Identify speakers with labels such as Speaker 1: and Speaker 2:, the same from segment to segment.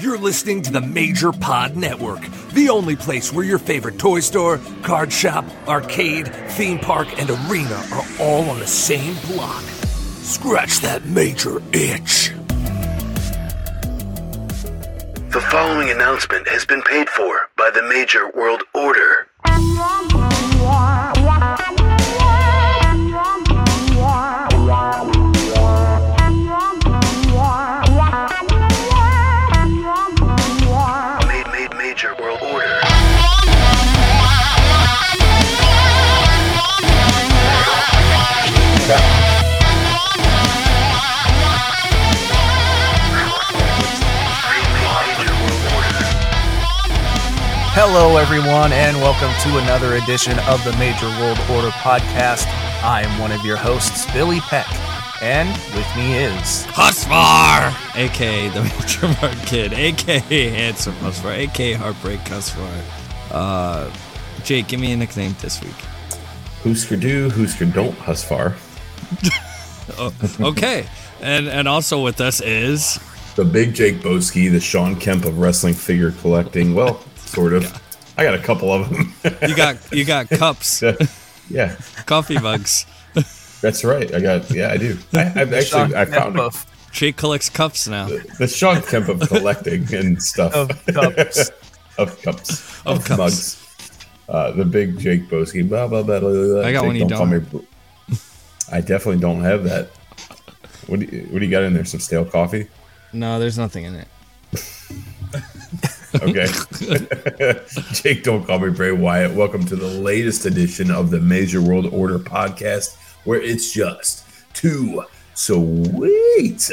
Speaker 1: You're listening to the Major Pod Network, the only place where your favorite toy store, card shop, arcade, theme park, and arena are all on the same block. Scratch that major itch.
Speaker 2: The following announcement has been paid for by the Major World Order.
Speaker 3: Hello, everyone, and welcome to another edition of the Major World Order podcast. I am one of your hosts, Billy Peck, and with me is
Speaker 4: Husvar, aka the Major Mark Kid, aka Handsome Husvar, aka Heartbreak Husvar. Uh, Jake, give me a nickname this week.
Speaker 5: Who's for do, Who's for don't, Husfar.
Speaker 4: Oh, okay, and and also with us is
Speaker 5: The big Jake Boski, the Shawn Kemp of wrestling figure collecting. Well, sort of. I got a couple of them.
Speaker 4: you got you got cups,
Speaker 5: yeah,
Speaker 4: coffee mugs.
Speaker 5: that's right. I got, yeah, I do. I, I've actually, I found a,
Speaker 4: Jake collects cups now.
Speaker 5: the Shawn Kemp of collecting and stuff.
Speaker 3: of cups.
Speaker 5: of cups.
Speaker 4: Of cups.
Speaker 5: mugs. Uh, the big Jake Boski. Blah, blah, blah, blah, blah.
Speaker 4: I got one you
Speaker 5: call me Bro- I definitely don't have that. What do, you, what do you got in there? Some stale coffee?
Speaker 4: No, there's nothing in it.
Speaker 5: Okay. Jake, don't call me Bray Wyatt. Welcome to the latest edition of the Major World Order podcast, where it's just too sweet.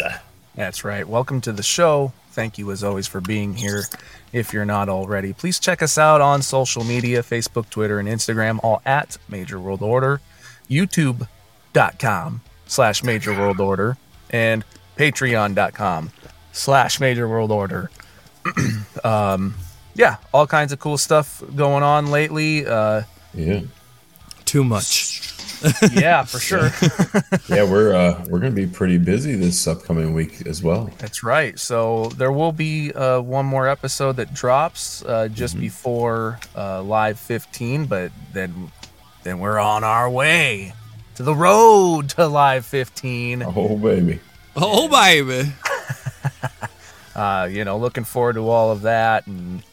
Speaker 3: That's right. Welcome to the show. Thank you, as always, for being here. If you're not already, please check us out on social media Facebook, Twitter, and Instagram, all at Major World Order, YouTube.com slash Major World Order, and Patreon.com slash Major World Order. um, yeah, all kinds of cool stuff going on lately. Uh,
Speaker 5: Yeah.
Speaker 4: Too much.
Speaker 3: yeah, for sure.
Speaker 5: Yeah, we're uh we're gonna be pretty busy this upcoming week as well.
Speaker 3: That's right. So there will be uh, one more episode that drops uh, just before uh, live 15, but then then we're on our way to the road to live 15.
Speaker 5: Oh baby.
Speaker 4: Oh baby.
Speaker 3: Uh, you know, looking forward to all of that and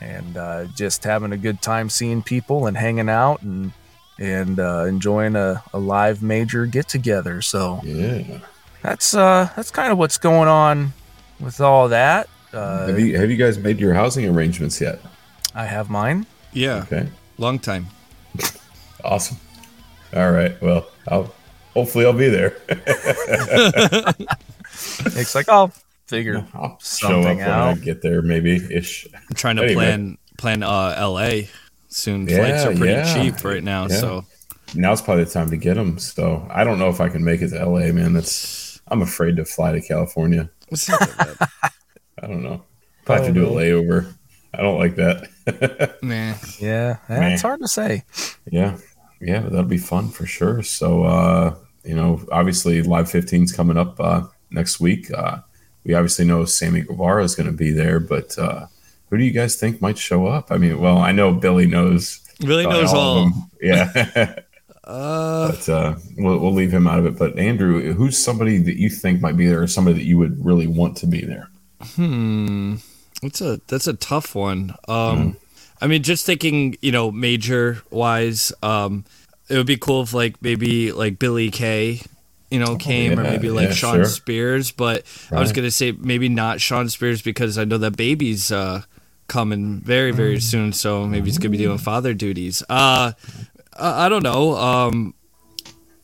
Speaker 3: and uh, just having a good time seeing people and hanging out and and uh, enjoying a, a live major get together. So
Speaker 5: Yeah.
Speaker 3: that's uh, that's kind of what's going on with all that. Uh,
Speaker 5: have you have you guys made your housing arrangements yet?
Speaker 3: I have mine.
Speaker 4: Yeah,
Speaker 5: Okay.
Speaker 4: long time.
Speaker 5: Awesome. All right. Well, I'll hopefully I'll be there.
Speaker 3: It's like I'll figure
Speaker 5: I'll show up
Speaker 3: something
Speaker 5: when I
Speaker 3: out.
Speaker 5: get there, maybe ish.
Speaker 4: I'm trying to
Speaker 5: Anyway.
Speaker 4: plan plan uh L.A. soon.
Speaker 5: Yeah,
Speaker 4: Flights are pretty
Speaker 5: yeah.
Speaker 4: cheap right now,
Speaker 5: Yeah.
Speaker 4: so
Speaker 5: Now's probably the time to get them. So I don't know if I can make it to LA, man. That's I'm afraid to fly to California.
Speaker 4: it's not that bad.
Speaker 5: I don't know. Probably have to do a layover. I don't like that.
Speaker 4: Man,
Speaker 3: Yeah,
Speaker 5: Meh.
Speaker 3: it's hard to say.
Speaker 5: yeah, yeah, that'll be fun for sure. So uh, you know, obviously, Live 15's coming up uh, next week. Uh, we obviously know Sammy Guevara is going to be there, but uh, who do you guys think might show up? I mean, well, I know Billy knows. Uh,
Speaker 4: knows
Speaker 5: of
Speaker 4: all.
Speaker 5: Yeah.
Speaker 4: Uh,
Speaker 5: but uh, we'll, we'll leave him out of it. But Andrew, who's somebody that you think might be there, or somebody that you would really want to be there?
Speaker 4: Hmm. That's a that's a tough one. Um, I mean, just thinking, you know, major wise, um, it would be cool if like maybe like Billie Kay, you know, came or
Speaker 5: Oh,
Speaker 4: maybe like
Speaker 5: yeah,
Speaker 4: Shawn
Speaker 5: sure.
Speaker 4: Spears. But I was gonna say maybe not Shawn Spears because I know that baby's uh coming very very
Speaker 5: Mm.
Speaker 4: soon, so maybe he's gonna be doing father duties. Uh, I, I don't know. Um,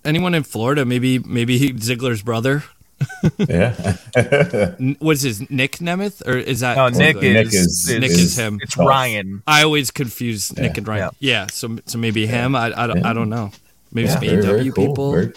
Speaker 4: anyone in Florida? Maybe maybe Ziggler's brother.
Speaker 5: Yeah,
Speaker 4: N- Was his Nick Nemeth or is that
Speaker 3: No, Nick,
Speaker 5: Nick
Speaker 3: is,
Speaker 5: is-
Speaker 4: Nick is him.
Speaker 3: It's
Speaker 5: Oh.
Speaker 3: Ryan.
Speaker 4: I always confuse Nick and Ryan. Yeah, so so maybe him. I, I, don't,
Speaker 5: Yeah.
Speaker 4: I don't know. Maybe
Speaker 5: Yeah,
Speaker 4: some
Speaker 5: very, very
Speaker 4: AEW
Speaker 5: cool.
Speaker 4: people.
Speaker 5: Very-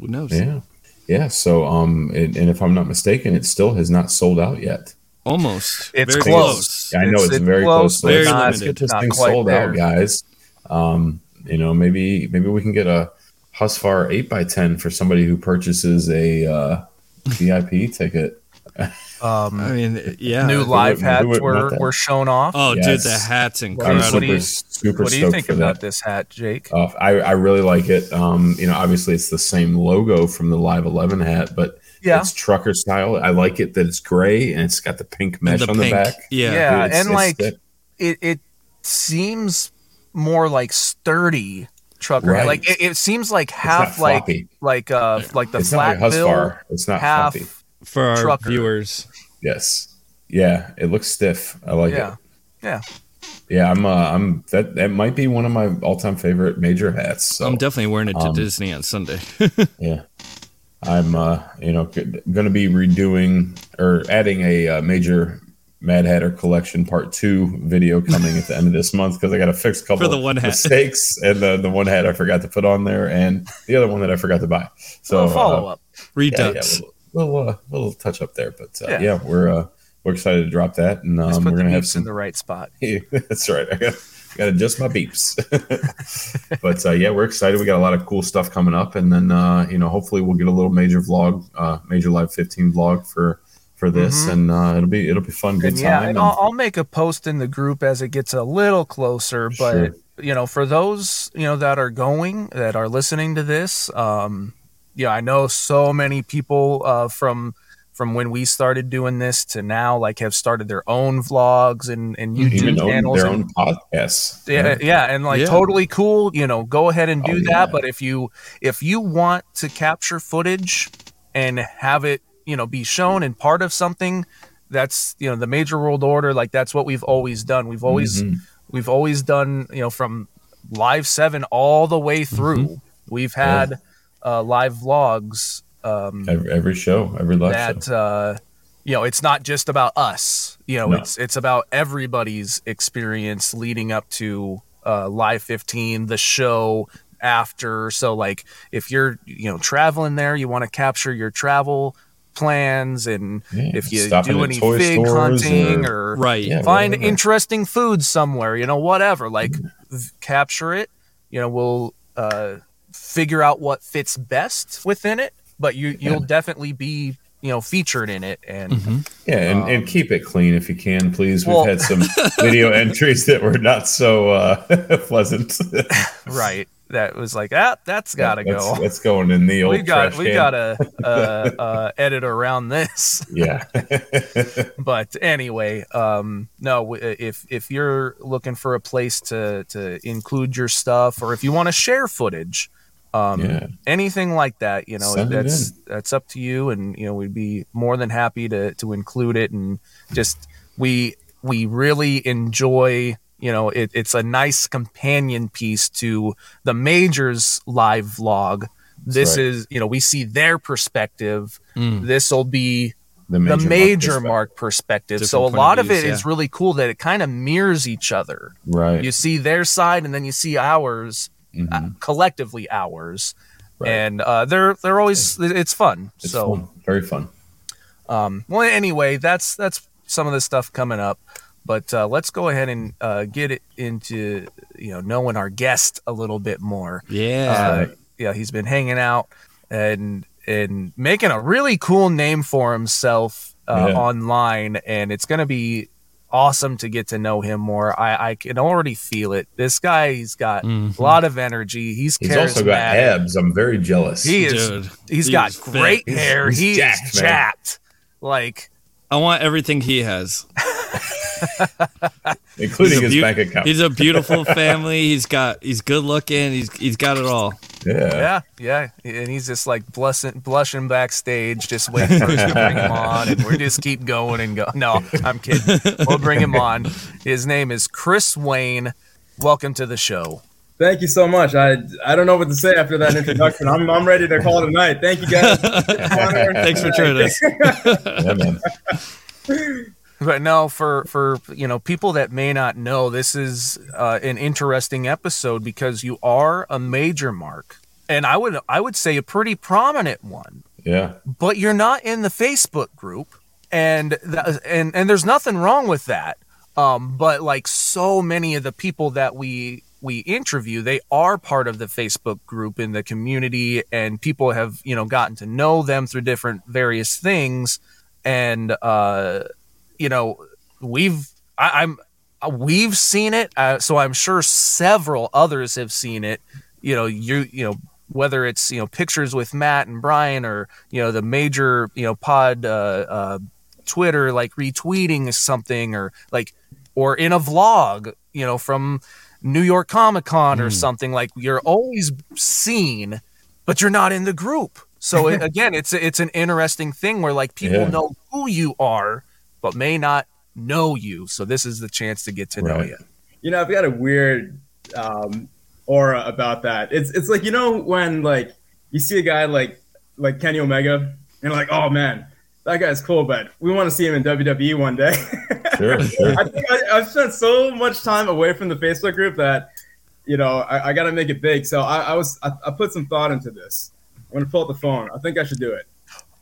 Speaker 4: who knows?
Speaker 5: yeah, yeah. So, um, and, and if I'm not mistaken, it still has not sold out yet.
Speaker 4: Almost.
Speaker 3: It's
Speaker 4: Very
Speaker 3: close.
Speaker 5: Yeah, I know
Speaker 3: It's-
Speaker 5: it's,
Speaker 3: it's
Speaker 5: very
Speaker 3: close,
Speaker 5: close.
Speaker 4: but Very
Speaker 5: let's,
Speaker 4: not-
Speaker 5: let's get this
Speaker 3: not
Speaker 5: thing
Speaker 3: quite
Speaker 5: sold
Speaker 3: there.
Speaker 5: out, guys. Um, you know, maybe maybe we can get a Husfar eight x ten for somebody who purchases a uh, VIP ticket.
Speaker 3: Um,
Speaker 4: I mean, yeah.
Speaker 3: new live hats
Speaker 5: wouldn't
Speaker 3: were, were shown off.
Speaker 4: Oh, dude, the hat's
Speaker 5: I'm
Speaker 4: incredible.
Speaker 3: What do you-
Speaker 5: super, super
Speaker 3: what do you think about
Speaker 5: that.
Speaker 3: this hat, Jake?
Speaker 5: Uh, I, I really like it. Um, you know, obviously it's the same logo from the Live 11 hat, but
Speaker 3: Yeah.
Speaker 5: it's trucker style. I like it that it's gray and it's got the pink mesh
Speaker 4: the
Speaker 5: on
Speaker 4: pink.
Speaker 5: the back.
Speaker 4: Yeah.
Speaker 3: Yeah,
Speaker 5: Dude, it's-
Speaker 3: and
Speaker 5: it's
Speaker 3: like
Speaker 5: thick.
Speaker 3: it, it seems more like sturdy trucker.
Speaker 5: Right.
Speaker 3: Like it, it seems like half like like uh like the
Speaker 5: it's not
Speaker 3: flat
Speaker 5: like
Speaker 3: bill,
Speaker 5: It's not
Speaker 3: half.
Speaker 5: floppy.
Speaker 4: For our
Speaker 3: Trucker.
Speaker 4: viewers.
Speaker 5: Yes. Yeah, it looks stiff. I like
Speaker 3: Yeah,
Speaker 5: it.
Speaker 3: yeah.
Speaker 5: Yeah, I'm. Uh, I'm. That that might be one of my all-time favorite major hats. So
Speaker 4: I'm definitely wearing it to
Speaker 5: um,
Speaker 4: Disney on Sunday.
Speaker 5: yeah, I'm. Uh, you know, going to be redoing or adding a uh, major Mad Hatter Collection Part Two video coming at the end of this month because I got to fix a couple
Speaker 4: For the
Speaker 5: of
Speaker 4: one hat.
Speaker 5: mistakes and the the one hat I forgot to put on there and the other one that I forgot to buy. So
Speaker 3: So follow
Speaker 5: uh,
Speaker 3: up.
Speaker 5: Yeah, yeah,
Speaker 4: Redux.
Speaker 5: Little little, uh, little touch up there, but uh,
Speaker 3: Yeah.
Speaker 5: yeah. we're uh, we're excited to drop that, and um, we're gonna have
Speaker 3: beeps in
Speaker 5: some
Speaker 3: the right spot.
Speaker 5: That's right. I got, got to adjust my beeps. but uh, yeah, we're excited. We got a lot of cool stuff coming up, and then uh, you know, hopefully, we'll get a little major vlog, uh, major live 15 vlog for for this,
Speaker 3: Mhm.
Speaker 5: and uh, it'll be it'll be fun, good
Speaker 3: And yeah,
Speaker 5: time.
Speaker 3: and
Speaker 5: and-
Speaker 3: I'll, I'll make a post in the group as it gets a little closer. But
Speaker 5: Sure.
Speaker 3: you know, for those you know that are going, that are listening to this, um, yeah, I know so many people uh, from from when we started doing this to now, like have started their own vlogs and and YouTube
Speaker 5: even
Speaker 3: channels.
Speaker 5: their
Speaker 3: and-
Speaker 5: own podcasts.
Speaker 3: yeah, yeah, and like
Speaker 4: Yeah.
Speaker 3: totally cool. You know, go ahead and do
Speaker 5: Oh,
Speaker 3: that.
Speaker 5: yeah.
Speaker 3: But if you if you want to capture footage and have it, you know, be shown and part of something, that's you know the major world order. Like that's what we've always done. We've always
Speaker 5: Mhm.
Speaker 3: we've always done. You know, from live seven all the way through. We've had uh, live vlogs. Um,
Speaker 5: every, every show, every live
Speaker 3: that
Speaker 5: show.
Speaker 3: uh you know it's not just about us you know
Speaker 5: No.
Speaker 3: it's it's about everybody's experience leading up to uh live 15 the show after so like if you're you know traveling there you want to capture your travel plans and
Speaker 5: Yeah,
Speaker 3: if you do any
Speaker 5: toy
Speaker 3: fig hunting
Speaker 5: or-
Speaker 3: or,
Speaker 4: Right.
Speaker 5: Yeah,
Speaker 3: find
Speaker 5: whatever.
Speaker 3: interesting food somewhere you know whatever like v- capture it you know we'll uh figure out what fits best within it but you you'll definitely be you know featured in it and
Speaker 5: Yeah, and, and keep it clean if you can, please. We've
Speaker 3: well-
Speaker 5: had some video entries that were not so uh, pleasant.
Speaker 3: right that was like ah that's gotta
Speaker 5: that's,
Speaker 3: go
Speaker 5: That's going in the old
Speaker 3: we got we gotta uh, uh edit around this
Speaker 5: Yeah.
Speaker 3: but anyway um no if if you're looking for a place to to include your stuff or if you want to share footage um
Speaker 5: Yeah.
Speaker 3: anything like that you know
Speaker 5: Send
Speaker 3: that's that's up to you and you know we'd be more than happy to to include it and just we we really enjoy you know it, it's a nice companion piece to the majors live vlog this
Speaker 5: right.
Speaker 3: is you know we see their perspective
Speaker 4: Mm.
Speaker 3: this will be
Speaker 5: The
Speaker 3: the
Speaker 5: major,
Speaker 3: major
Speaker 5: mark
Speaker 3: mark perspective.
Speaker 4: Different
Speaker 3: So a
Speaker 4: point of
Speaker 3: lot of,
Speaker 4: views,
Speaker 3: it is
Speaker 4: yeah.
Speaker 3: really cool that it kind of mirrors each other.
Speaker 5: Right.
Speaker 3: You see their side, and then you see ours, Uh, collectively ours,
Speaker 5: Right.
Speaker 3: and uh, they're they're always it's fun.
Speaker 5: It's
Speaker 3: so
Speaker 5: fun. Very fun.
Speaker 3: um, well, anyway, that's that's some of the stuff coming up. But uh, let's go ahead and uh, get it into you know knowing our guest a little bit more.
Speaker 4: Yeah.
Speaker 3: Uh, yeah, he's been hanging out and and making a really cool name for himself uh,
Speaker 5: Yeah.
Speaker 3: online, and it's gonna be awesome to get to know him more. I, I can already feel it. This guy, he's got
Speaker 4: Mhm.
Speaker 3: a lot of energy. He's
Speaker 5: He's also got abs. I'm very jealous.
Speaker 3: He is.
Speaker 4: Dude,
Speaker 3: He's
Speaker 4: he
Speaker 3: got
Speaker 4: is fit.
Speaker 3: great
Speaker 5: He's-
Speaker 3: hair.
Speaker 5: he's
Speaker 3: he
Speaker 5: jacked,
Speaker 3: is
Speaker 5: man.
Speaker 3: jacked. Like
Speaker 4: I want everything he has.
Speaker 5: including his
Speaker 4: beau-
Speaker 5: bank account.
Speaker 4: He's a beautiful family. He's got he's good looking. He's he's got it all.
Speaker 5: yeah.
Speaker 3: yeah, yeah, and he's just like blushing, blushing backstage, just waiting for us to bring him on, and we just keep going and go. No, I'm kidding. We'll bring him on. His name is Chris Wayne. Welcome to the show.
Speaker 6: Thank you so much. I I don't know what to say after that introduction. I'm I'm ready to call it a night. Thank you guys.
Speaker 4: Thanks for joining us.
Speaker 5: Yeah, man.
Speaker 3: But no, for for you know people that may not know, this is uh, an interesting episode because you are a major mark, and I would I would say a pretty prominent one.
Speaker 5: Yeah.
Speaker 3: but you're not in the Facebook group, and that, and and there's nothing wrong with that. Um, but like so many of the people that we we interview, they are part of the Facebook group in the community, and people have you know gotten to know them through different various things. and uh, you know we've I, I'm uh, we've seen it, uh, so I'm sure several others have seen it. You know, you you know whether it's you know pictures with Matt and Brian or you know the major you know pod uh, uh, Twitter like retweeting something or like or in a vlog you know from New York Comic Con or
Speaker 4: Mm.
Speaker 3: something like you're always seen, but you're not in the group. So it, again, it's it's an interesting thing where like people
Speaker 5: Yeah.
Speaker 3: know who you are, but may not know you. So this is the chance to get to know you.
Speaker 6: You know, I've got a weird um, aura about that. It's it's like you know when like you see a guy like like Kenny Omega, and you're like, oh man, that guy's cool, but we want to see him in WWE one day.
Speaker 5: Sure, sure.
Speaker 6: I think I, I've spent so much time away from the Facebook group that you know I, I got to make it big. So I, I was I, I put some thought into this. I'm gonna pull up the phone. I think I should do it.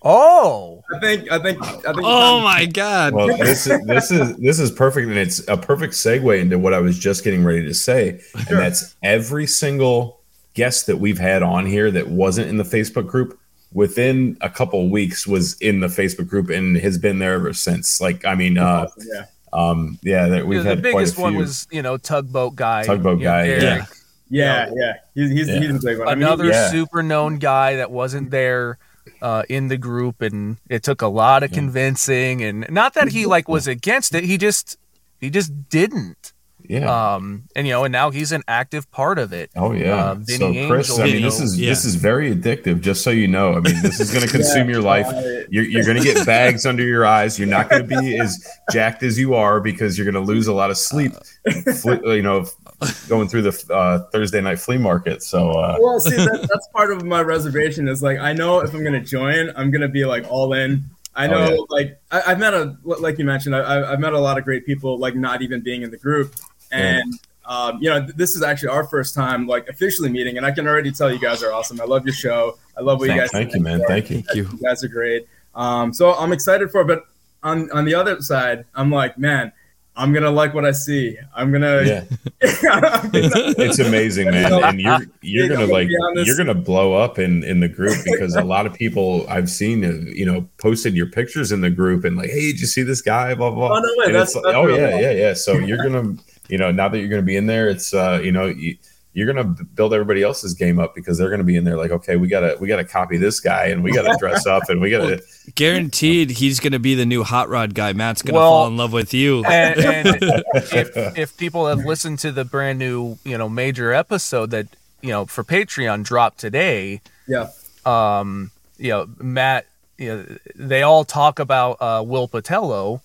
Speaker 3: Oh,
Speaker 6: I think I think I think.
Speaker 4: Oh my god.
Speaker 5: Well, this is this is this is perfect, and it's a perfect segue into what I was just getting ready to say, and that's every single guest that we've had on here that wasn't in the Facebook group within a couple weeks was in the Facebook group and has been there ever since. Like, I mean, uh,
Speaker 6: yeah.
Speaker 5: um, yeah, that we've
Speaker 3: the
Speaker 5: had quite a
Speaker 3: biggest
Speaker 5: few.
Speaker 3: one was you know tugboat guy,
Speaker 5: Tugboat
Speaker 3: you know,
Speaker 5: guy,
Speaker 3: Eric.
Speaker 5: yeah.
Speaker 6: Yeah, yeah, he's he's,
Speaker 5: Yeah.
Speaker 6: he's a big one. I mean,
Speaker 3: another
Speaker 5: Yeah.
Speaker 3: super known guy that wasn't there uh, in the group, and it took a lot of convincing. And not that he like was against it, he just he just didn't.
Speaker 5: Yeah.
Speaker 3: Um, and you know, and now he's an active part of it.
Speaker 5: Oh yeah.
Speaker 3: Uh, Vinny
Speaker 5: so Chris,
Speaker 3: Angel,
Speaker 5: I mean,
Speaker 3: you
Speaker 5: this is
Speaker 4: yeah.
Speaker 5: this is very addictive. Just so you know, I mean, this is going to consume your life.
Speaker 6: uh,
Speaker 5: You're, you're going to get bags under your eyes. You're not going to be as jacked as you are because you're going to lose a lot of sleep. fle- you know, going through the uh, Thursday night flea market. So uh,
Speaker 6: well, see, that, that's part of my reservation. Is like I know if I'm gonna join, I'm gonna be like all in. I
Speaker 5: Oh,
Speaker 6: know,
Speaker 5: yeah.
Speaker 6: like I, I've met a like you mentioned, I, I- I've met a lot of great people, like not even being in the group, and um, you know, this is actually our first time like officially meeting, and I can already tell you guys are awesome. I love your show. I love what you guys.
Speaker 5: thank you, man.
Speaker 6: for.
Speaker 5: Thank you.
Speaker 4: Thank you.
Speaker 6: You guys are great. Um, so I'm excited for it. But on on the other side, I'm like, man, I'm gonna like what I see. I'm gonna.
Speaker 5: Yeah,
Speaker 6: I'm gonna-
Speaker 5: it's amazing, man. And you're you're gonna like you're gonna blow up in in the group because a lot of people I've seen you know posted your pictures in the group and like, hey, did you see this guy? Blah blah.
Speaker 6: Oh, no way,
Speaker 5: And
Speaker 6: that's-
Speaker 5: like,
Speaker 6: that's
Speaker 5: oh yeah, yeah, yeah. So you're gonna you know now that you're gonna be in there, it's uh you know you, you're gonna build everybody else's game up because they're gonna be in there like, okay, we gotta we gotta copy this guy and we gotta dress up and we gotta
Speaker 4: Guaranteed he's gonna be the new hot rod guy. Matt's gonna
Speaker 3: Well-
Speaker 4: fall in love with you.
Speaker 3: And, and if if people have listened to the brand new you know major episode that you know for Patreon dropped today,
Speaker 6: yeah.
Speaker 3: um, you know Matt, you know they all talk about uh, Will Patello.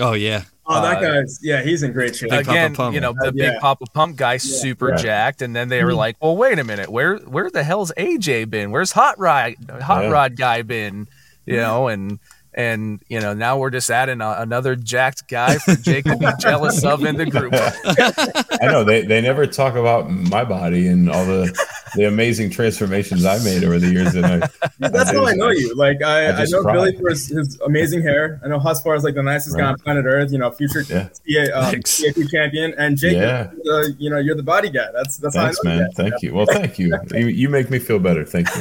Speaker 4: Oh yeah.
Speaker 6: Oh, that
Speaker 3: Uh,
Speaker 6: guy's yeah, he's in great shape.
Speaker 4: Big Papa
Speaker 3: again,
Speaker 4: Pump.
Speaker 3: you know, the
Speaker 6: Uh, yeah.
Speaker 3: big Papa Pump guy, super
Speaker 5: Yeah.
Speaker 3: jacked, and then they were like, "Well, wait a minute, where where the hell's AJ been? Where's Hot Rod Hot
Speaker 5: Yeah.
Speaker 3: Rod guy been?" You know, and and you know now we're just adding a, another jacked guy for Jake to be jealous of in the group.
Speaker 5: I know they, they never talk about my body and all the the amazing transformations I made over the years. And I,
Speaker 6: That's how I know you. Like I,
Speaker 5: I
Speaker 6: I, know
Speaker 5: cry.
Speaker 6: Billy for his, his amazing hair. I know Husfar is like the nicest guy on planet Earth. You know, future
Speaker 5: Yeah.
Speaker 6: CA, um, CAP champion, and Jake.
Speaker 5: Yeah.
Speaker 6: Uh, you know, you're the body guy. That's that's
Speaker 5: Thanks,
Speaker 6: how I know
Speaker 5: man. Thank you. Well, thank you. you. You make me feel better. Thank you.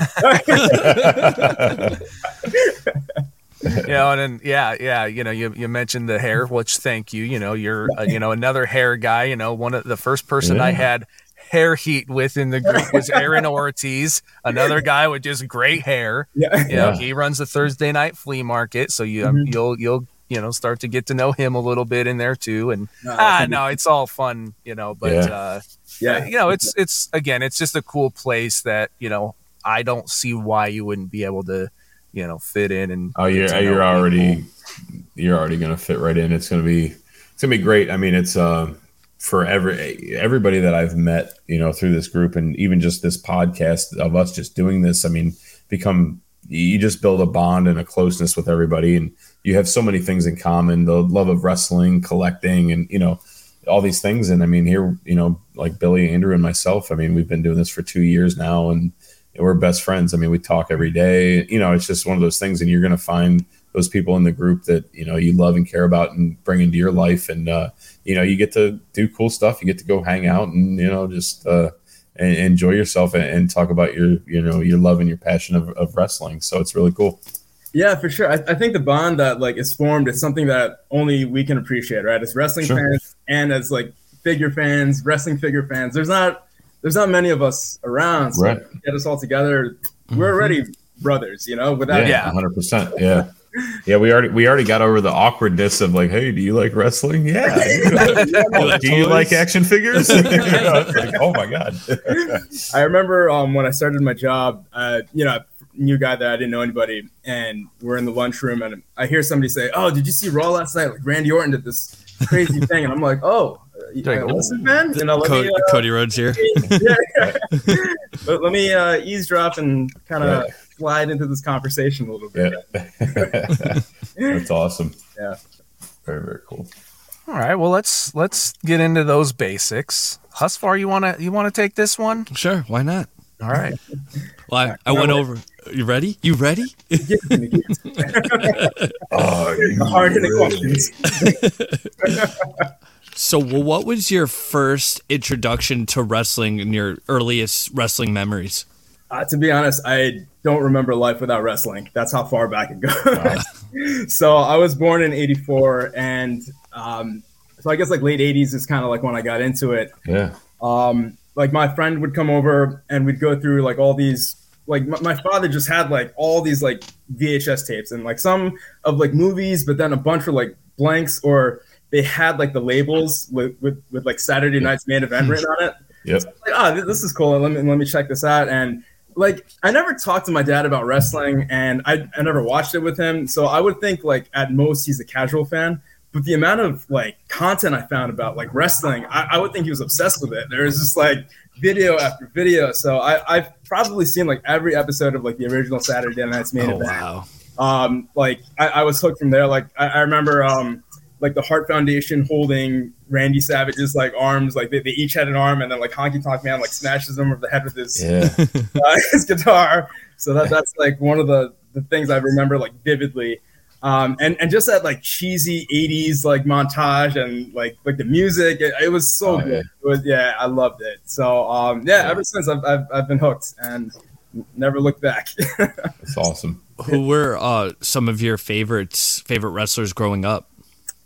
Speaker 3: you know, and then yeah, yeah, you know, you, you mentioned the hair, which thank you. You know, you're uh, you know another hair guy. You know, one of the first person I had hair heat with in the group was Aaron Ortiz, another guy with just great hair.
Speaker 6: Yeah.
Speaker 3: You know,
Speaker 5: Yeah.
Speaker 3: he runs the Thursday night flea market, so you
Speaker 6: Mhm.
Speaker 3: you'll you'll you know start to get to know him a little bit in there too. And
Speaker 6: No,
Speaker 3: ah, no, it's all fun, you know. But
Speaker 5: Yeah.
Speaker 3: uh,
Speaker 6: yeah.
Speaker 3: you know, it's it's again, it's just a cool place that you know I don't see why you wouldn't be able to you know fit in and
Speaker 5: Oh, you're
Speaker 3: get
Speaker 5: you're
Speaker 3: people.
Speaker 5: already you're already gonna fit right in. It's gonna be it's gonna be great. I mean, it's uh for every everybody that I've met, you know, through this group and even just this podcast of us just doing this. I mean, become you just build a bond and a closeness with everybody, and you have so many things in common: the love of wrestling, collecting, and you know all these things. And I mean, here, you know, like Billy, Andrew, and myself. I mean, we've been doing this for two years now, and we're best friends. I mean, we talk every day. You know, it's just one of those things, and you're going to find those people in the group that you know you love and care about and bring into your life, and uh, you know, you get to do cool stuff. You get to go hang out and you know just uh, and enjoy yourself and, and talk about your you know your love and your passion of, of wrestling. So it's really cool.
Speaker 6: Yeah, for sure. I, I think the bond that like is formed is something that only we can appreciate, right? As wrestling
Speaker 5: Sure.
Speaker 6: fans and as like figure fans, wrestling figure fans. There's not there's not many of us around. So
Speaker 5: Right.
Speaker 6: get us all together. We're already brothers, you know, without
Speaker 5: Yeah,
Speaker 3: Yeah.
Speaker 5: hundred percent. Yeah, yeah. We already we already got over the awkwardness of like, hey, do you like wrestling? Yeah. do you like action figures? It's like, oh my god.
Speaker 6: I remember um, when I started my job, uh, you know, new guy that I didn't know anybody, and we're in the lunchroom, and I hear somebody say, "Oh, did you see Raw last night? Like Randy Orton did this crazy thing," and I'm like, "Oh, you
Speaker 3: Like,
Speaker 6: uh, listen, man, you know,
Speaker 4: Cody,
Speaker 6: me, uh,
Speaker 4: Cody Rhodes here.
Speaker 6: yeah, let, let me uh, eavesdrop and kind of
Speaker 5: Yeah.
Speaker 6: slide into this conversation a little bit."
Speaker 5: Yeah. That's awesome.
Speaker 6: Yeah.
Speaker 5: Very very cool.
Speaker 3: All right, well let's let's get into those basics. Husfar, you wanna you wanna take this one?
Speaker 4: Sure, why not?
Speaker 3: All right.
Speaker 4: Well, I, I went over. You ready? You ready?
Speaker 6: Give to me, give it to me.
Speaker 5: Oh, you
Speaker 6: Hard hitting questions.
Speaker 4: So, what was your first introduction to wrestling and your earliest wrestling memories?
Speaker 6: Uh, to be honest, I don't remember life without wrestling. That's how far back it goes. so I was born in '84, and um, so I guess like late '80s is kind of like when I got into it.
Speaker 5: Yeah.
Speaker 6: Um, like my friend would come over, and we'd go through like all these. Like my, my father just had like all these like VHS tapes, and like some of like movies, but then a bunch were like blanks, or they had like the labels with with, with like Saturday Night's main event written on it
Speaker 5: Yep.
Speaker 6: like, oh, this is cool. Let me let me check this out. And like, I never talked to my dad about wrestling, and I I never watched it with him. So I would think like at most he's a casual fan. But the amount of like content I found about like wrestling, I, I would think he was obsessed with it. There was just like video after video. So I, I've probably seen like every episode of like the original Saturday Night's main
Speaker 4: Oh
Speaker 6: event
Speaker 4: wow!
Speaker 6: um, like I, I was hooked from there. Like I, I remember, um, like the Heart Foundation holding Randy Savage's like arms, like they, they each had an arm, and then like Honky Tonk Man like smashes him over the head with his
Speaker 5: Yeah.
Speaker 6: uh, his guitar. So that that's like one of the the things I remember like vividly. Um, and and just that like cheesy '80s like montage and like like the music, it, it was so
Speaker 5: Oh,
Speaker 6: good.
Speaker 5: yeah.
Speaker 6: It was yeah, I loved it. So um, yeah,
Speaker 5: Yeah.
Speaker 6: ever since I've, I've I've been hooked and never looked back.
Speaker 5: That's awesome.
Speaker 4: Who were uh, some of your favorites, favorite wrestlers growing up?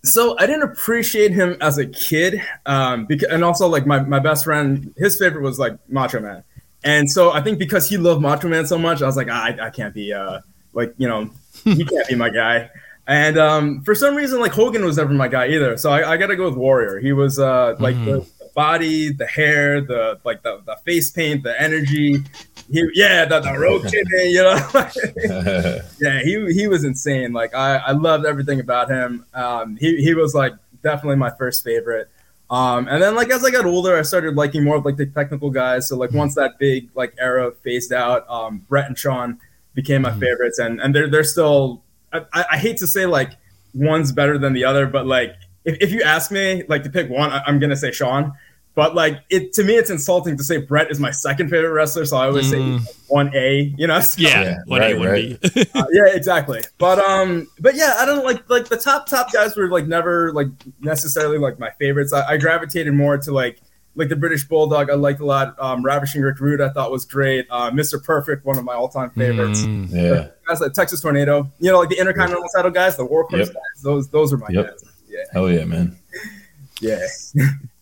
Speaker 6: So I didn't appreciate him as a kid, um, because and also like my, my best friend, his favorite was like Macho Man, and so I think because he loved Macho Man so much, I was like, "Ah, I, I can't be uh like you know he can't be my guy. And um, for some reason, like Hogan was never my guy either. So I, I got to go with Warrior. He was uh like the, the body, the hair, the like the, the face paint, the energy. He, yeah, the, the road kidney, you know. yeah, he he was insane. Like I, I loved everything about him. Um, he he was like definitely my first favorite. Um, and then like as I got older, I started liking more of like the technical guys. So like once that big like era phased out, um, Bret and Shawn became my favorites, and and they're they're still. I, I hate to say like one's better than the other, but like if, if you ask me like to pick one, I, I'm gonna say Shawn. But like it to me, it's insulting to say Bret is my second favorite wrestler, so I always
Speaker 4: Mm.
Speaker 6: say one A. You know, So-
Speaker 4: Yeah,
Speaker 5: Yeah,
Speaker 4: what
Speaker 5: right,
Speaker 4: A would
Speaker 5: right.
Speaker 4: be.
Speaker 6: uh, yeah, exactly. But um, but yeah, I don't like like the top top guys were like never like necessarily like my favorites. I, I gravitated more to like like the British Bulldog. I liked a lot. Um, Ravishing Rick Rude, I thought was great. Uh, Mr. Perfect, one of my all time favorites.
Speaker 4: Mm.
Speaker 5: yeah.
Speaker 6: Guys like Texas Tornado, you know, like the Intercontinental title guys, the Workhorse
Speaker 5: Yep.
Speaker 6: guys. Those those are my
Speaker 5: Yep.
Speaker 6: guys. Yeah,
Speaker 5: Hell yeah, man.
Speaker 6: yeah.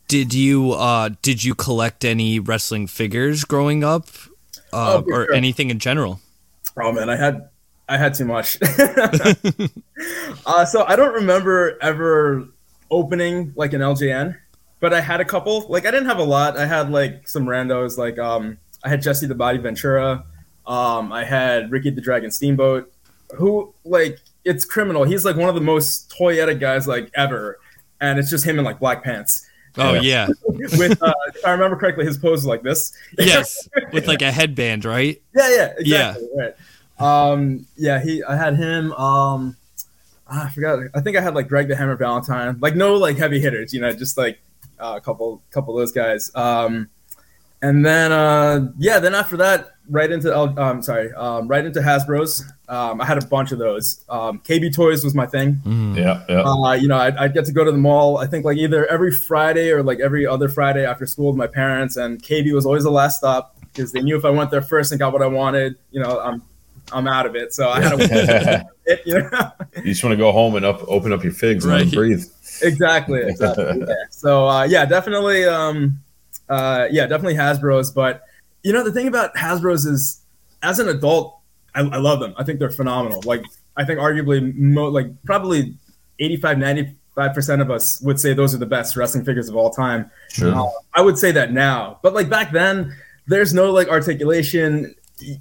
Speaker 4: Did you uh, did you collect any wrestling figures growing up, uh,
Speaker 6: Oh,
Speaker 4: or
Speaker 6: sure.
Speaker 4: anything in general?
Speaker 6: Oh man, I had I had too much. uh, so I don't remember ever opening like an LJN, but I had a couple. Like I didn't have a lot. I had like some randos. Like um, I had Jesse the Body Ventura. Um, I had Ricky the Dragon Steamboat, who like it's criminal. He's like one of the most toyetic guys like ever, and it's just him in like black pants.
Speaker 4: Oh yeah,
Speaker 6: With uh, if I remember correctly, his pose is like this.
Speaker 4: yes, with like a headband, right?
Speaker 6: Yeah, yeah, exactly. Right. Um, yeah, he. I had him. Um, ah, I forgot. I think I had like Greg the Hammer Valentine. Like no like heavy hitters, you know, just like uh, a couple, couple of those guys. Um, and then uh, yeah, then after that, right into L- um, sorry, um, right into Hasbro's. Um, I had a bunch of those. Um, KB Toys was my thing.
Speaker 4: Mm.
Speaker 5: Yeah, yeah.
Speaker 6: Uh, you know, I'd, I'd get to go to the mall. I think like either every Friday or like every other Friday after school with my parents. And KB was always the last stop because they knew if I went there first and got what I wanted, you know, I'm I'm out of it. So I had to, it, you know.
Speaker 5: You just want to go home and up, open up your figs and
Speaker 4: Right.
Speaker 5: breathe.
Speaker 6: exactly exactly yeah. so uh, yeah definitely um uh yeah definitely hasbro's but you know the thing about hasbro's is as an adult i, I love them i think they're phenomenal like i think arguably mo- like probably 85 95 percent of us would say those are the best wrestling figures of all time
Speaker 5: Sure.
Speaker 6: uh, I would say that now, but like back then, there's no like articulation.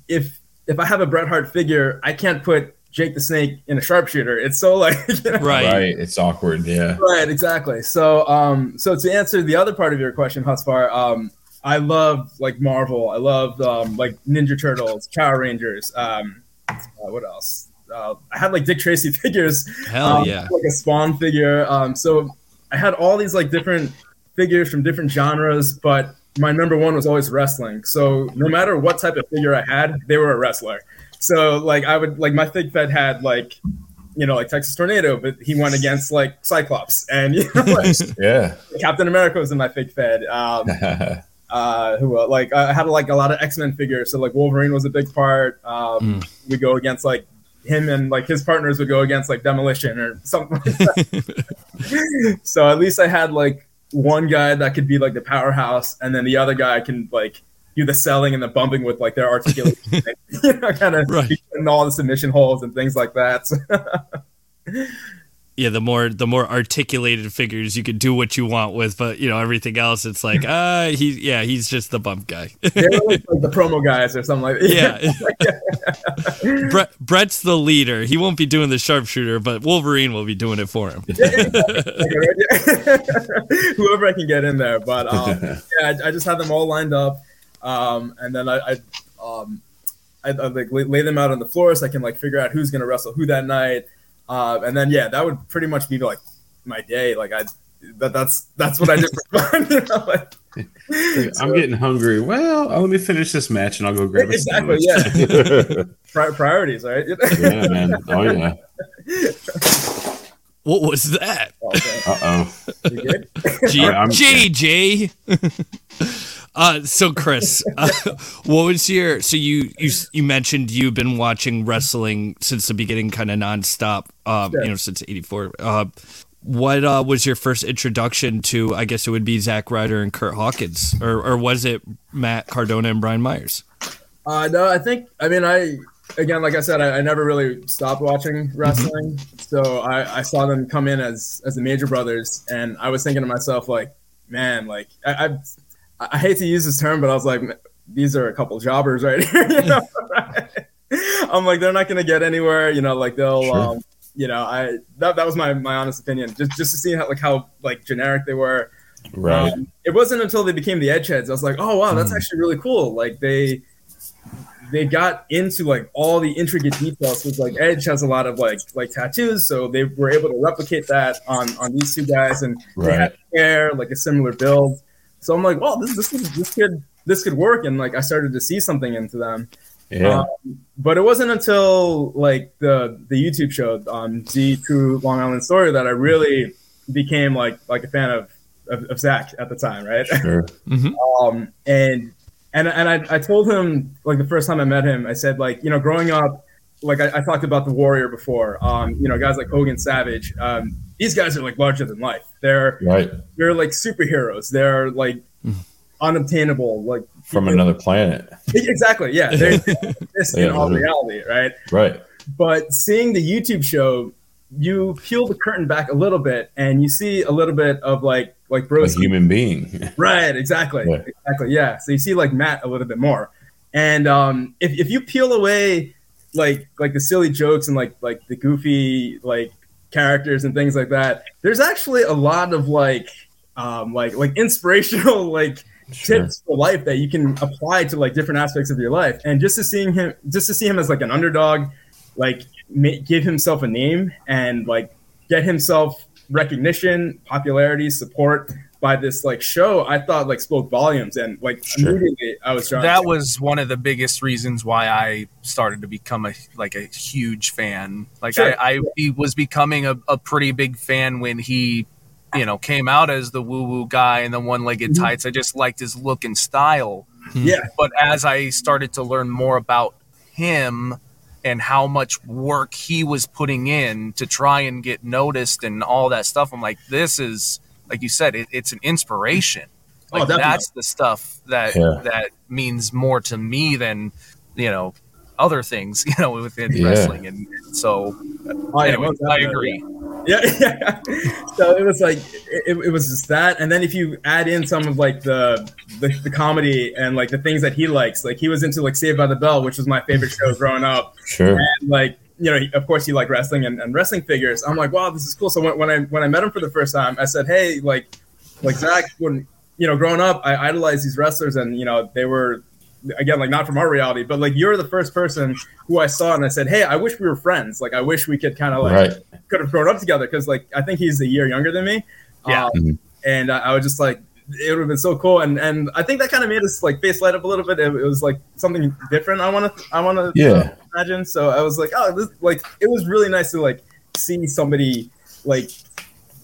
Speaker 6: If if I have a Bret Hart figure, I can't put Jake the Snake in a sharpshooter. It's so like you know?
Speaker 4: Right.
Speaker 5: Right. It's awkward. Yeah.
Speaker 6: right, exactly. So um, so to answer the other part of your question, Husfar, um, I love like Marvel. I love um, like Ninja Turtles, Power Rangers. Um, uh, what else? Uh, I had like Dick Tracy figures
Speaker 4: Hell
Speaker 6: um,
Speaker 4: yeah.
Speaker 6: like a Spawn figure. Um, so I had all these like different figures from different genres, but my number one was always wrestling. So no matter what type of figure I had, they were a wrestler. So like I would like my fig fed had like you know like Texas Tornado, but he went against like Cyclops, and you know, like,
Speaker 5: Yeah.
Speaker 6: Captain America was in my fig fed. Um, uh, who uh, like I had like a lot of X Men figures, so like Wolverine was a big part. Um, We go against like him and like his partners would go against like Demolition or something. Like that. so at least I had like one guy that could be like the powerhouse, and then the other guy can like do the selling and the bumping with like their articulation, you know, kind of
Speaker 4: Right.
Speaker 6: in all the submission holds and things like that. So,
Speaker 4: Yeah, the more the more articulated figures you can do what you want with, but you know everything else, it's like ah, he yeah, he's just the bump guy.
Speaker 6: they were like, like the promo guys or something like that.
Speaker 4: yeah, Bret, Bret's the leader. He won't be doing the sharpshooter, but Wolverine will be doing it for him.
Speaker 6: whoever I can get in there. But um, yeah, I, I just had them all lined up, um, and then I, I, um, I, I like lay, lay them out on the floor so I can like figure out who's gonna wrestle who that night, uh, and then yeah, that would pretty much be like my day. Like I, that, that's that's what I did for fun. You know?
Speaker 5: I'm getting hungry. Well, uh, let me finish this match and I'll go grab a
Speaker 6: Exactly,
Speaker 5: sandwich.
Speaker 6: pri- priorities, right?
Speaker 5: yeah, man. Oh yeah.
Speaker 4: What was that?
Speaker 6: Okay.
Speaker 5: Uh oh.
Speaker 6: You good?
Speaker 4: G-
Speaker 5: All right, I'm-
Speaker 4: JJ. Uh, so Chris, uh, what was your? So you you you mentioned you've been watching wrestling since the beginning, kind of nonstop. Um,
Speaker 6: Sure.
Speaker 4: you know, since '84. Uh, what uh, was your first introduction to? I guess it would be Zack Ryder and Kurt Hawkins, or or was it Matt Cardona and Brian Myers?
Speaker 6: Uh, no, I think I mean I again, like I said, I, I never really stopped watching wrestling, so I, I saw them come in as as the Major Brothers, and I was thinking to myself like, man, like I I, I hate to use this term, but I was like, these are a couple jobbers right here. You know? I'm like, they're not gonna get anywhere. You know, like they'll.
Speaker 5: Sure.
Speaker 6: Um, you know, I that, that was my, my honest opinion. Just just to see how like how like generic they were.
Speaker 5: Right.
Speaker 6: Um, it wasn't until they became the Edgeheads I was like, oh wow, that's
Speaker 5: Mm.
Speaker 6: actually really cool. Like they they got into like all the intricate details. Because like Edge has a lot of like like tattoos, so they were able to replicate that on on these two guys, and they had hair like a similar build. So I'm like, well, this this is- this could this could work, and like I started to see something into them.
Speaker 5: yeah.
Speaker 6: Um, but it wasn't until like the the YouTube show on Z True Long Island Story that I really became like like a fan of of, of Zack at the time, right?
Speaker 5: sure.
Speaker 6: um, and and and I, I told him like the first time I met him, I said like you know growing up, like I, I talked about the Warrior before, um, you know guys like Hogan, Savage, um, these guys are like larger than life. They're
Speaker 5: Right.
Speaker 6: they're like superheroes. They're like unobtainable, like
Speaker 5: From
Speaker 6: people-
Speaker 5: another planet.
Speaker 6: exactly yeah. They're this in
Speaker 5: Yeah,
Speaker 6: all reality, right?
Speaker 5: Right.
Speaker 6: but seeing the YouTube show, you peel the curtain back a little bit and you see a little bit of like like
Speaker 5: A human being.
Speaker 6: Right, exactly.
Speaker 5: Yeah.
Speaker 6: Exactly. Yeah. So you see like Matt a little bit more. And um if, if you peel away like like the silly jokes and like like the goofy like characters and things like that, there's actually a lot of like um like like inspirational like
Speaker 5: Sure.
Speaker 6: tips for life that you can apply to like different aspects of your life and just to seeing him just to see him as like an underdog like ma- give himself a name and like get himself recognition popularity support by this like show i thought like spoke volumes and like
Speaker 5: Sure.
Speaker 6: immediately i was drawn
Speaker 3: that
Speaker 6: to
Speaker 3: was one of the biggest reasons why I started to become a like a huge fan. Like
Speaker 6: Sure.
Speaker 3: I, I he was becoming a, a pretty big fan when he, you know, came out as the woo woo guy and the one legged
Speaker 6: Mhm.
Speaker 3: tights. I just liked his look and style.
Speaker 6: yeah
Speaker 3: But as I started to learn more about him and how much work he was putting in to try and get noticed and all that stuff. I'm like, this is like you said, it, it's an inspiration.
Speaker 6: Oh,
Speaker 3: Like
Speaker 6: definitely.
Speaker 3: that's the stuff that
Speaker 5: Yeah.
Speaker 3: that means more to me than you know other things you know within
Speaker 5: Yeah.
Speaker 3: wrestling. And so,
Speaker 6: Oh, yeah,
Speaker 3: anyway,
Speaker 6: most
Speaker 3: I
Speaker 6: definitely.
Speaker 3: agree.
Speaker 6: Yeah, yeah. So it was like it, it was just that, and then if you add in some of like the, the the comedy and like the things that he likes, like he was into like Saved by the Bell, which was my favorite show growing up,
Speaker 5: Sure.
Speaker 6: and like you know, he, of course he liked wrestling and, and wrestling figures. I'm like, wow, this is cool. So when, when I when I met him for the first time, I said, hey, like like Zack, when you know, growing up, I idolized these wrestlers, and you know, they were again like not from our reality, but like you're the first person who I saw, and I said, hey, I wish we were friends. Like I wish we could kind of like
Speaker 5: Right.
Speaker 6: could have grown up together because like I think he's a year younger than me.
Speaker 3: Yeah.
Speaker 6: Um,
Speaker 5: Mhm.
Speaker 6: and I, I was just like, it would have been so cool, and and I think that kind of made us like face light up a little bit. It, it was like something different. I want to I want to
Speaker 5: Yeah.
Speaker 6: imagine. So I was like, oh, this like it was really nice to like see somebody like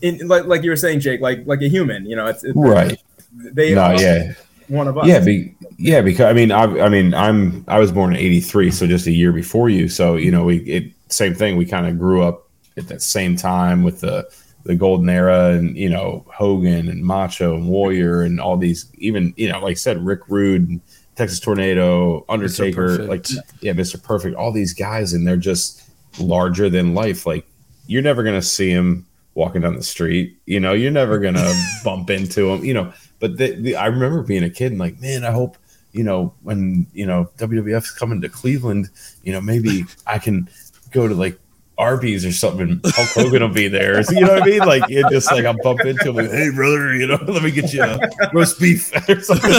Speaker 6: in like like you were saying, Jake, like like a human. You know, it's, it's
Speaker 5: Right.
Speaker 6: They
Speaker 5: No, yeah.
Speaker 6: one of us.
Speaker 5: Yeah, be, yeah, because I mean, I, I mean, I'm I was born in '83, so just a year before you. So you know, we it same thing. We kind of grew up at that same time with the the golden era, and you know, Hogan and Macho and Warrior and all these. Even you know, like I said, Rick Rude, and Texas Tornado, Undertaker, like yeah, Mister Perfect, all these guys, and they're just larger than life. Like you're never gonna see them walking down the street. You know, you're never gonna bump into them. You know, but the, the, I remember being a kid and like, man, I hope you know when you know WWF's coming to Cleveland, you know, maybe I can go to like Arby's or something. and Hulk Hogan will be there. So, you know what I mean? Like it just like I'll bump into him. Like, hey, brother, you know, let me get you a roast beef or something.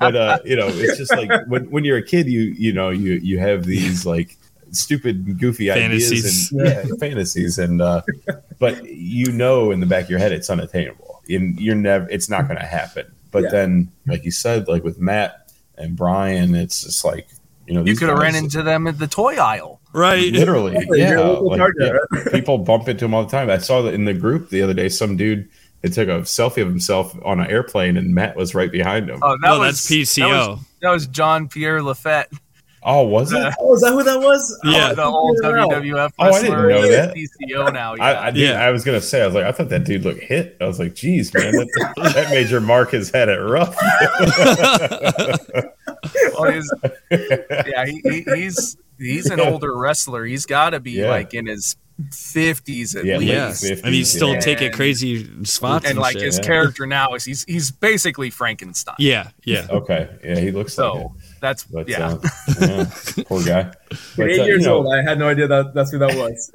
Speaker 5: but uh, you know, it's just like when when you're a kid, you you know, you you have these like stupid, goofy
Speaker 4: Fantasies.
Speaker 5: ideas and yeah, fantasies, and uh, but you know in the back of your head it's unattainable, and you're never, it's not going to happen. But
Speaker 6: Yeah.
Speaker 5: then, like you said, like with Matt and Brian, it's just like you know,
Speaker 3: You could have ran into them at the toy aisle.
Speaker 4: Right.
Speaker 5: literally,
Speaker 6: Exactly,
Speaker 5: yeah, like, yeah, people bump into him all the time. I saw that in the group the other day. Some dude had took a selfie of himself on an airplane, and Matt was right behind him.
Speaker 3: Oh, that
Speaker 4: Oh,
Speaker 3: was
Speaker 4: that's PCO.
Speaker 3: That was, that was John Pierre Lafitte,
Speaker 5: Oh, was it?
Speaker 6: Oh, is that who that was?
Speaker 4: Yeah.
Speaker 6: Oh,
Speaker 3: the old
Speaker 6: figured it out.
Speaker 3: WWF
Speaker 5: Oh, I didn't know that.
Speaker 3: PCO now. Yeah.
Speaker 5: I, I, did,
Speaker 4: Yeah.
Speaker 5: I was gonna say, I was like, I thought that dude looked hit. I was like, geez, man, that, that major Mark has had it rough.
Speaker 3: Well, he's- yeah, he, he, he's he's an older wrestler. He's got to be
Speaker 5: Yeah.
Speaker 3: like in his fifties at
Speaker 5: Yeah,
Speaker 3: least.
Speaker 4: Yeah,
Speaker 5: 50s,
Speaker 4: and he's still
Speaker 5: yeah.
Speaker 4: taking crazy spots and,
Speaker 3: and like
Speaker 4: shit.
Speaker 3: his
Speaker 5: Yeah.
Speaker 3: character now is he's he's basically Frankenstein.
Speaker 4: yeah, yeah.
Speaker 5: okay, yeah, he looks like.
Speaker 3: So that's
Speaker 5: But
Speaker 3: yeah.
Speaker 5: uh, yeah, poor guy. But,
Speaker 6: eight
Speaker 5: uh, you
Speaker 6: years
Speaker 5: know-
Speaker 6: old, I had no idea that that's who that was.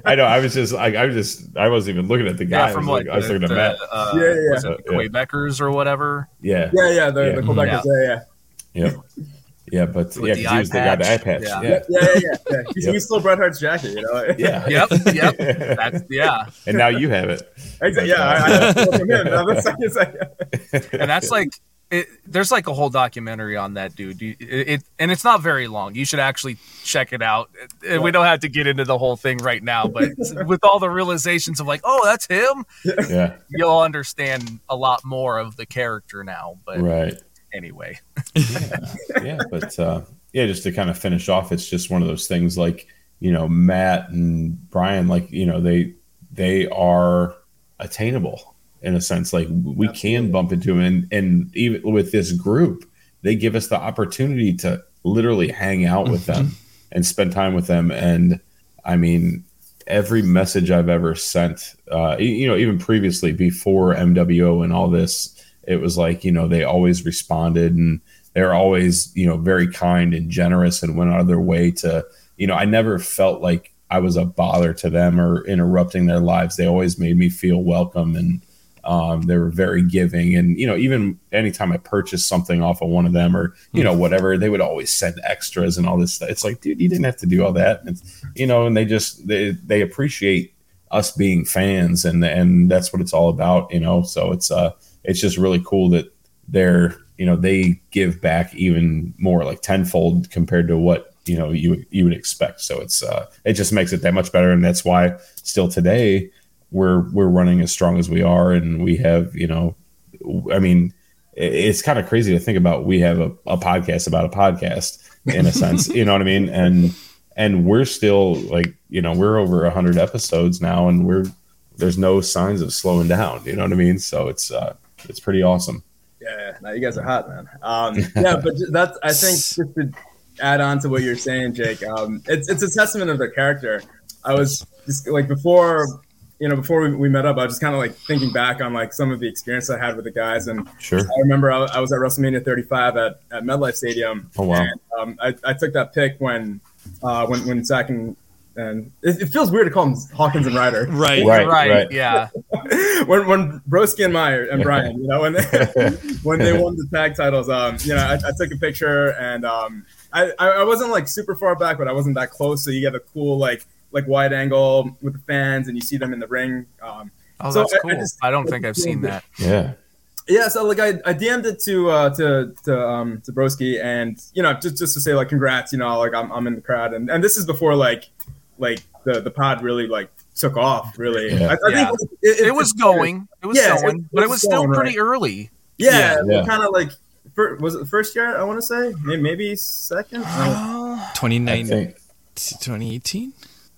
Speaker 5: I know. I was just like, I was just, I wasn't even looking at the guy.
Speaker 3: yeah, from
Speaker 5: I was,
Speaker 3: like
Speaker 5: like, I was
Speaker 3: the,
Speaker 5: looking at
Speaker 3: the,
Speaker 5: Matt.
Speaker 3: Uh,
Speaker 6: Yeah, yeah,
Speaker 3: was it the Quebecers or whatever.
Speaker 5: Yeah,
Speaker 6: yeah, yeah, the,
Speaker 5: Yeah.
Speaker 6: the Quebecers. Yeah, yeah.
Speaker 5: yeah, yeah. But
Speaker 3: With
Speaker 5: yeah,
Speaker 3: the
Speaker 5: 'cause he was the guy, the eye
Speaker 3: eye
Speaker 5: patch.
Speaker 3: patch.
Speaker 5: Yeah,
Speaker 3: Yeah.
Speaker 5: yeah.
Speaker 6: Yeah, yeah, yeah. yeah. He's,
Speaker 5: Yep.
Speaker 6: he's still Bret Hart's jacket, you know.
Speaker 5: yeah.
Speaker 3: Yep, yep. That's yeah,
Speaker 5: and now you have it.
Speaker 6: Exactly. Yeah, I, I know from him. Now, that's like, it's like,
Speaker 3: and that's like it, there's like a whole documentary on that dude. You- It, it and it's not very long. You should actually check it out. Uh, We don't have to get into the whole thing right now, but with all the realizations of like, oh, that's him,
Speaker 5: Yeah,
Speaker 3: you'll understand a lot more of the character now. But
Speaker 5: right.
Speaker 3: Anyway,
Speaker 5: yeah, but uh, yeah, just to kind of finish off, it's just one of those things like you know Matt and Brian, like you know they they are attainable in a sense. Like we can bump into them, and and even with this group, they give us the opportunity to literally hang out with them and spend time with them. And I mean, every message I've ever sent, uh, you know, even previously before MWO and all this, it was like you know they always responded and they're always you know very kind and generous and went out of their way to you know i never felt like i was a bother to them or interrupting their lives. They always made me feel welcome and um, they were very giving. And you know even anytime i purchased something off of one of them or you know whatever they would always send extras and all this stuff. It's like dude you didn't have to do all that. And you know and they just they, they appreciate us being fans and and that's what it's all about you know? So it's uh it's just really cool that they're you know they give back even more like tenfold compared to what you know you you would expect so it's uh it just makes it that much better and that's why still today we're we're running as strong as we are and we have you know i mean it's kind of crazy to think about. We have a, a podcast about a podcast in a sense, you know what I mean? And and we're still like, you know, we're over hundred episodes now, and we're there's no signs of slowing down. You know what I mean? So it's uh, it's pretty awesome.
Speaker 6: Yeah, no, you guys are hot, man. Um, yeah, but that's I think just to add on to what you're saying, Jake. Um, it's it's a testament of their character. I was just like before, you know, before we, we met up, I was just kind of like thinking back on like some of the experience I had with the guys, and
Speaker 5: Sure.
Speaker 6: I remember I, I was at WrestleMania 35 at, at MetLife Stadium.
Speaker 5: Oh, wow.
Speaker 6: And, um, I, I took that pick when uh, when when Zack and and it, it feels weird to call them Hawkins and Ryder.
Speaker 4: Right.
Speaker 5: Right.
Speaker 3: right,
Speaker 5: right.
Speaker 3: yeah.
Speaker 6: when when Broski and Meyer and Brian, you know, when they when they won the tag titles, um, you know, I, I took a picture and um, I, I I wasn't like super far back, but I wasn't that close, so you get a cool like like wide angle with the fans, and you see them in the ring. Um,
Speaker 3: Oh,
Speaker 6: So
Speaker 3: that's
Speaker 6: I- I
Speaker 3: cool.
Speaker 6: just-
Speaker 3: I don't think I've seen that.
Speaker 5: Yeah.
Speaker 6: yeah, so like I, I DM'd it to uh, to to um to Broski, and you know, just just to say like congrats, you know, like I'm I'm in the crowd, and and this is before like like the the pod really like took off, really.
Speaker 5: Yeah.
Speaker 6: I, I
Speaker 3: Yeah.
Speaker 6: think it,
Speaker 3: It was going. It was
Speaker 6: Yeah,
Speaker 3: going,
Speaker 6: it
Speaker 3: but it
Speaker 6: was
Speaker 3: was still
Speaker 6: going,
Speaker 3: pretty early.
Speaker 6: Yeah,
Speaker 5: Yeah.
Speaker 6: kind of like fir- was it the first year? I want to say maybe, maybe second, Uh,
Speaker 5: I
Speaker 4: 29,
Speaker 5: think
Speaker 4: 2018?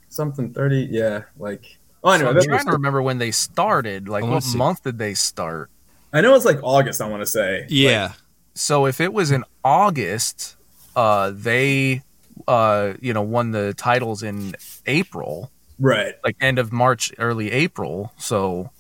Speaker 6: something thirty. Yeah, like oh,
Speaker 3: So
Speaker 6: anyway,
Speaker 3: I'm trying to remember when they started. Like, what
Speaker 4: see.
Speaker 3: month did they start?
Speaker 6: I know it's like August. I want to say.
Speaker 4: Yeah.
Speaker 3: So if it was in August, uh, they, uh, you know, won the titles in April,
Speaker 6: Right.
Speaker 3: like end of March, early April. So,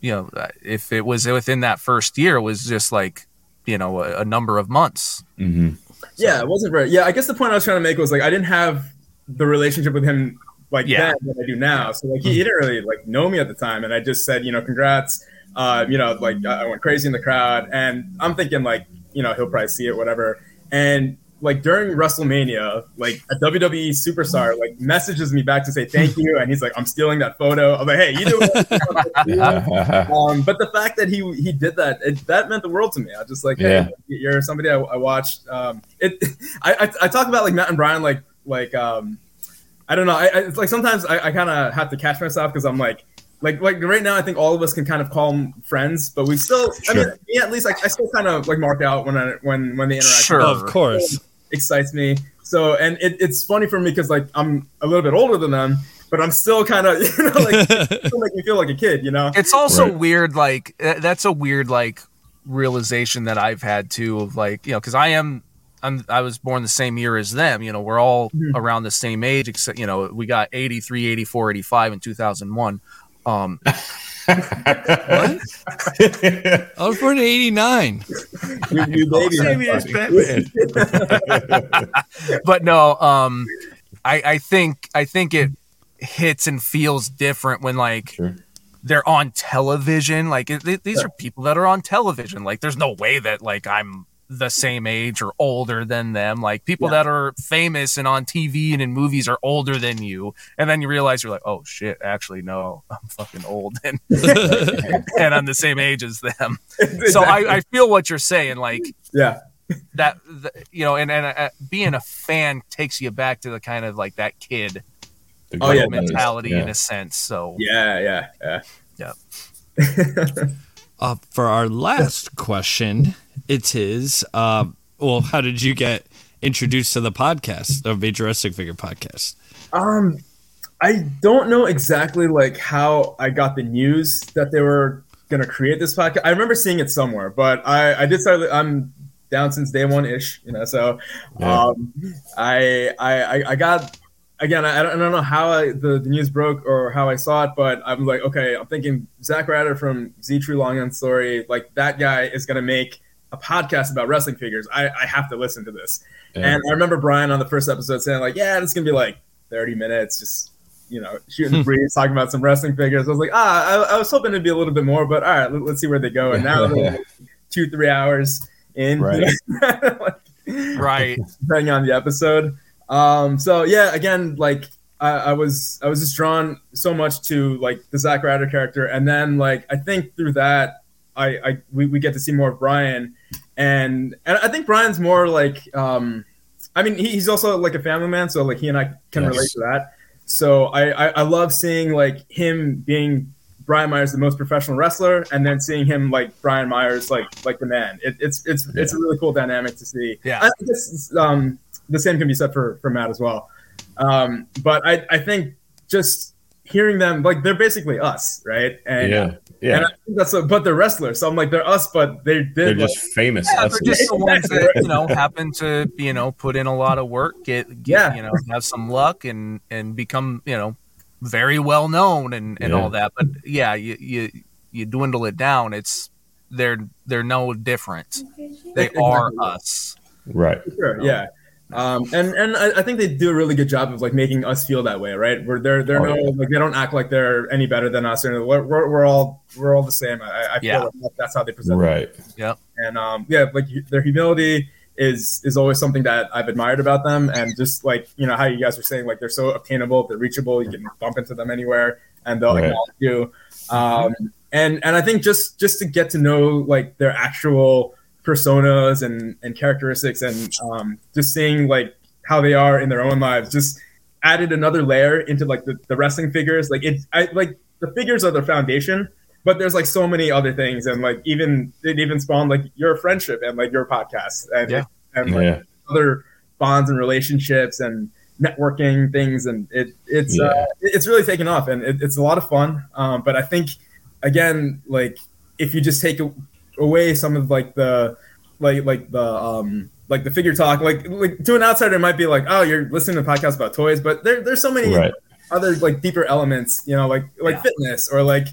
Speaker 3: you know, if it was within that first year, it was just like, you know, a, a number of months.
Speaker 5: hmm
Speaker 6: Yeah, it wasn't very. Yeah, I guess the point I was trying to make was like I didn't have the relationship with him like
Speaker 3: Yeah.
Speaker 6: then that I do now. So like he, he didn't really like know me at the time, and I just said, you know, congrats. Uh, you know, like I I went crazy in the crowd, and I'm thinking like, you know, he'll probably see it, whatever. And like during WrestleMania, like a WWE superstar like messages me back to say thank you, and he's like, I'm stealing that photo. I'm like, hey, you do it. um, but the fact that he he did that it, that meant the world to me. I was just like, hey,
Speaker 5: Yeah.
Speaker 6: you're somebody I, I watched. Um, it I, I I talk about like Matt and Brian like like um I don't know. I, I it's like sometimes I, I kind of have to catch myself because I'm like like like right now I think all of us can kind of call them friends, but we still I mean
Speaker 5: Sure.
Speaker 6: me at least like I still kind of like mark out when I when when they interact.
Speaker 3: Sure.
Speaker 4: Of course.
Speaker 6: excites me. So and it, it's funny for me because like I'm a little bit older than them, but I'm still kind of you know like still make me feel like a kid, you know.
Speaker 3: It's also
Speaker 5: Right.
Speaker 3: weird, like uh, that's a weird like realization that I've had too of like you know because I am I'm I was born the same year as them. You know, we're all around the same age, except you know we got 83, 84, 85, and 2001. Um, what?
Speaker 4: I was born in 89.
Speaker 6: You, you baby.
Speaker 3: but no, um, I I think I think it hits and feels different when like
Speaker 5: Sure.
Speaker 3: they're on television. Like it, th- these are people that are on television. Like there's no way that like I'm the same age or older than them. Like people that are famous and on TV and in movies are older than you, and then you realize you're like, oh shit, actually no, I'm fucking old and and I'm the same age as them. So I, I feel what you're saying. Like
Speaker 6: yeah.
Speaker 3: that, the, you know, and and uh, being a fan takes you back to the kind of like that kid
Speaker 5: The
Speaker 6: Oh, yeah,
Speaker 5: girl
Speaker 3: mentality
Speaker 5: yeah.
Speaker 3: in a sense. So
Speaker 6: yeah, Yeah, yeah, yeah.
Speaker 4: Uh, for our last question, it is uh, well, how did you get introduced to the podcast, the Wrestling Figure podcast?
Speaker 6: Um, I don't know exactly like how I got the news that they were gonna create this podcast. I remember seeing it somewhere, but I I did start. I'm down since day one ish, you know. So, um, I I I- I got. Again, I I don't, I don't know how I, the, the news broke or how I saw it, but I'm like, okay, I'm thinking Zack Ryder from Z True Long Island Story, like that guy is gonna make a podcast about wrestling figures. I, I have to listen to this.
Speaker 5: Yeah.
Speaker 6: And I remember Brian on the first episode saying like, "Yeah, it's gonna be like 30 minutes, just you know, shooting the breeze, talking about some wrestling figures." I was like, "Ah, I, I was hoping it'd be a little bit more, but all right, let, us see where they go." And now they're like two, three hours in,
Speaker 5: Right.
Speaker 6: like,
Speaker 3: right.
Speaker 6: depending on the episode. Um, so yeah, again, like I, I was, I was just drawn so much to like the Zack Ryder character, and then like I think through that, I, I we, we get to see more of Brian, and and I think Brian's more like, um, I mean, he, he's also like a family man, so like he and I can
Speaker 5: Yes.
Speaker 6: relate to that. So I, I I love seeing like him being Brian Myers the most professional wrestler, and then seeing him like Brian Myers like like the man. It, it's it's it's a really cool dynamic to see.
Speaker 3: Yeah.
Speaker 6: I guess um, the same can be said for for Matt as well. Um, but I I think just hearing them like they're basically us, right? And
Speaker 5: yeah, yeah.
Speaker 6: and I think that's a, but they're wrestlers, so I'm like they're us, but they did
Speaker 5: They're
Speaker 6: like,
Speaker 5: just famous.
Speaker 3: Yeah, they're just the ones that you know happen to you know put in a lot of work, get, get
Speaker 6: Yeah.
Speaker 3: you know have some luck and and become you know very well known and and
Speaker 5: Yeah.
Speaker 3: all that. But yeah, you you you dwindle it down. It's they're they're no different. They are us.
Speaker 5: right.
Speaker 6: Sure, yeah. Um, and and I, I think they do a really good job of like making us feel that way, right? Where they're they're
Speaker 5: Oh,
Speaker 6: no
Speaker 5: yeah.
Speaker 6: like they don't act like they're any better than us, or we're, we're, we're all we're all the same. I, I feel
Speaker 3: Yeah.
Speaker 6: like that's how they present. it.
Speaker 5: Right.
Speaker 3: Yep.
Speaker 6: And um, yeah, like their humility is is always something that I've admired about them, and just like you know how you guys were saying, like they're so obtainable, they're reachable, you can bump into them anywhere, and they'll
Speaker 5: Right.
Speaker 6: acknowledge you. Um, and and I think just just to get to know like their actual personas and and characteristics, and um, just seeing like how they are in their own lives, just added another layer into like the, the wrestling figures. Like it, I like the figures are the foundation, but there's like so many other things, and like even it even spawned like your friendship and like your podcast and
Speaker 3: Yeah.
Speaker 6: and like,
Speaker 5: Yeah.
Speaker 6: other bonds and relationships and networking things, and it it's
Speaker 5: Yeah.
Speaker 6: uh, it's really taken off, and it, it's a lot of fun. Um, but I think again, like if you just take a- away some of like the like like the um like the figure talk like like to an outsider it might be like oh you're listening to podcasts about toys but there, there's so many
Speaker 5: Right.
Speaker 6: other like deeper elements you know like like
Speaker 3: Yeah.
Speaker 6: fitness or like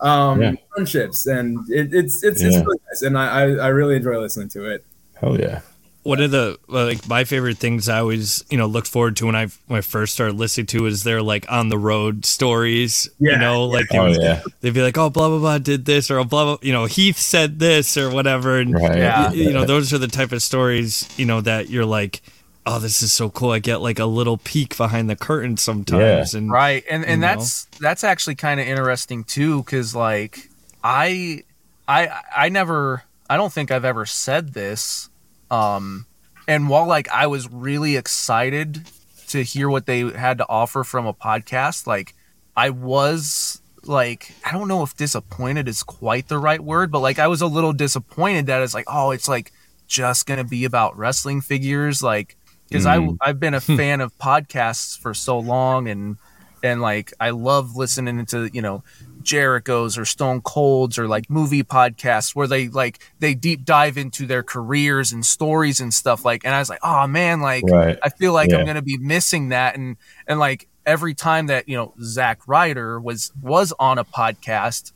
Speaker 6: um
Speaker 5: Yeah.
Speaker 6: friendships and it, it's it's,
Speaker 5: Yeah.
Speaker 6: it's really nice and I, I I really enjoy listening to it
Speaker 5: Hell yeah.
Speaker 4: One of the like my favorite things I always you know looked forward to when I when I first started listening to is their like on the road stories.
Speaker 6: Yeah,
Speaker 4: you know, like they
Speaker 5: Oh
Speaker 4: would-
Speaker 5: yeah.
Speaker 4: they'd be like, oh blah blah blah did this or oh, blah blah you know Heath said this or whatever, and
Speaker 5: Right.
Speaker 3: Yeah.
Speaker 4: y- you know those are the type of stories you know that you're like, oh this is so cool. I get like a little peek behind the curtain sometimes, and
Speaker 3: right and and
Speaker 4: you know?
Speaker 3: that's that's actually kind of interesting too because like i i i never i don't think i've ever said this um and while like i was really excited to hear what they had to offer from a podcast like i was like i don't know if disappointed is quite the right word but like i was a little disappointed that it's like oh it's like just gonna be about wrestling figures like because
Speaker 5: Mhm.
Speaker 3: i i've been a fan of podcasts for so long and and like I love listening to you know Jericho's or Stone Cold's or like movie podcasts where they like they deep dive into their careers and stories and stuff like and I was like oh man like
Speaker 5: Right.
Speaker 3: I feel like
Speaker 5: Yeah.
Speaker 3: I'm gonna be missing that and and like every time that you know Zack Ryder was was on a podcast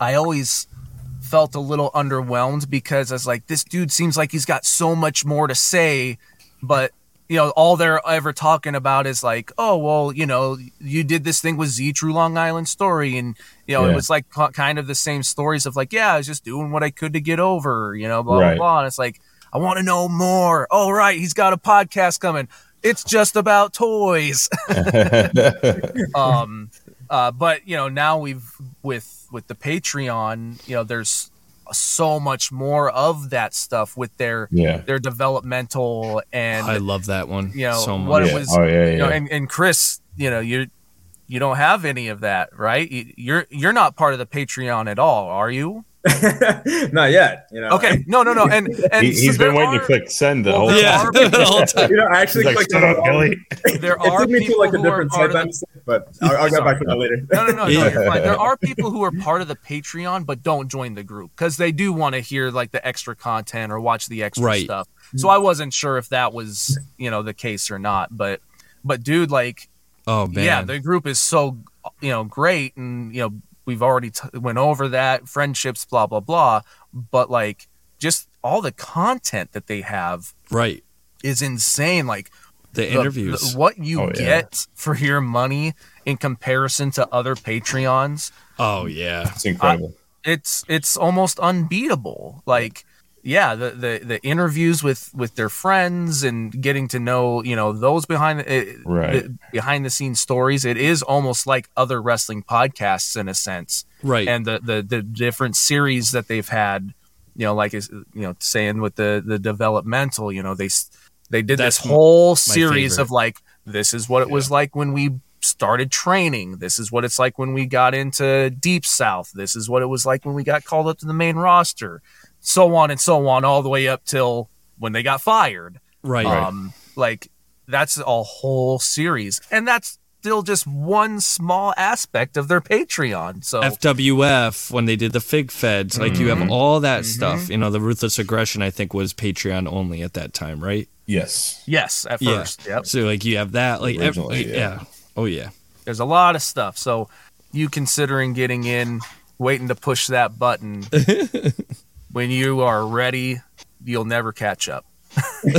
Speaker 3: I always felt a little underwhelmed because I was like this dude seems like he's got so much more to say but you know, all they're ever talking about is like, oh, well, you know, you did this thing with Z True Long Island Story, and you know,
Speaker 5: Yeah.
Speaker 3: it was like kind of the same stories of like, yeah, I was just doing what I could to get over, you know, blah
Speaker 5: Right.
Speaker 3: blah blah. And it's like, I want to know more. Oh, right, he's got a podcast coming. It's just about toys. um, uh, but you know, now we've with with the Patreon, you know, there's so much more of that stuff with their
Speaker 5: yeah.
Speaker 3: their developmental and
Speaker 4: I love that one.
Speaker 3: you know
Speaker 4: so much.
Speaker 3: what
Speaker 5: yeah.
Speaker 3: it was
Speaker 5: Oh yeah.
Speaker 3: you know and, and chris you know you you don't have any of that right you're you're not part of the patreon at all are you
Speaker 6: not yet you know
Speaker 3: okay no no no and and
Speaker 5: He,
Speaker 3: so
Speaker 5: has been waiting
Speaker 3: are-
Speaker 5: to click send the whole
Speaker 3: there
Speaker 4: yeah,
Speaker 3: are-
Speaker 4: the whole time.
Speaker 6: you know I actually
Speaker 5: He's like,
Speaker 6: clicked on
Speaker 5: up,
Speaker 6: it.
Speaker 5: Billy.
Speaker 3: there
Speaker 6: it
Speaker 3: are
Speaker 6: took me to
Speaker 3: people
Speaker 6: like a
Speaker 3: who are
Speaker 6: different
Speaker 3: part
Speaker 6: site
Speaker 3: of the,
Speaker 6: mistake, but I'll, I'll get back to that later
Speaker 3: no no no, no
Speaker 4: Yeah.
Speaker 3: you're fine. there are people who are part of the patreon but don't join the group because they do want to hear like the extra content or watch the extra
Speaker 4: Right.
Speaker 3: stuff so i wasn't sure if that was you know the case or not but but dude like
Speaker 4: Oh man,
Speaker 3: yeah the group is so you know great and you know we've already t- went over that friendships blah blah blah but like just all the content that they have
Speaker 4: right.
Speaker 3: is insane like
Speaker 4: The
Speaker 3: the-
Speaker 4: interviews.
Speaker 3: the- what you
Speaker 5: Oh, yeah.
Speaker 3: get for your money in comparison to other patreons
Speaker 4: oh yeah.
Speaker 5: It's incredible.
Speaker 3: it's it's almost unbeatable like yeah the, the the interviews with with their friends and getting to know you know those behind the, eh,
Speaker 5: Right.
Speaker 3: the behind the scenes stories it is almost like other wrestling podcasts in a sense
Speaker 4: Right.
Speaker 3: and the the the different series that they've had you know like is you know saying with the the developmental you know they they did
Speaker 4: That's
Speaker 3: this whole
Speaker 4: favorite.
Speaker 3: series of like this is what it was like when we started training. This is what it's like when we got into Deep South. This is what it was like when we got called up to the main roster, so on and so on, all the way up till when they got fired.
Speaker 4: Right.
Speaker 3: Um, like that's a whole series, and that's still just one small aspect of their Patreon. So
Speaker 4: FWF when they did the Fig Feds, like you
Speaker 3: Mm-hmm.
Speaker 4: have all that stuff. You know, the Ruthless Aggression I think was Patreon only at that time, right?
Speaker 5: Yes.
Speaker 3: yes, at
Speaker 4: Yeah.
Speaker 3: first, yep.
Speaker 4: So like you have that, like ev-
Speaker 5: Originally,
Speaker 4: yeah.
Speaker 5: yeah.
Speaker 4: Oh yeah.
Speaker 3: There's a lot of stuff. So you considering getting in, waiting to push that button when you are ready, you'll never catch up.
Speaker 6: well,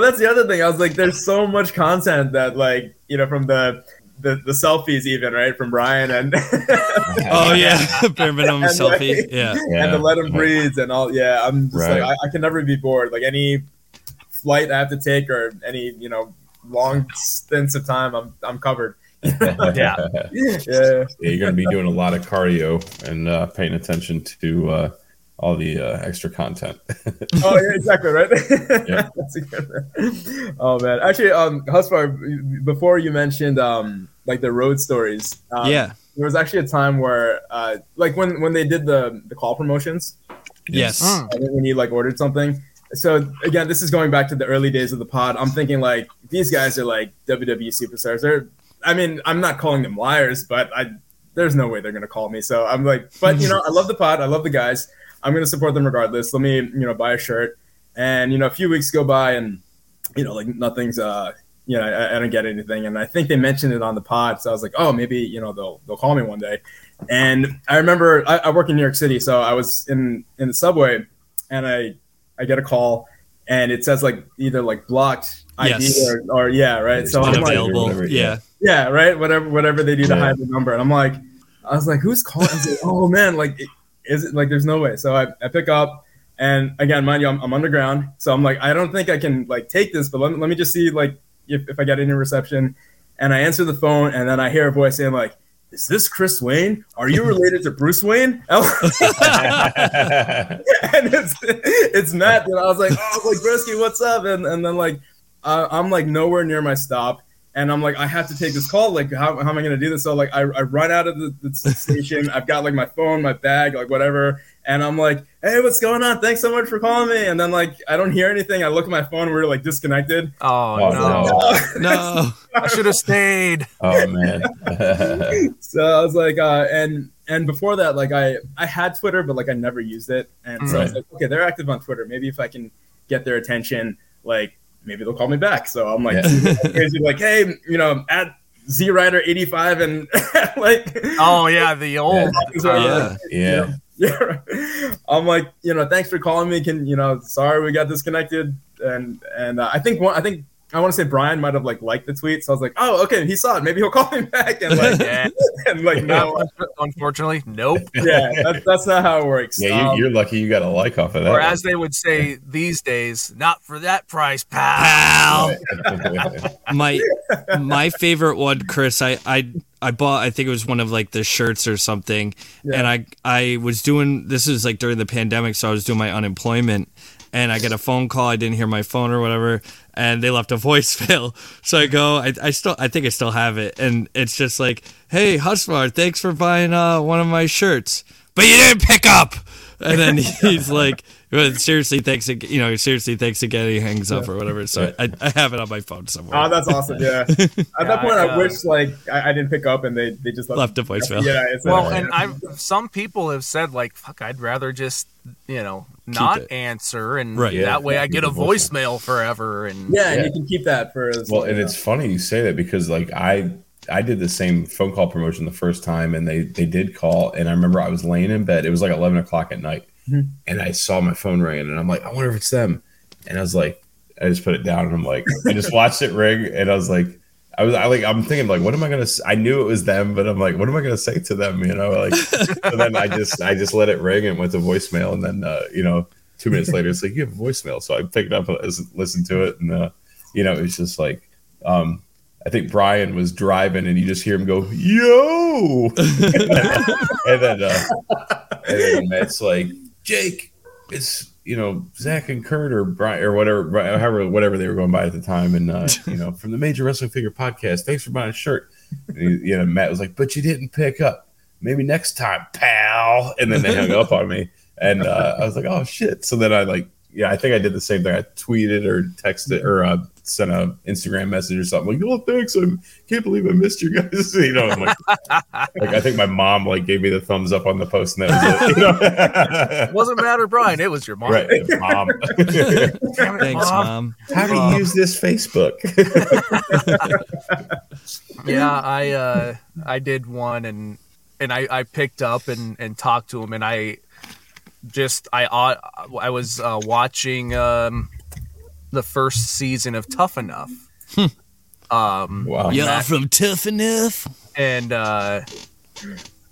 Speaker 6: that's the other thing. I was like, there's so much content that, like, you know, from the the, the selfies, even right from Brian and
Speaker 4: Oh yeah. Bare minimum
Speaker 6: And, like-
Speaker 4: selfie. Yeah.
Speaker 5: Yeah.
Speaker 6: and the let him breathe and all. Yeah, I'm just
Speaker 5: Right.
Speaker 6: like, I, I can never be bored. Like any flight I have to take or any you know long stints of time, I'm I'm covered.
Speaker 3: Yeah.
Speaker 6: Yeah,
Speaker 5: Yeah, you're going to be doing a lot of cardio and uh, paying attention to uh, all the uh, extra content.
Speaker 6: oh yeah, exactly right.
Speaker 5: Yeah.
Speaker 6: That's a good one. Oh man, actually, um, Husfar, before you mentioned um like the road stories, um,
Speaker 4: yeah.
Speaker 6: there was actually a time where uh like when when they did the the call promotions
Speaker 4: Yes.
Speaker 3: Mm.
Speaker 6: When you like ordered something. So again, this is going back to the early days of the pod. I'm thinking like these guys are like WWE superstars. They're, I mean, I'm not calling them liars, but I there's no way they're gonna call me. So I'm like, but you know, I love the pod. I love the guys. I'm gonna support them regardless. Let me you know buy a shirt. And you know, a few weeks go by, and you know, like nothing's uh you know, I, I don't get anything. And I think they mentioned it on the pod. So I was like, oh, maybe, you know, they'll, they'll call me one day. And I remember I, I work in New York City. So I was in, in the subway and I, I get a call and it says like either like blocked ID
Speaker 4: Yes.
Speaker 6: or, or yeah. Right. So I'm like,
Speaker 4: Unavailable. yeah.
Speaker 6: yeah, right. Whatever, whatever they do to
Speaker 5: Yeah.
Speaker 6: hide the number. And I'm like, I was like, who's calling? Like, oh man, like, is it like, there's no way. So I, I pick up, and again, mind you, I'm, I'm underground, so I'm like, I don't think I can like take this, but let me, let me just see like if, if I get any reception. And I answer the phone, and then I hear a voice saying like, "Is this Chris Wayne? Are you related to Bruce Wayne?" and it's it's Matt. And I was like, oh, like Broski, what's up? And and then like, uh, I'm like nowhere near my stop, and I'm like, I have to take this call. Like, how, how am I gonna do this? So like, I, I run out of the, the station. I've got like my phone, my bag, like whatever, and I'm like, hey, what's going on? Thanks so much for calling me. And then like, I don't hear anything. I look at my phone. We're like disconnected.
Speaker 3: Oh,
Speaker 5: Oh,
Speaker 3: no.
Speaker 5: no.
Speaker 4: No.
Speaker 3: I should have stayed.
Speaker 5: oh man.
Speaker 6: So I was like, uh, and and before that, like I I had Twitter, but like I never used it, and so I was like, okay, they're active on Twitter. Maybe if I can get their attention, like maybe they'll call me back. So I'm like,
Speaker 5: Yeah.
Speaker 6: crazy, like, hey, you know, at Z Rider 85, and like,
Speaker 3: Oh yeah, the old.
Speaker 6: Yeah.
Speaker 3: uh,
Speaker 4: Yeah.
Speaker 5: yeah.
Speaker 6: yeah. I'm like, you know, thanks for calling me. Can you know, sorry we got disconnected, and and uh, I think one, I think. I want to say Brian might have like liked the tweet, so I was like, "Oh, okay, he saw it. Maybe he'll call me back." And like,
Speaker 3: yeah.
Speaker 6: and like, no,
Speaker 3: Unfortunately, nope.
Speaker 6: yeah, that's, that's not how it works.
Speaker 5: Yeah,
Speaker 6: Um,
Speaker 5: you, you're lucky you got a like off of that.
Speaker 3: Or as they would say these days, not for that price, pal.
Speaker 4: Pal. my my favorite one, Chris. I I I bought. I think it was one of like the shirts or something,
Speaker 6: Yeah.
Speaker 4: and I I was doing. This is like during the pandemic, so I was doing my unemployment, and I get a phone call. I didn't hear my phone or whatever, and they left a voicemail. So I go. I, I still. I think I still have it, and it's just like, "Hey, Husmar, thanks for buying uh, one of my shirts, but you didn't pick up." And then he's like, well, "Seriously, thanks. ag- You know, seriously, thanks again." He hangs up or whatever. So I, I have it on my phone somewhere.
Speaker 6: Oh, that's awesome. Yeah. At that point, I
Speaker 3: uh,
Speaker 6: wish like I, I didn't pick up and they, they just
Speaker 4: Left a voicemail.
Speaker 6: Yeah. It's
Speaker 3: Well, and I've some people have said like, "Fuck, I'd rather just you know not answer, and
Speaker 4: Right.
Speaker 5: Yeah,
Speaker 3: that way I get a
Speaker 5: the voicemail.
Speaker 3: voicemail forever." And
Speaker 6: yeah, and you can keep that for as
Speaker 5: well, and
Speaker 6: as-
Speaker 5: it's funny you say that because like I I did the same phone call promotion the first time, and they they did call, and I remember I was laying in bed. It was like eleven o'clock at night,
Speaker 6: Mhm.
Speaker 5: and I saw my phone ring, and I'm like, I wonder if it's them, and I was like, I just put it down, and I'm like, I just watched it ring, and I was like. I was I like I'm thinking like what am I gonna s- I knew it was them but I'm like what am I gonna say to them you know like so then I just I just let it ring and went to voicemail and then uh, you know two minutes later it's like you have a voicemail so I picked it up and listened to it and uh, you know it's just like um I think Brian was driving and you just hear him go yo and then uh, and then Matt's like Jake it's you know Zack and Curt or Brian or whatever, however, whatever they were going by at the time, and uh, you know from the Major Wrestling Figure Podcast. Thanks for buying a shirt. And you know, Matt was like, "But you didn't pick up. Maybe next time, pal." And then they hung up on me, and uh, I was like, "Oh shit!" So then I like, yeah, I think I did the same thing. I tweeted or texted or uh, sent a Instagram message or something like, "Oh, thanks! I can't believe I missed you guys." You know, I'm like, like I think my mom like gave me the thumbs up on the post, and that was it. You know?
Speaker 3: It wasn't Matt or Brian. It was your mom.
Speaker 5: right, mom.
Speaker 3: It,
Speaker 4: Thanks,
Speaker 3: Mom.
Speaker 4: mom.
Speaker 5: How do you use this Facebook?
Speaker 3: Yeah, I uh, I did one and and I, I picked up and, and talked to him and I just I I was uh, watching um, the first season of Tough Enough. um,
Speaker 5: wow.
Speaker 4: Y'all from Tough Enough?
Speaker 3: and uh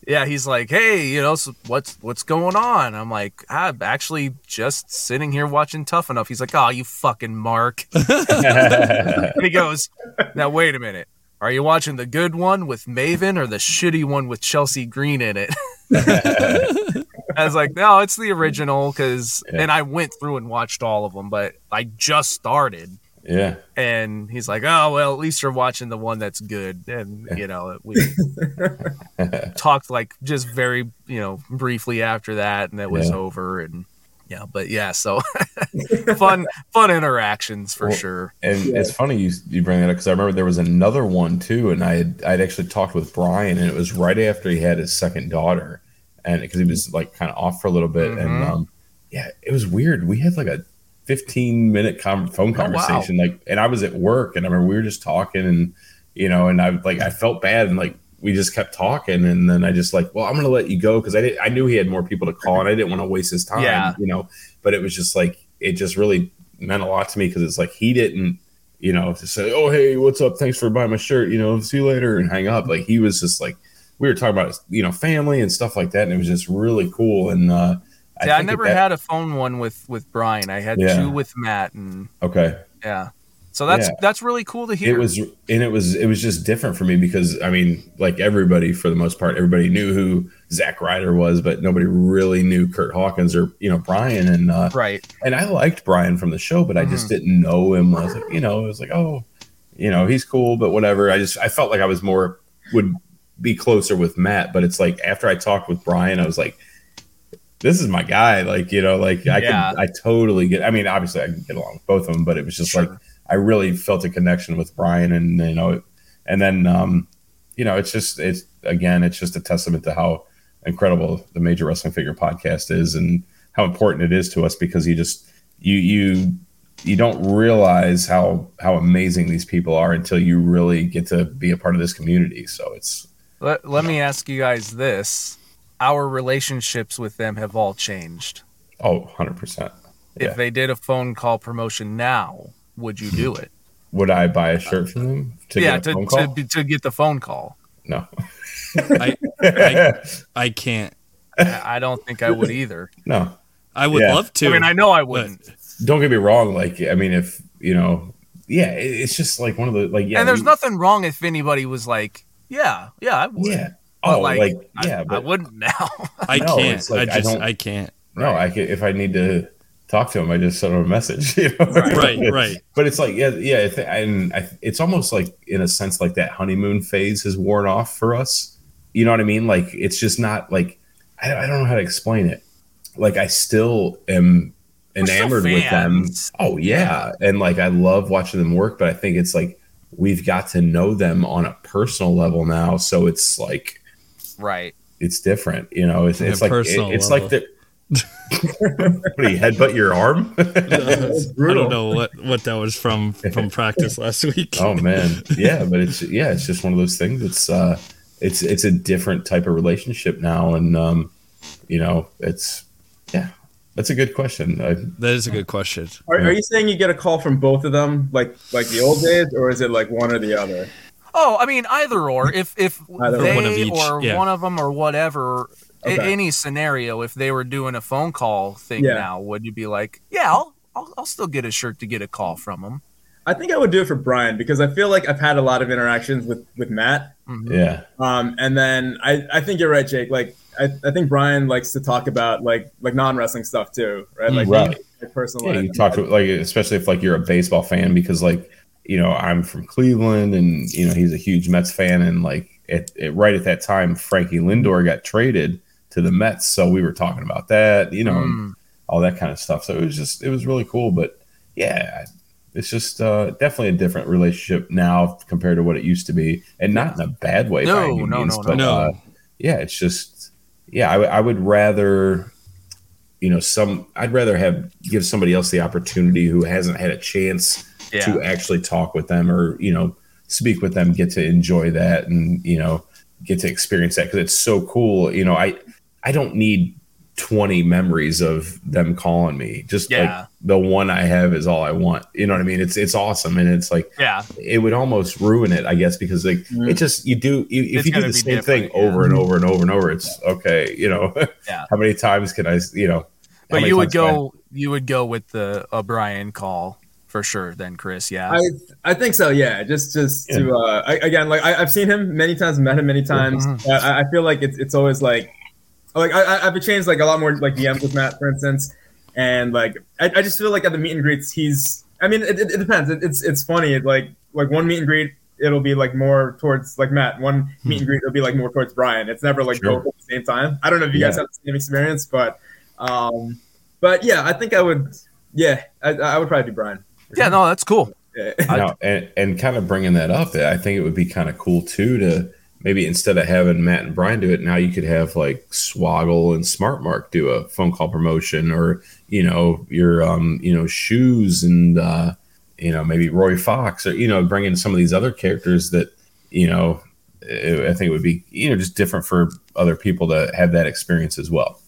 Speaker 3: yeah he's like hey you know so what's what's going on i'm like i'm actually just sitting here watching tough enough he's like oh you fucking mark and he goes now wait a minute are you watching the good one with maven or the shitty one with chelsea green in it i was like no it's the original because
Speaker 5: Yeah.
Speaker 3: and i went through and watched all of them but i just started
Speaker 5: yeah.
Speaker 3: and he's like, "Oh well, at least you're watching the one that's good." And you know, we talked like just very, you know, briefly after that, and it was
Speaker 5: Yeah.
Speaker 3: over. And yeah, but yeah, so fun, fun interactions for
Speaker 5: Well,
Speaker 3: sure.
Speaker 5: And it's funny you you bring that up because I remember there was another one too, and I had I'd actually talked with Brian, and it was right after he had his second daughter, and because he was like kind of off for a little bit, and
Speaker 3: Mhm.
Speaker 5: um, yeah, it was weird. We had like a 15 minute com- phone
Speaker 3: Oh, wow.
Speaker 5: conversation, like, and I was at work, and I remember we were just talking, and you know, and I like I felt bad, and like we just kept talking, and then I just like, well, I'm gonna let you go because I did I knew he had more people to call, and I didn't want to waste his time,
Speaker 3: Yeah.
Speaker 5: you know, but it was just like it just really meant a lot to me because it's like he didn't you know, to say, "Oh, hey, what's up? Thanks for buying my shirt." You know, see you later, and hang up. Like he was just like we were talking about, you know, family and stuff like that, and it was just really cool. And uh,
Speaker 3: Yeah, I,
Speaker 5: think
Speaker 3: never
Speaker 5: that-
Speaker 3: had a phone one with with Brian. I had
Speaker 5: Yeah.
Speaker 3: two with Matt, and
Speaker 5: Okay,
Speaker 3: yeah, so that's
Speaker 5: Yeah.
Speaker 3: that's really cool to hear.
Speaker 5: it was, and it was, it was just different for me because I mean, like everybody for the most part, everybody knew who Zack Ryder was, but nobody really knew Curt Hawkins or you know Brian. And uh,
Speaker 3: right.
Speaker 5: and I liked Brian from the show, but I just
Speaker 3: Mm-hmm.
Speaker 5: didn't know him. I was like, you know, it was like, oh, you know, he's cool, but whatever. I just I felt like I was more would be closer with Matt, but it's like after I talked with Brian, I was like, this is my guy. Like, you know, like I
Speaker 3: Yeah.
Speaker 5: can I totally get. I mean, obviously I can get along with both of them, but it was just
Speaker 3: Sure.
Speaker 5: like I really felt a connection with Brian, and you know, and then um, you know, it's just it's again, it's just a testament to how incredible the Major Wrestling Figure podcast is, and how important it is to us because you just you you you don't realize how how amazing these people are until you really get to be a part of this community. So it's
Speaker 3: Let, let me ask you guys this: Our relationships with them have all changed.
Speaker 5: oh 100 percent. Yeah.
Speaker 3: If they did a phone call promotion now, would you do it?
Speaker 5: Would I buy a shirt from them to
Speaker 3: yeah,
Speaker 5: get a
Speaker 3: to,
Speaker 5: phone call?
Speaker 3: to to get the phone call.
Speaker 5: no.
Speaker 4: I, I I can't.
Speaker 3: I I don't think I would either.
Speaker 5: no.
Speaker 4: I would
Speaker 5: Yeah.
Speaker 4: love to.
Speaker 3: I mean, I know I wouldn't.
Speaker 5: Don't get me wrong. Like I mean, if you know, yeah, it's just like one of the like yeah.
Speaker 3: and there's
Speaker 5: we-
Speaker 3: nothing wrong if anybody was like, "Yeah, yeah, I would."
Speaker 5: Yeah.
Speaker 3: But,
Speaker 5: Oh, like,
Speaker 3: I-
Speaker 5: yeah,
Speaker 3: I,
Speaker 5: but
Speaker 3: wouldn't now.
Speaker 4: I
Speaker 5: No,
Speaker 4: can't.
Speaker 5: it's like
Speaker 4: I
Speaker 5: I
Speaker 4: just
Speaker 5: don't-
Speaker 4: I, can't.
Speaker 5: No, I could if I need to talk to him, I just send him a message. You know?
Speaker 4: Right, right.
Speaker 5: But it's like, yeah, yeah, I and I, it's almost like in a sense like that honeymoon phase has worn off for us. You know what I mean? Like it's just not like I, I don't know how to explain it. Like I still am
Speaker 3: We're still
Speaker 5: enamored with them. Oh yeah, and like I love watching them work, but I think it's like we've got to know them on a personal level now, so it's like
Speaker 3: right.
Speaker 5: it's different. You know, it's, it's like it- it's
Speaker 4: level.
Speaker 5: like the. what do you headbutt your arm?
Speaker 4: I don't know what what that was from from practice last week.
Speaker 5: oh man, yeah, but it's yeah, it's just one of those things. It's uh, it's it's a different type of relationship now, and um, you know, it's yeah, that's a good question. I,
Speaker 4: That is a good question.
Speaker 6: Are, are you saying you get a call from both of them, like like the old days, or is it like one or the other?
Speaker 3: Oh, I mean, either or. If if
Speaker 6: Either
Speaker 3: they
Speaker 4: one of each,
Speaker 3: or
Speaker 4: yeah.
Speaker 3: one of them or whatever, a-
Speaker 6: Okay.
Speaker 3: any scenario, if they were doing a phone call thing
Speaker 6: Yeah.
Speaker 3: now, would you be like, yeah, I'll, I'll I'll still get a shirt to get a call from them?
Speaker 6: I think I would do it for Brian because I feel like I've had a lot of interactions with with Matt,
Speaker 5: yeah,
Speaker 6: um, and then I I think you're right, Jake. Like I, I think Brian likes to talk about like like non wrestling stuff too, right? Like,
Speaker 5: Right.
Speaker 6: like personal
Speaker 5: Yeah,
Speaker 6: life.
Speaker 5: you talk to like especially if like you're a baseball fan because like you know I'm from Cleveland and you know he's a huge Mets fan and like at, at right at that time Frankie Lindor got traded to the Mets so we were talking about that you know
Speaker 3: Mm.
Speaker 5: all that kind of stuff so it was just it was really cool but yeah it's just uh, definitely a different relationship now compared to what it used to be and not in a bad way by
Speaker 3: No,
Speaker 5: any
Speaker 3: no,
Speaker 5: means,
Speaker 3: no,
Speaker 5: but,
Speaker 4: no.
Speaker 5: Uh, yeah it's just yeah I, w- I would rather you know some i'd rather have give somebody else the opportunity who hasn't had a chance
Speaker 3: Yeah.
Speaker 5: to actually talk with them or you know speak with them get to enjoy that and you know get to experience that because it's so cool you know i i don't need 20 memories of them calling me just
Speaker 3: Yeah.
Speaker 5: like the one i have is all i want you know what i mean it's it's awesome and it's like
Speaker 3: Yeah.
Speaker 5: it would almost ruin it, I guess, because like
Speaker 6: Mm.
Speaker 5: it just you do you, if
Speaker 3: It's
Speaker 5: you do the same thing
Speaker 3: yeah.
Speaker 5: over and over and over and over, it's okay. You know,
Speaker 3: Yeah.
Speaker 5: how many times can I? You know,
Speaker 3: But you would
Speaker 5: times can I-
Speaker 3: go you would go with the O'Brien call for sure then Chris, yeah.
Speaker 6: I I think so. Yeah, just just to uh, I, again, like I, I've seen him many times, met him many times.
Speaker 3: Mhm.
Speaker 6: I, I feel like it's it's always like like I, I- I've exchanged like a lot more like DMs with Matt, for instance, and like I, I just feel like at the meet and greets, he's. I mean, it, it, it depends. It, it's it's funny. It, like like one meet and greet, it'll be like more towards like Matt. One meet and greet, it'll be like more towards Brian. It's never like
Speaker 5: Sure.
Speaker 6: both at the same time. I don't know if you guys have the same experience, but um, but yeah, I think I would. Yeah, I, I would probably do Brian.
Speaker 3: yeah, no, that's cool.
Speaker 6: Yeah.
Speaker 5: Now, and, and kind of bringing that up, I think it would be kind of cool too to maybe instead of having Matt and Brian do it, now you could have like Swoggle and Smart Mark do a phone call promotion, or you know your um you know shoes and uh, you know maybe Roy Fox, or you know bring in some of these other characters that you know I think it would be you know just different for other people to have that experience as well.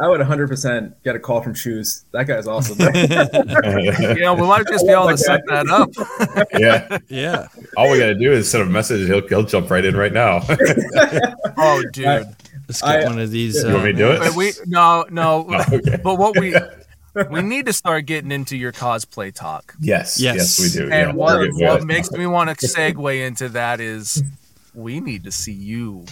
Speaker 6: I would 100% get a call from Shoes. That guy's awesome.
Speaker 3: You know, we might just be able to set that up.
Speaker 5: yeah,
Speaker 4: Yeah.
Speaker 5: all we got to do is send a message. He'll he'll jump right in right now.
Speaker 3: Oh dude.
Speaker 4: Let's get
Speaker 6: I-
Speaker 4: one of these.
Speaker 5: you want me to do uh, it?
Speaker 3: But we no no
Speaker 5: Oh, okay.
Speaker 3: but what we we need to start getting into your cosplay talk.
Speaker 5: Yes,
Speaker 4: Yes.
Speaker 5: yes, we do.
Speaker 3: And
Speaker 5: yeah,
Speaker 3: what what makes me want to segue into that is we need to see you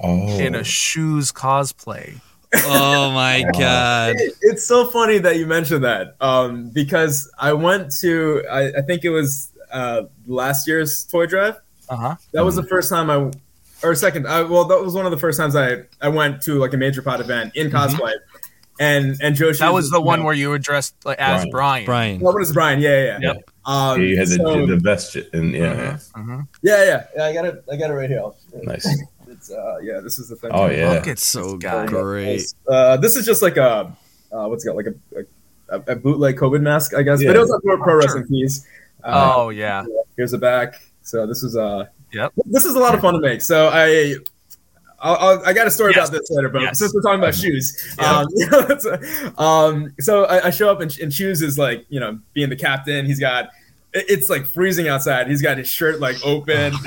Speaker 5: oh.
Speaker 3: in a shoes cosplay.
Speaker 4: Oh my god.
Speaker 6: it's so funny that you mentioned that um, because I went to, I, I think it was uh, last year's toy drive.
Speaker 3: Uh-huh.
Speaker 6: That was the first time I, or second, I, well, that was one of the first times I, I went to like a major pod event in cosplay. And and Joe
Speaker 3: That was the one
Speaker 6: know,
Speaker 3: where you were dressed like, as Brian.
Speaker 4: Brian.
Speaker 6: What was Brian? Yeah, yeah. yeah.
Speaker 3: Yep.
Speaker 6: Um,
Speaker 5: Yeah, you had the,
Speaker 6: so-
Speaker 5: the vest, and yeah,
Speaker 3: Mhm.
Speaker 6: yeah, yeah, yeah. I got it. I got it right here.
Speaker 5: nice.
Speaker 6: It's uh, yeah. This is the thing.
Speaker 5: Oh yeah,
Speaker 3: Look at
Speaker 4: So
Speaker 3: this guy.
Speaker 4: great.
Speaker 6: Uh, this is just like a uh, what's it called? Like a, a, a bootleg COVID mask, I guess.
Speaker 5: Yeah.
Speaker 6: But it was a pro, pro wrestling piece. Uh,
Speaker 3: Oh yeah.
Speaker 6: Here's the back. So this is uh
Speaker 3: Yep.
Speaker 6: This is a lot of fun to make. So I. I'll, I'll, I got a story
Speaker 3: Yes.
Speaker 6: about this later, but
Speaker 3: Yes.
Speaker 6: since we're talking about shoes,
Speaker 3: Yeah.
Speaker 6: um, you know, it's a- um, so I, I show up and, and shoes is like, you know, being the captain. He's got, it- it's like freezing outside. He's got his shirt like open.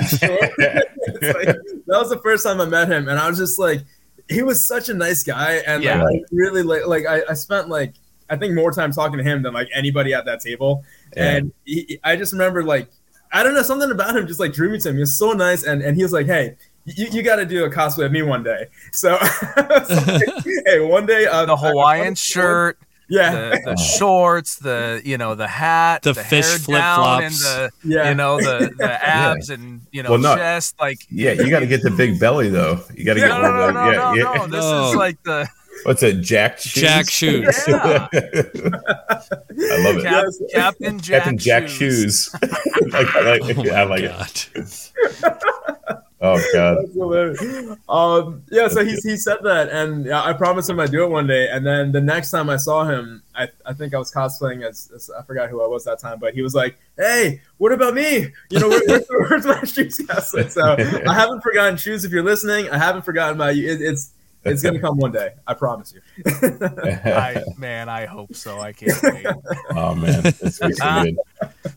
Speaker 6: Like- that was the first time I met him, and I was just like, he was such a nice guy, and
Speaker 3: Yeah.
Speaker 6: like, really like, like I, I spent like I think more time talking to him than like anybody at that table,
Speaker 5: Yeah.
Speaker 6: and he, I just remember like I don't know something about him just like drew me to him. He was so nice, and and he was like, hey. You, you got to do a cosplay of me one day. So, like, hey, one day uh,
Speaker 3: The Hawaiian shirt,
Speaker 6: yeah,
Speaker 3: the, the shorts, the you know the hat,
Speaker 4: The
Speaker 3: the
Speaker 4: fish flip-flops.
Speaker 3: and the
Speaker 6: yeah.
Speaker 3: you know the the abs and you know
Speaker 5: Well, no.
Speaker 3: chest. Like
Speaker 5: yeah. You got to get the big belly though. You got to
Speaker 3: no
Speaker 5: get
Speaker 3: no
Speaker 5: one
Speaker 3: no
Speaker 5: of
Speaker 3: no
Speaker 5: the-
Speaker 3: no,
Speaker 5: yeah,
Speaker 3: no. This
Speaker 4: No.
Speaker 3: is like the
Speaker 5: What's it? Jack shoes.
Speaker 4: Jack shoes.
Speaker 3: Yeah.
Speaker 5: I love it.
Speaker 3: Cap,
Speaker 6: Yes.
Speaker 3: Captain Jack,
Speaker 5: Captain Jack
Speaker 3: shoes.
Speaker 5: shoes. like, I like,
Speaker 4: Oh
Speaker 5: I
Speaker 4: my
Speaker 5: like it. Oh god.
Speaker 6: Um, yeah, so he, he said that, and I promised him I'd do it one day. And then the next time I saw him, I, I think I was cosplaying as, as I forgot who I was that time, but he was like, "Hey, what about me? You know, where, where's, my shoes cosplay?" So I haven't forgotten shoes. If you're listening, I haven't forgotten about you. It, it's it's gonna come one day. I promise you.
Speaker 3: I, man, I hope so. I can't wait.
Speaker 5: oh man, it's, it's so good.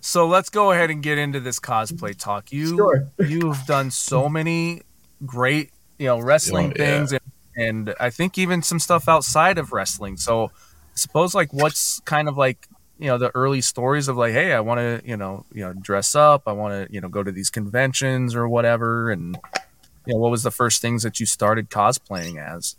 Speaker 3: So let's go ahead and get into this cosplay talk. You
Speaker 6: Sure.
Speaker 3: you've done so many great, you know, wrestling
Speaker 5: Oh, yeah.
Speaker 3: things and, and I think even some stuff outside of wrestling. So I suppose like what's kind of like, you know, the early stories of like, hey, I want to, you know, you know, dress up, I want to, you know, go to these conventions or whatever and what was the first things that you started cosplaying as?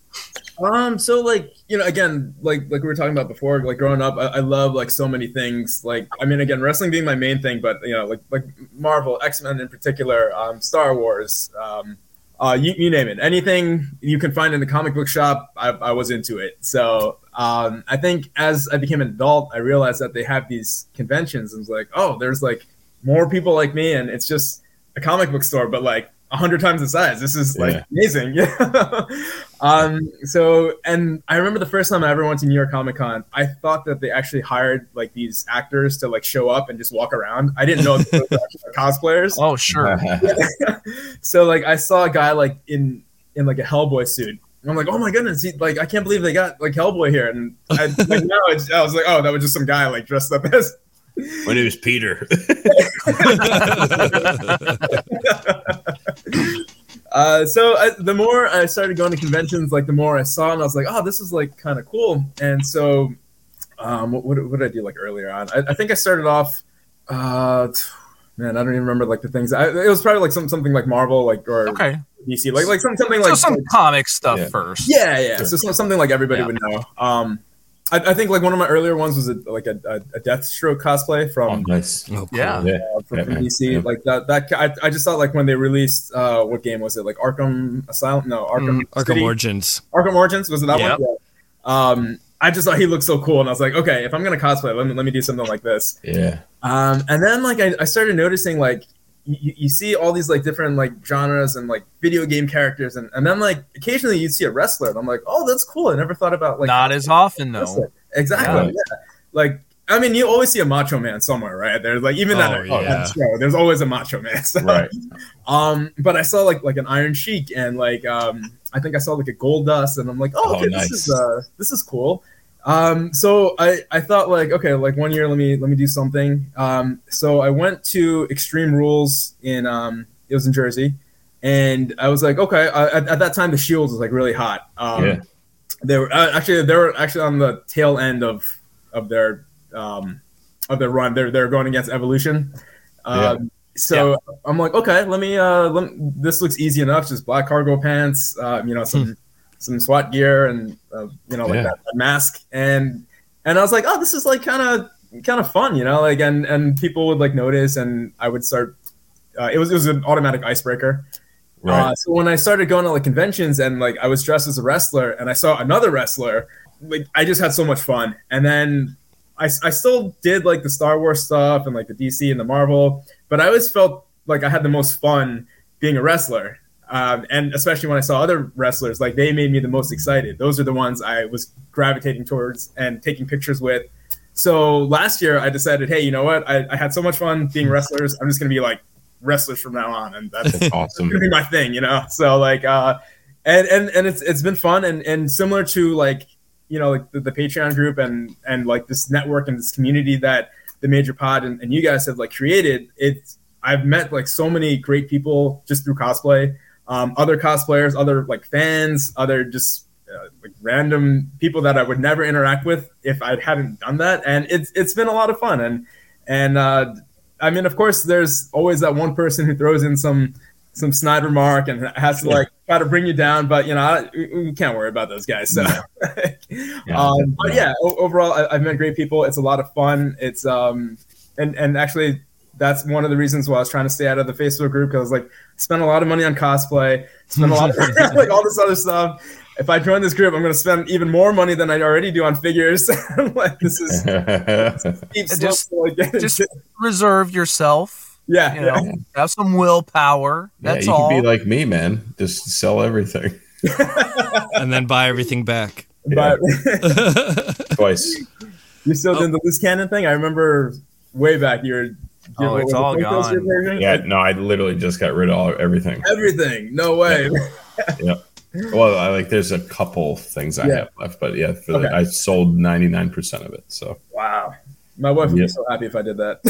Speaker 6: Um, so like you know, again, like like we were talking about before, like growing up, I, I love like so many things. Like I mean, again, wrestling being my main thing, but you know, like like Marvel, X Men in particular, um, Star Wars, um, uh, you, you name it, anything you can find in the comic book shop, I, I was into it. So um, I think as I became an adult, I realized that they have these conventions, and was like, oh, there's like more people like me, and it's just a comic book store, but like hundred times the size. This is like
Speaker 5: Yeah.
Speaker 6: amazing. Yeah. um. So, and I remember the first time I ever went to New York Comic Con, I thought that they actually hired like these actors to like show up and just walk around. I didn't know they were cosplayers.
Speaker 3: Oh, sure.
Speaker 6: so like I saw a guy like in in like a Hellboy suit. And I'm like, oh my goodness, he, like I can't believe they got like Hellboy here. And I, like now it's, I was like, oh, that was just some guy like dressed up as.
Speaker 5: My name is Peter.
Speaker 6: Uh, so I, the more I started going to conventions, like the more I saw, and I was like, oh, this is like kind of cool. And so, um, what, what, what did I do like earlier on? I, I think I started off. Uh, man, I don't even remember like the things. I, it was probably like some, something like Marvel, like or
Speaker 3: Okay.
Speaker 6: DC, like like some, something
Speaker 3: So
Speaker 6: like
Speaker 3: some comic stuff
Speaker 5: Yeah.
Speaker 3: first.
Speaker 6: Yeah, yeah. So some- something like everybody
Speaker 3: Yeah.
Speaker 6: would know. Um, I, I think like one of my earlier ones was a, like a, a, a Deathstroke cosplay
Speaker 5: oh,
Speaker 6: from
Speaker 5: nice.
Speaker 4: Oh, cool.
Speaker 3: Yeah.
Speaker 5: Yeah.
Speaker 6: uh, from,
Speaker 5: Yeah,
Speaker 6: from. DC.
Speaker 5: Yeah.
Speaker 6: Like that. That I, I just thought like when they released uh, what game was it? Like Arkham Asylum? No, Arkham.
Speaker 3: Mm,
Speaker 4: Arkham Origins.
Speaker 6: Arkham Origins was it that
Speaker 3: Yep.
Speaker 6: one? Yeah. Um, I just thought he looked so cool, and I was like, okay, if I'm gonna cosplay, let me let me do something like this.
Speaker 5: Yeah.
Speaker 6: Um, and then like I, I started noticing like you, you see all these like different like genres and like video game characters, and, and then like occasionally you see a wrestler, and I'm like, oh, that's cool. I never thought about like
Speaker 3: Not as often, though.
Speaker 6: Exactly.
Speaker 5: Yeah.
Speaker 6: Yeah. Like I mean, you always see a Macho Man somewhere, right? There's like even at,
Speaker 4: Oh,
Speaker 6: a,
Speaker 4: yeah.
Speaker 6: at a show, there's always a Macho Man. So,
Speaker 5: Right.
Speaker 6: Um, but I saw like like an Iron Sheik and like um, I think I saw like a Gold Dust, and I'm like, oh,
Speaker 5: Oh, nice.
Speaker 6: this is uh, this is cool. Um, so I I thought like, okay, like one year, let me let me do something. Um, so I went to Extreme Rules in um, it was in Jersey, and I was like, okay. Uh, at, at that time, the Shields was like really hot. Um,
Speaker 5: Yeah.
Speaker 6: they were uh, actually they were actually on the tail end of of their um, of their run. They're they're going against Evolution. Um, So I'm like, okay, let me. Uh, let me, this looks easy enough. Just black cargo pants, uh, you know, some some SWAT gear, and uh, you know, like
Speaker 5: Yeah.
Speaker 6: that, that mask, and and I was like, oh, this is like kind of kind of fun, you know, like and and people would like notice, and I would start. Uh, it was it was an automatic icebreaker.
Speaker 5: Right.
Speaker 6: Uh, so when I started going to like conventions and like I was dressed as a wrestler and I saw another wrestler, like I just had so much fun. And then I, I still did like the Star Wars stuff and like the DC and the Marvel, but I always felt like I had the most fun being a wrestler. Um, and especially when I saw other wrestlers, like they made me the most excited. Those are the ones I was gravitating towards and taking pictures with. So last year I decided, hey, you know what? I, I had so much fun being wrestlers. I'm just gonna be like wrestlers from now on, and that's
Speaker 5: That's awesome.
Speaker 6: gonna be my thing, you know. So like, uh, and and and it's it's been fun and and similar to like you know like the, the Patreon group and and like this network and this community that the Major Pod and, and you guys have like created. It's I've met like so many great people just through cosplay, um, other cosplayers, other like fans, other just. Uh, like random people that I would never interact with if I hadn't done that, and it's it's been a lot of fun. And and uh, I mean, of course, there's always that one person who throws in some some snide remark and has to like try to bring you down, but you know, I, we can't worry about those guys. So, um, but yeah, overall, I, I've met great people. It's a lot of fun. It's um, and and actually, that's one of the reasons why I was trying to stay out of the Facebook group because like spend a lot of money on cosplay, spend a lot of like all this other stuff. If I join this group, I'm going to spend even more money than I already do on figures. like this is steep slope
Speaker 3: Just-
Speaker 6: to, like, get
Speaker 3: Just reserve yourself.
Speaker 6: yeah,
Speaker 3: You know, have some willpower.
Speaker 5: yeah,
Speaker 3: That's
Speaker 5: you
Speaker 3: all.
Speaker 5: can be like me, man. Just sell everything
Speaker 4: and then buy everything back.
Speaker 6: but
Speaker 5: twice.
Speaker 6: you still oh. doing the loose cannon thing. I remember way back you were. You
Speaker 3: Oh,
Speaker 6: were-
Speaker 3: it's all gone.
Speaker 5: Yeah, no, I literally just got rid of all everything.
Speaker 6: everything. No way. Yeah.
Speaker 5: Well, I like there's a couple things I
Speaker 6: Yeah.
Speaker 5: have left, but yeah, for the, I sold 99% of it. So
Speaker 6: Wow. My wife would
Speaker 5: Yeah.
Speaker 6: be so happy if I did that.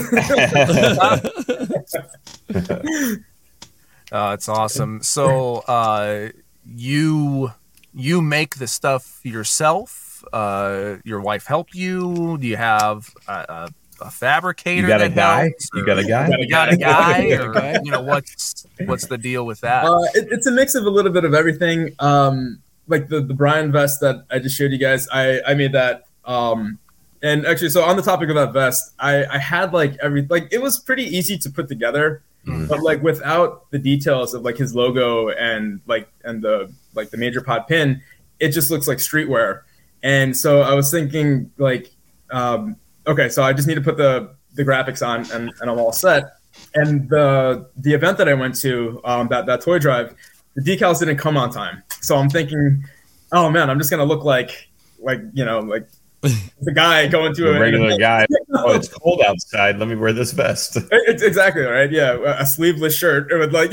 Speaker 3: Uh, it's awesome. So uh, you you make the stuff yourself. Uh, your wife help you. Do you have a, a, a fabricator?
Speaker 5: You got a guy?
Speaker 3: helps,
Speaker 5: You got a guy?
Speaker 3: You got a guy, or you know what's what's the deal with that?
Speaker 6: Uh, it, it's a mix of a little bit of everything. Um, like the the Brian vest that I just showed you guys, I I made that. Um, and actually, so on the topic of that vest, I I had like every like it was pretty easy to put together,
Speaker 5: Mhm.
Speaker 6: but like without the details of like his logo and like and the like the major pod pin, it just looks like streetwear. And so I was thinking like, um, okay, so I just need to put the the graphics on and, and I'm all set. And the the event that I went to, um, that that toy drive, the decals didn't come on time. So I'm thinking, oh man, I'm just gonna look like like you know like the guy going to a
Speaker 5: regular guy. Oh, it's cold outside. Let me wear this vest.
Speaker 6: It's exactly right. Yeah, a sleeveless shirt. It would like.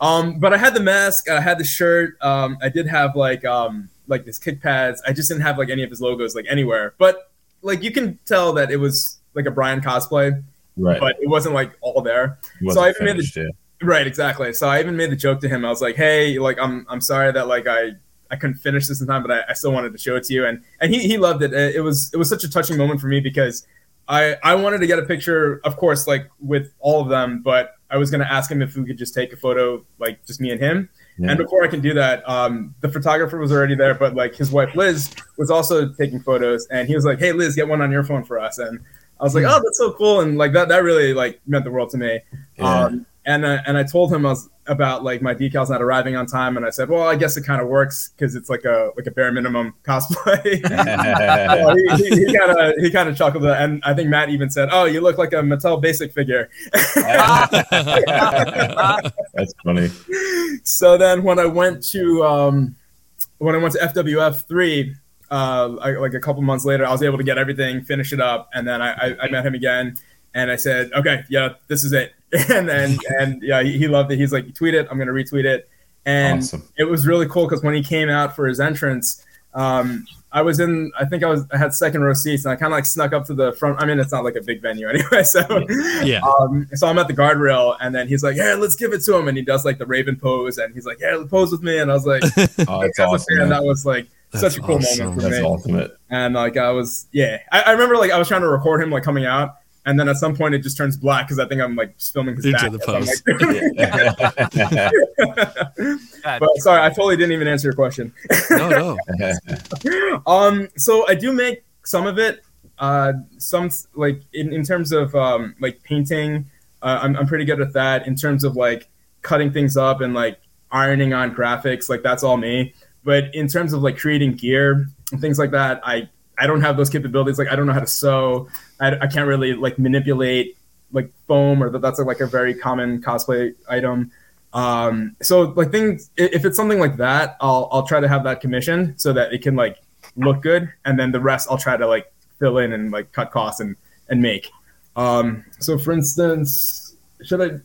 Speaker 6: um, but I had the mask. I had the shirt. Um, I did have like um like his kick pads. I just didn't have like any of his logos like anywhere. But like you can tell that it was like a Brian cosplay,
Speaker 5: Right.
Speaker 6: but it wasn't like all there. So I even made the-. Right, exactly. So I even made the joke to him. I was like, "Hey, like I'm I'm sorry that like I I couldn't finish this in time, but I, I still wanted to show it to you." And and he, he loved it. It was it was such a touching moment for me because I I wanted to get a picture, of course, like with all of them, but I was gonna ask him if we could just take a photo, like just me and him.
Speaker 5: Yeah.
Speaker 6: And before I can do that, um, the photographer was already there, but like his wife Liz was also taking photos, and he was like, "Hey Liz, get one on your phone for us." And I was like, "Oh, that's so cool!" And like that that really like meant the world to me.
Speaker 5: Yeah.
Speaker 6: Um, and uh, and I told him I was about like my decals not arriving on time, and I said, well, I guess it kind of works because it's like a like a bare minimum cosplay. So he, he, he kind of he kind of chuckled, and I think Matt even said, "Oh, you look like a Mattel Basic figure."
Speaker 5: That's funny.
Speaker 6: so then when I went to um, when I went to FWF three, uh, I, like a couple months later, I was able to get everything, finish it up, and then I, I, I met him again, and I said, okay, yeah, this is it, and then and yeah, he, he loved it. He's like, tweet it, I'm gonna retweet it, and
Speaker 5: Awesome.
Speaker 6: it was really cool because when he came out for his entrance. Um, I was in. I think I was. I had second row seats, and I kind of like snuck up to the front. I mean, it's not like a big venue anyway, so
Speaker 4: Yeah.
Speaker 6: um, so I'm at the guardrail, and then he's like, "Yeah, let's give it to him," and he does like the Raven pose, and he's like, "Yeah, pose with me," and I was like,
Speaker 5: Oh, that's awesome. man.
Speaker 6: that was like
Speaker 4: That's
Speaker 6: such a cool
Speaker 4: awesome.
Speaker 6: moment for
Speaker 5: That's
Speaker 6: me.
Speaker 5: ultimate.
Speaker 6: And like I was, yeah, I, I remember like I was trying to record him like coming out, and then at some point it just turns black because I think I'm like filming his
Speaker 4: Into
Speaker 6: back.
Speaker 4: the
Speaker 6: I'm
Speaker 4: post.
Speaker 6: like- but sorry, I totally didn't even answer your question.
Speaker 4: No, no.
Speaker 6: um so i do make some of it uh some like in, in terms of um like painting uh, I'm, I'm pretty good at that in terms of like cutting things up and like ironing on graphics like that's all me but in terms of like creating gear and things like that i i don't have those capabilities like i don't know how to sew. I, I can't really like manipulate like foam or that that's like a very common cosplay item. Um so like things if it's something like that i'll i'll try to have that commissioned so that it can like look good and then the rest i'll try to like fill in and like cut costs and and make. Um so for instance should i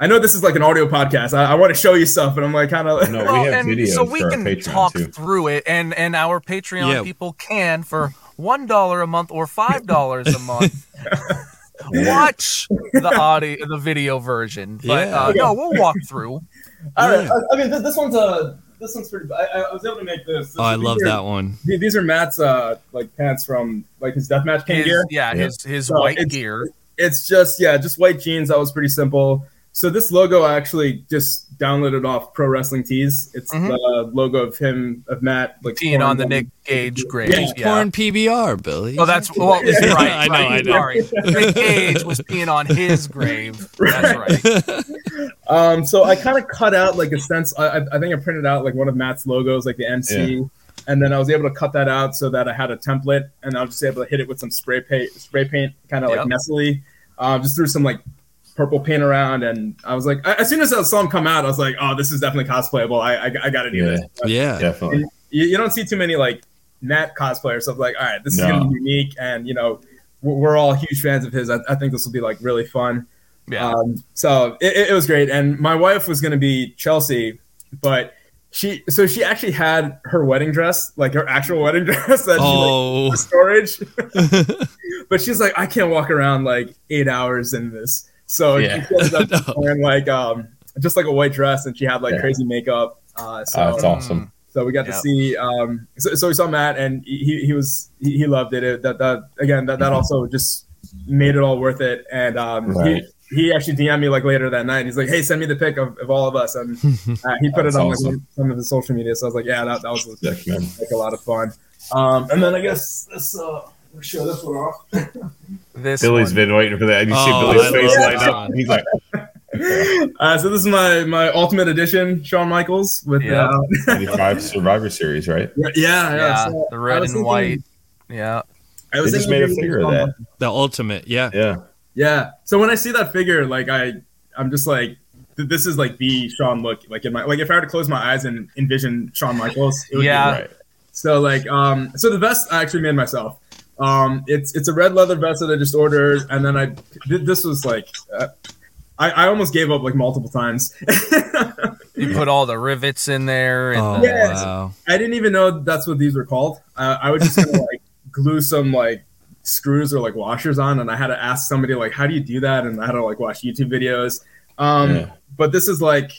Speaker 6: i know this is like an audio podcast i, I want to show you stuff but i'm like kind of
Speaker 5: No, we
Speaker 3: Well,
Speaker 5: have
Speaker 3: and
Speaker 5: videos
Speaker 3: so we
Speaker 5: for
Speaker 3: can
Speaker 5: Patreon
Speaker 3: talk
Speaker 5: too.
Speaker 3: through it, and and our Patreon
Speaker 4: Yeah.
Speaker 3: people can for one dollar a month or five dollars a month. Watch the audio, the video version. But
Speaker 4: Yeah.
Speaker 3: uh, no, we'll walk through.
Speaker 6: All right.
Speaker 4: Yeah.
Speaker 6: I, I mean, th- this one's uh this one's pretty. I, I was able to make this.
Speaker 4: Oh, I love
Speaker 6: are-
Speaker 4: that one.
Speaker 6: These are Matt's uh like pants from like his deathmatch king
Speaker 3: His,
Speaker 6: gear.
Speaker 3: yeah,
Speaker 5: Yeah.
Speaker 3: his his
Speaker 6: So
Speaker 3: white
Speaker 6: it's-
Speaker 3: gear.
Speaker 6: It's just yeah, just white jeans. That was pretty simple. So this logo I actually just downloaded off Pro Wrestling Tees. It's
Speaker 3: Mhm.
Speaker 6: the logo of him of Matt like
Speaker 3: Peeing on the
Speaker 6: pouring
Speaker 3: Nick Gage grave.
Speaker 6: Yeah,
Speaker 3: Yeah.
Speaker 4: Porn PBR, Billy.
Speaker 3: Oh, that's well,
Speaker 6: Yeah.
Speaker 3: right.
Speaker 4: I know,
Speaker 3: right,
Speaker 4: I know.
Speaker 3: Sorry, Nick Gage was peeing on his grave. That's right.
Speaker 6: Um, so I kind of cut out like a sense. I, I I think I printed out like one of Matt's logos, like the MC, and then I was able to cut that out so that I had a template, and I was just able to hit it with some spray paint, spray paint, kind of
Speaker 3: Yep.
Speaker 6: like messily. Um, just through some like purple paint around, and I was like, as soon as I saw him come out, I was like, oh, this is definitely cosplayable. I I, I got to do
Speaker 5: Yeah.
Speaker 6: this.
Speaker 4: yeah.
Speaker 5: Definitely.
Speaker 6: you, you don't see too many like Matt cosplayers. So I'm like, all right, this is gonna be unique, and you know, we're, we're all huge fans of his. I, I think this will be like really fun.
Speaker 3: Yeah.
Speaker 6: Um, so it, it- it was great, and my wife was going to be Chelsea, but she so she actually had her wedding dress, like her actual wedding dress that she
Speaker 4: Oh.
Speaker 6: like, storage. but she's like, I can't walk around like eight hours in this, so
Speaker 5: Yeah.
Speaker 6: she ended up
Speaker 4: No.
Speaker 6: wearing like um just like a white dress, and she had like
Speaker 5: Yeah.
Speaker 6: crazy makeup. Uh, so
Speaker 5: Uh, it's awesome.
Speaker 6: So we got to see. Um, so, so we saw Matt, and he, he was he, he loved it. it. That that again that, that also just made it all worth it. And um,
Speaker 5: Right.
Speaker 6: he he actually DM'd me like later that night. He's like, "Hey, send me the pic of, of all of us," and uh, he put it on
Speaker 5: awesome.
Speaker 6: like some of his social media. So I was like, "Yeah, that, that was
Speaker 5: Sick, man.
Speaker 6: like a lot of fun." Um, and then I guess this uh, we'll show this one off.
Speaker 3: This
Speaker 5: Billy's
Speaker 3: one.
Speaker 5: been waiting for that. You see
Speaker 4: Oh,
Speaker 5: Billy's
Speaker 4: I
Speaker 5: face
Speaker 4: love
Speaker 5: light
Speaker 4: that
Speaker 5: up. He's like,
Speaker 6: Uh, so this is my my ultimate edition, Shawn Michaels with
Speaker 3: Yeah.
Speaker 6: uh,
Speaker 5: 95 Survivor Series, right?
Speaker 6: yeah, yeah,
Speaker 3: Yeah,
Speaker 6: so
Speaker 3: the red and
Speaker 6: thinking-
Speaker 3: white. Yeah.
Speaker 6: I was
Speaker 5: They just made a figure of that.
Speaker 4: The ultimate, yeah.
Speaker 5: Yeah.
Speaker 6: Yeah. So when I see that figure, like I, I'm just like, this is like the Shawn look. Like in my, like if I were to close my eyes and envision Shawn Michaels, it would
Speaker 3: Yeah.
Speaker 6: Be,
Speaker 5: Right.
Speaker 6: so like, um, so the vest I actually made myself. Um, it's it's a red leather vest that I just ordered, and then I this was like, uh, I I almost gave up like multiple times.
Speaker 3: You put all the rivets in there and
Speaker 4: Oh,
Speaker 3: the-
Speaker 6: Yes.
Speaker 4: wow.
Speaker 6: I didn't even know that's what these were called. Uh, I was just gonna like glue some like screws or like washers on, and I had to ask somebody like, "How do you do that?" And I had to like watch YouTube videos. Um,
Speaker 5: Yeah.
Speaker 6: But this is like,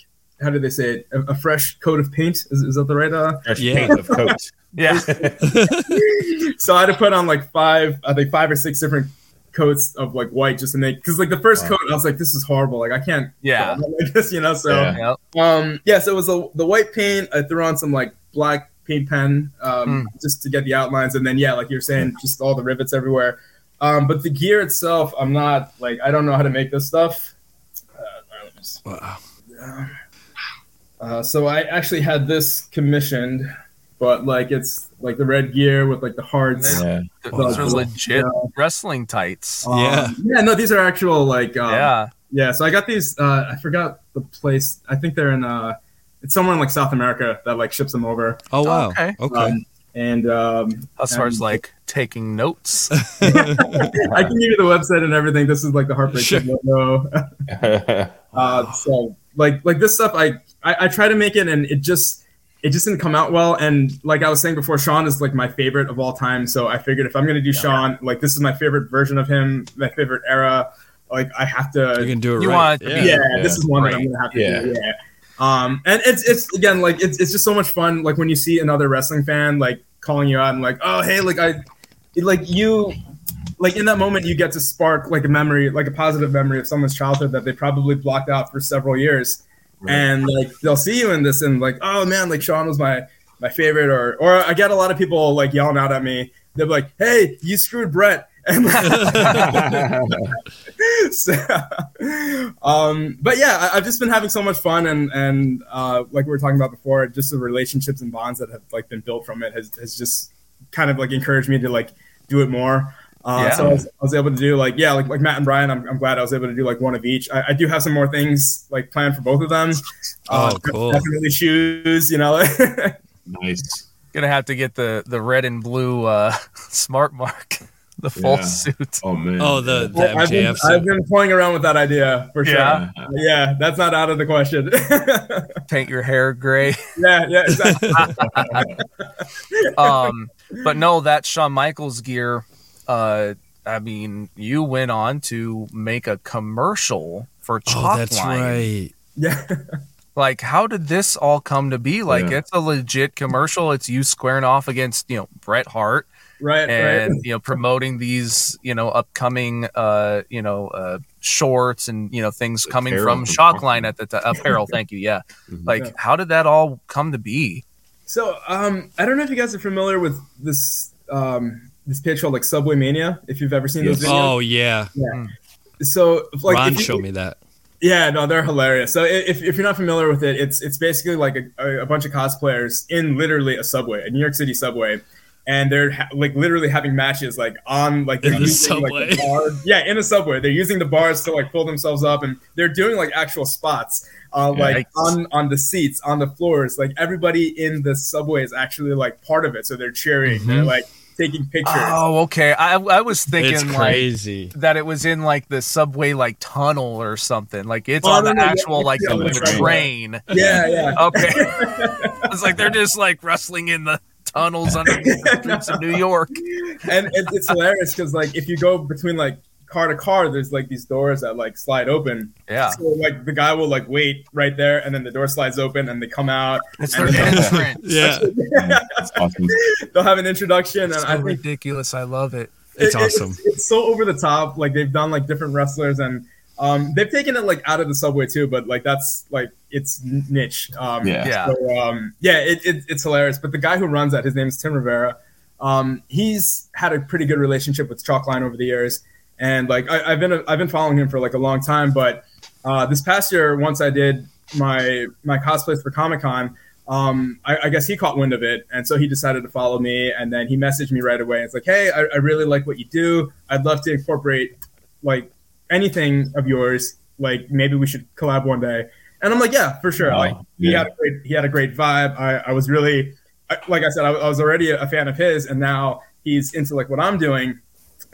Speaker 6: how do they say it? A, a fresh coat of paint. Is, is that the right? Uh?
Speaker 5: Fresh
Speaker 4: Yeah.
Speaker 5: paint of coat.
Speaker 3: yeah.
Speaker 6: So I had to put on like five, I think five or six different coats of like white just to make because like the first
Speaker 5: Wow.
Speaker 6: coat I was like this is horrible like I can't
Speaker 3: Yeah.
Speaker 6: like this you know so
Speaker 5: Yeah.
Speaker 6: Um, yeah, so it was the, the white paint. I threw on some like black paint pen um, just to get the outlines, and then yeah, like you're saying, just all the rivets everywhere. Um, but the gear itself, I'm not like I don't know how to make this stuff. Uh, all right, let me just-
Speaker 4: Wow.
Speaker 6: uh, so I actually had this commissioned, but like it's like the red gear with like the hearts.
Speaker 5: Yeah.
Speaker 3: Those are
Speaker 6: Wow.
Speaker 3: legit wrestling tights.
Speaker 6: Um,
Speaker 4: Yeah.
Speaker 6: yeah, no, these are actual like um,
Speaker 3: yeah.
Speaker 6: Yeah, so I got these. Uh, I forgot the place. I think they're in. Uh, it's somewhere in like South America that like ships them over.
Speaker 4: Oh wow.
Speaker 3: Okay.
Speaker 4: Okay.
Speaker 6: Um, and um,
Speaker 3: As far as like taking notes.
Speaker 6: I can give you the website and everything. This is like the Heartbreak
Speaker 4: Sure.
Speaker 6: Logo. Uh, so like like this stuff, I, I I try to make it, and it just it just didn't come out well. And like I was saying before, Shawn is like my favorite of all time. So I figured if I'm gonna do Shawn, like this is my favorite version of him, my favorite era. Like I have to.
Speaker 4: you can do it
Speaker 3: You
Speaker 4: right.
Speaker 3: want it
Speaker 4: yeah.
Speaker 3: be-
Speaker 6: yeah,
Speaker 5: Yeah.
Speaker 6: this is one that I'm gonna have to
Speaker 5: Yeah.
Speaker 6: do. Yeah. Um, and it's it's again like it's it's just so much fun. Like when you see another wrestling fan like calling you out and like, oh hey, like I, like you, like in that moment you get to spark like a memory, like a positive memory of someone's childhood that they probably blocked out for several years, and like they'll see you in this and like, oh man, like Shawn was my my favorite, or or I get a lot of people like yelling out at me. They're like, hey, you screwed Bret. And so, um, but yeah, I, I've just been having so much fun, and and uh, like we were talking about before, just the relationships and bonds that have like been built from it has, has just kind of like encouraged me to like do it more. Uh,
Speaker 3: Yeah.
Speaker 6: So I was, I was able to do like yeah, like like Matt and Brian. I'm, I'm glad I was able to do like one of each. I, I do have some more things like planned for both of them. Uh,
Speaker 4: Oh, cool.
Speaker 6: Definitely shoes, you know.
Speaker 5: nice.
Speaker 3: Gonna have to get the the red and blue uh smart mark. The full
Speaker 5: Yeah.
Speaker 3: suit.
Speaker 5: Oh man.
Speaker 4: Oh, the the
Speaker 6: I've been,
Speaker 4: MJF.
Speaker 6: I've been playing around with that idea for sure.
Speaker 3: Yeah.
Speaker 5: Yeah.
Speaker 6: Yeah, that's not out of the question.
Speaker 3: Paint your hair gray.
Speaker 6: yeah, yeah, exactly.
Speaker 3: um but no that Shawn Michaels gear uh I mean you went on to make a commercial for Chalk
Speaker 4: oh, that's right.
Speaker 6: yeah.
Speaker 3: Like how did this all come to be? Like
Speaker 5: Yeah.
Speaker 3: it's a legit commercial. It's you squaring off against, you know, Bret Hart
Speaker 6: Right,
Speaker 3: and
Speaker 6: right.
Speaker 3: you know promoting these, you know, upcoming uh, you know, uh shorts and you know things coming
Speaker 5: Apparel
Speaker 3: from
Speaker 5: from Chalkline
Speaker 3: Line. at the time. Apparel, thank you. Yeah.
Speaker 5: Mhm.
Speaker 3: Like
Speaker 6: Yeah.
Speaker 3: how did that all come to be?
Speaker 6: So, um, I don't know if you guys are familiar with this um this page called like Subway Mania. If you've ever seen those videos.
Speaker 4: Oh yeah. Yeah.
Speaker 6: So, like,
Speaker 4: Ron
Speaker 6: if you-
Speaker 4: showed me that.
Speaker 6: Yeah, no, they're hilarious. So if, if you're not familiar with it, it's it's basically like a, a bunch of cosplayers in literally a subway, a New York City subway, and they're ha- like literally having matches like on like
Speaker 4: In the
Speaker 6: using, like,
Speaker 4: subway.
Speaker 6: the bar- yeah, in a subway. They're using the bars to like pull themselves up, and they're doing like actual spots, uh, like
Speaker 3: Yikes.
Speaker 6: on on the seats, on the floors. Like everybody in the subway is actually like part of it, so they're cheering, they're
Speaker 4: Mhm.
Speaker 6: like taking pictures.
Speaker 3: Oh, okay. I I was thinking
Speaker 4: It's
Speaker 3: like that it was in like the subway like tunnel or something. Like it's
Speaker 6: Oh,
Speaker 3: on
Speaker 6: no,
Speaker 3: the
Speaker 6: no, yeah,
Speaker 3: actual like
Speaker 6: yeah,
Speaker 3: the,
Speaker 5: the
Speaker 3: the
Speaker 5: train.
Speaker 3: train.
Speaker 6: Yeah, yeah.
Speaker 3: Okay. it's like they're just like wrestling in the tunnels underneath the streets of New York.
Speaker 6: and it, it's hilarious because like if you go between like car to car, there's like these doors that like slide open.
Speaker 3: Yeah.
Speaker 6: So like the guy will like wait right there, and then the door slides open, and they come out.
Speaker 3: It's their
Speaker 6: And then
Speaker 3: entrance.
Speaker 4: Yeah,
Speaker 5: That's awesome.
Speaker 6: they'll have an introduction, and
Speaker 3: So
Speaker 6: I think
Speaker 3: ridiculous. I love it.
Speaker 4: it's
Speaker 6: it- it-
Speaker 4: awesome.
Speaker 6: It's, so over the top. Like they've done like different wrestlers, and um, they've taken it like out of the subway too. But like that's like it's niche. Um,
Speaker 5: Yeah.
Speaker 3: Yeah.
Speaker 6: So, um, yeah, it, it, it's hilarious. But the guy who runs that, his name is Tim Rivera. Um, he's had a pretty good relationship with Chalkline over the years, and like I, I've been I've been following him for like a long time. But uh, this past year, once I did my my cosplays for Comic Con, um, I, I guess he caught wind of it, and so he decided to follow me. And then he messaged me right away. It's like, hey, I, I really like what you do. I'd love to incorporate like anything of yours. Like maybe we should collab one day. And I'm like, yeah, for sure.
Speaker 5: Wow.
Speaker 6: Like he
Speaker 5: Yeah.
Speaker 6: had a great he had a great vibe. I, I was really like I said, I, I was already a fan of his, and now he's into like what I'm doing.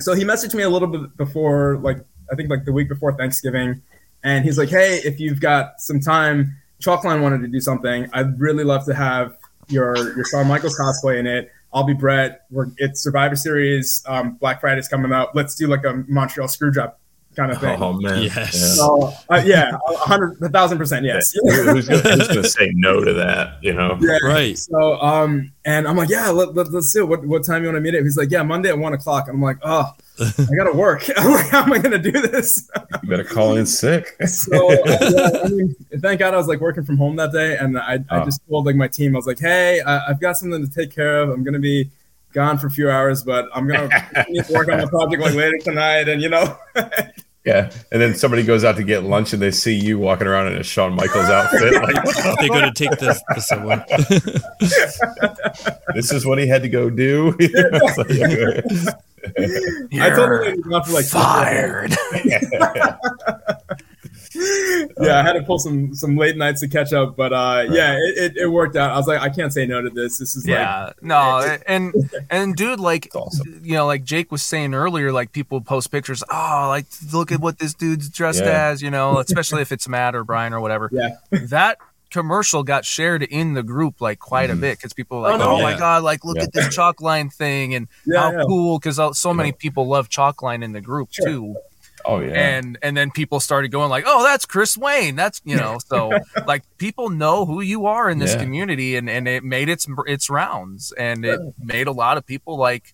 Speaker 6: So he messaged me a little bit before, like I think like the week before Thanksgiving, and he's like, "Hey, if you've got some time, Chalkline wanted to do something. I'd really love to have your your Shawn Michaels cosplay in it. I'll be Bret. We're it's Survivor Series. Um, Black Friday's coming up. Let's do like a Montreal Screwjob kind of thing.
Speaker 5: Oh man.
Speaker 4: Yes.
Speaker 6: So uh, yeah, a hundred, a thousand percent, yes.
Speaker 5: Who's, gonna, who's gonna say no to that? You know.
Speaker 6: Yeah.
Speaker 4: Right.
Speaker 6: So, um, and I'm like, yeah, let, let, us do it. What, what time you want to meet it? He's like, yeah, Monday at one o'clock. I'm like, oh, I gotta work. I'm like, how am I gonna do this?
Speaker 5: You better call in sick.
Speaker 6: So, uh, yeah, I mean, thank God I was like working from home that day, and I, I
Speaker 5: Oh.
Speaker 6: just told like my team, I was like, hey, I, I've got something to take care of. I'm gonna be gone for a few hours, but I'm gonna work on the project like later tonight, and you know,
Speaker 5: Yeah, and then somebody goes out to get lunch and they see you walking around in a Shawn Michaels outfit. Like, what
Speaker 4: They're going to take this the subway.
Speaker 5: this is what he had to go do.
Speaker 6: I told him he was gone for like
Speaker 3: fired.
Speaker 6: Yeah, I had to pull some some late nights to catch up, but uh, yeah, it, it, it worked out. I was like, I can't say no to this. This is like,
Speaker 3: Yeah, no, and and dude, like
Speaker 5: awesome.
Speaker 3: you know, like Jake was saying earlier, like people post pictures. Oh, like look at what this dude's dressed
Speaker 5: Yeah.
Speaker 3: as, you know, especially if it's Matt or Brian or whatever.
Speaker 6: Yeah.
Speaker 3: that commercial got shared in the group like quite a
Speaker 5: Mhm.
Speaker 3: bit because people were like,
Speaker 6: Oh,
Speaker 3: oh,
Speaker 6: no.
Speaker 3: my god, like look
Speaker 5: Yeah.
Speaker 3: at this chalk line thing and
Speaker 6: yeah,
Speaker 3: how
Speaker 6: yeah.
Speaker 3: cool because so many people love chalk line in the group
Speaker 6: Sure.
Speaker 3: too
Speaker 5: oh yeah,
Speaker 3: and and then people started going like oh that's chris wayne that's you know so like people know who you are in this
Speaker 5: Yeah.
Speaker 3: community and and it made its its rounds and it made a lot of people like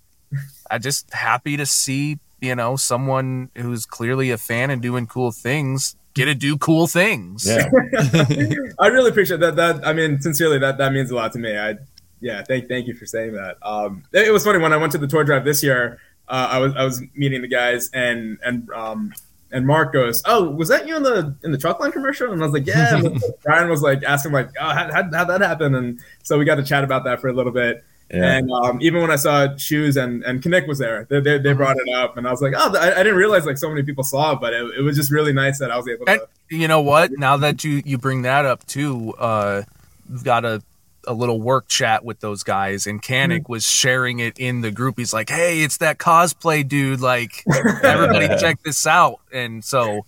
Speaker 3: i just happy to see you know someone who's clearly a fan and doing cool things get to do cool things
Speaker 5: yeah.
Speaker 6: I really appreciate that. That I mean, sincerely, that that means a lot to me. I yeah, thank thank you for saying that. Um, it, it was funny when I went to the tour drive this year. Uh, I was I was meeting the guys and and um and Mark goes, "Oh, was that you in the in the Chalkline commercial?" And I was like, "Yeah." Brian was like asking like, "Oh, how how how'd that happen?" And so we got to chat about that for a little bit.
Speaker 5: yeah.
Speaker 6: And um, even when I saw shoes and and Kinnick was there, they, they, they brought it up, and I was like, "Oh, I, I didn't realize like so many people saw it, but it, it was just really nice that I was able to."
Speaker 3: And you know what? Now that you you bring that up too, uh, we've got a a little work chat with those guys, and Kanik hmm. was sharing it in the group. He's like, "Hey, it's that cosplay dude! Like, everybody check this out!" And so.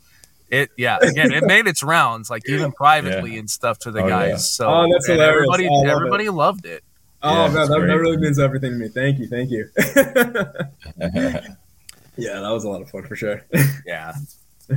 Speaker 3: It yeah again it made its rounds like even privately and stuff to the
Speaker 5: Oh,
Speaker 3: guys
Speaker 5: yeah.
Speaker 3: so
Speaker 6: Oh, that's
Speaker 3: and
Speaker 6: hilarious.
Speaker 3: everybody
Speaker 6: Oh, I love it.
Speaker 3: everybody loved it
Speaker 6: Oh
Speaker 5: Yeah,
Speaker 6: man, that, that really means everything to me. Thank you, thank you. yeah, that was a lot of fun for sure.
Speaker 3: yeah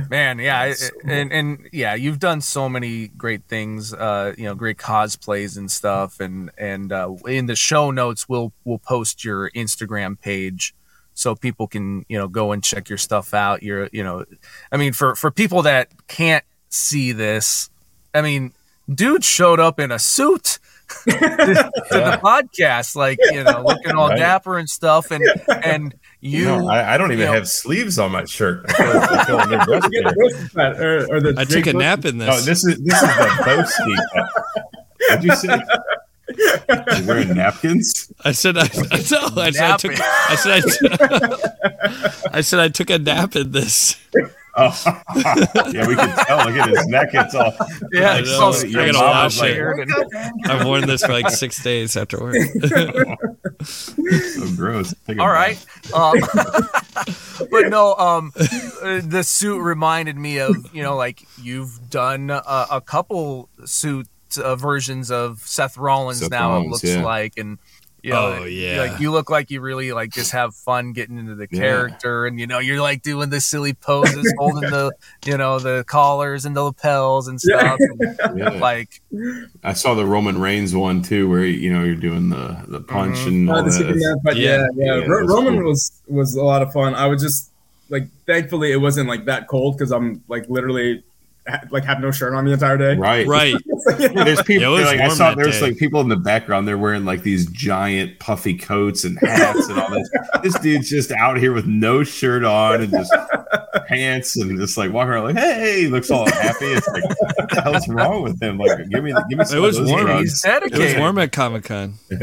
Speaker 3: man yeah
Speaker 5: so cool.
Speaker 3: and and yeah you've done so many great things uh you know great cosplays and stuff and and uh in the show notes we'll we'll post your instagram page so people can you know go and check your stuff out you're you know i mean for for people that can't see this i mean dude showed up in a suit to, to the podcast like you know looking all
Speaker 5: Right.
Speaker 3: dapper and stuff and and you
Speaker 5: no, I, I don't even
Speaker 3: you know-
Speaker 5: have sleeves on my shirt. I feel, I feel under dress
Speaker 6: You get
Speaker 5: here.
Speaker 6: the roast fat, or, or
Speaker 4: I took
Speaker 6: Jake
Speaker 4: a nap in
Speaker 5: Oh,
Speaker 4: this.
Speaker 5: this is this is the Broski. What'd you say? You're wearing napkins?
Speaker 4: I said I, I, no, I said I took I said I, I said I took a nap in this.
Speaker 5: Oh, yeah, we can tell. Look at his neck; it's all
Speaker 3: yeah
Speaker 4: I
Speaker 3: it's
Speaker 4: know.
Speaker 3: all
Speaker 4: I
Speaker 3: straight
Speaker 4: gotta
Speaker 3: up
Speaker 4: wash it.
Speaker 3: weird and-
Speaker 4: I've worn this for like six days after work.
Speaker 5: so gross. Take a
Speaker 3: All
Speaker 5: bath.
Speaker 3: right. Um, but no, um, uh, the suit reminded me of you know like you've done a, a couple suit uh, versions of Seth Rollins
Speaker 5: Seth
Speaker 3: now.
Speaker 5: Rollins,
Speaker 3: it looks
Speaker 5: yeah.
Speaker 3: like, and You know,
Speaker 4: Oh, yeah.
Speaker 3: like you look like you really like just have fun getting into the
Speaker 5: Yeah.
Speaker 3: character, and you know you're like doing the silly poses, holding the you know the collars and the lapels and
Speaker 6: Yeah.
Speaker 3: stuff. And,
Speaker 5: Yeah.
Speaker 3: like
Speaker 5: I saw the Roman Reigns one too, where you know you're doing the the punch
Speaker 3: Mhm.
Speaker 5: and
Speaker 6: Uh,
Speaker 5: all
Speaker 6: the
Speaker 5: that.
Speaker 6: Superman, but
Speaker 4: Yeah.
Speaker 6: yeah, yeah.
Speaker 5: Yeah,
Speaker 6: Ro-
Speaker 5: that's
Speaker 6: Roman
Speaker 5: cool.
Speaker 6: was was a lot of fun. I was just like, thankfully, it wasn't like that cold because I'm like literally ha- like have no shirt on the entire day.
Speaker 5: Right,
Speaker 4: Right.
Speaker 5: There's people
Speaker 4: Yeah, it was
Speaker 5: like I saw. There's like people in the background. They're wearing like these giant puffy coats and hats and all this. this dude's just out here with no shirt on and just pants and just like walking around like, hey, he looks all happy. It's like, what the hell's wrong with him? Like, give me, give me some.
Speaker 4: It was
Speaker 5: of those
Speaker 4: warm.
Speaker 5: drugs.
Speaker 3: he's
Speaker 4: It was warm at Comic Con.
Speaker 5: God,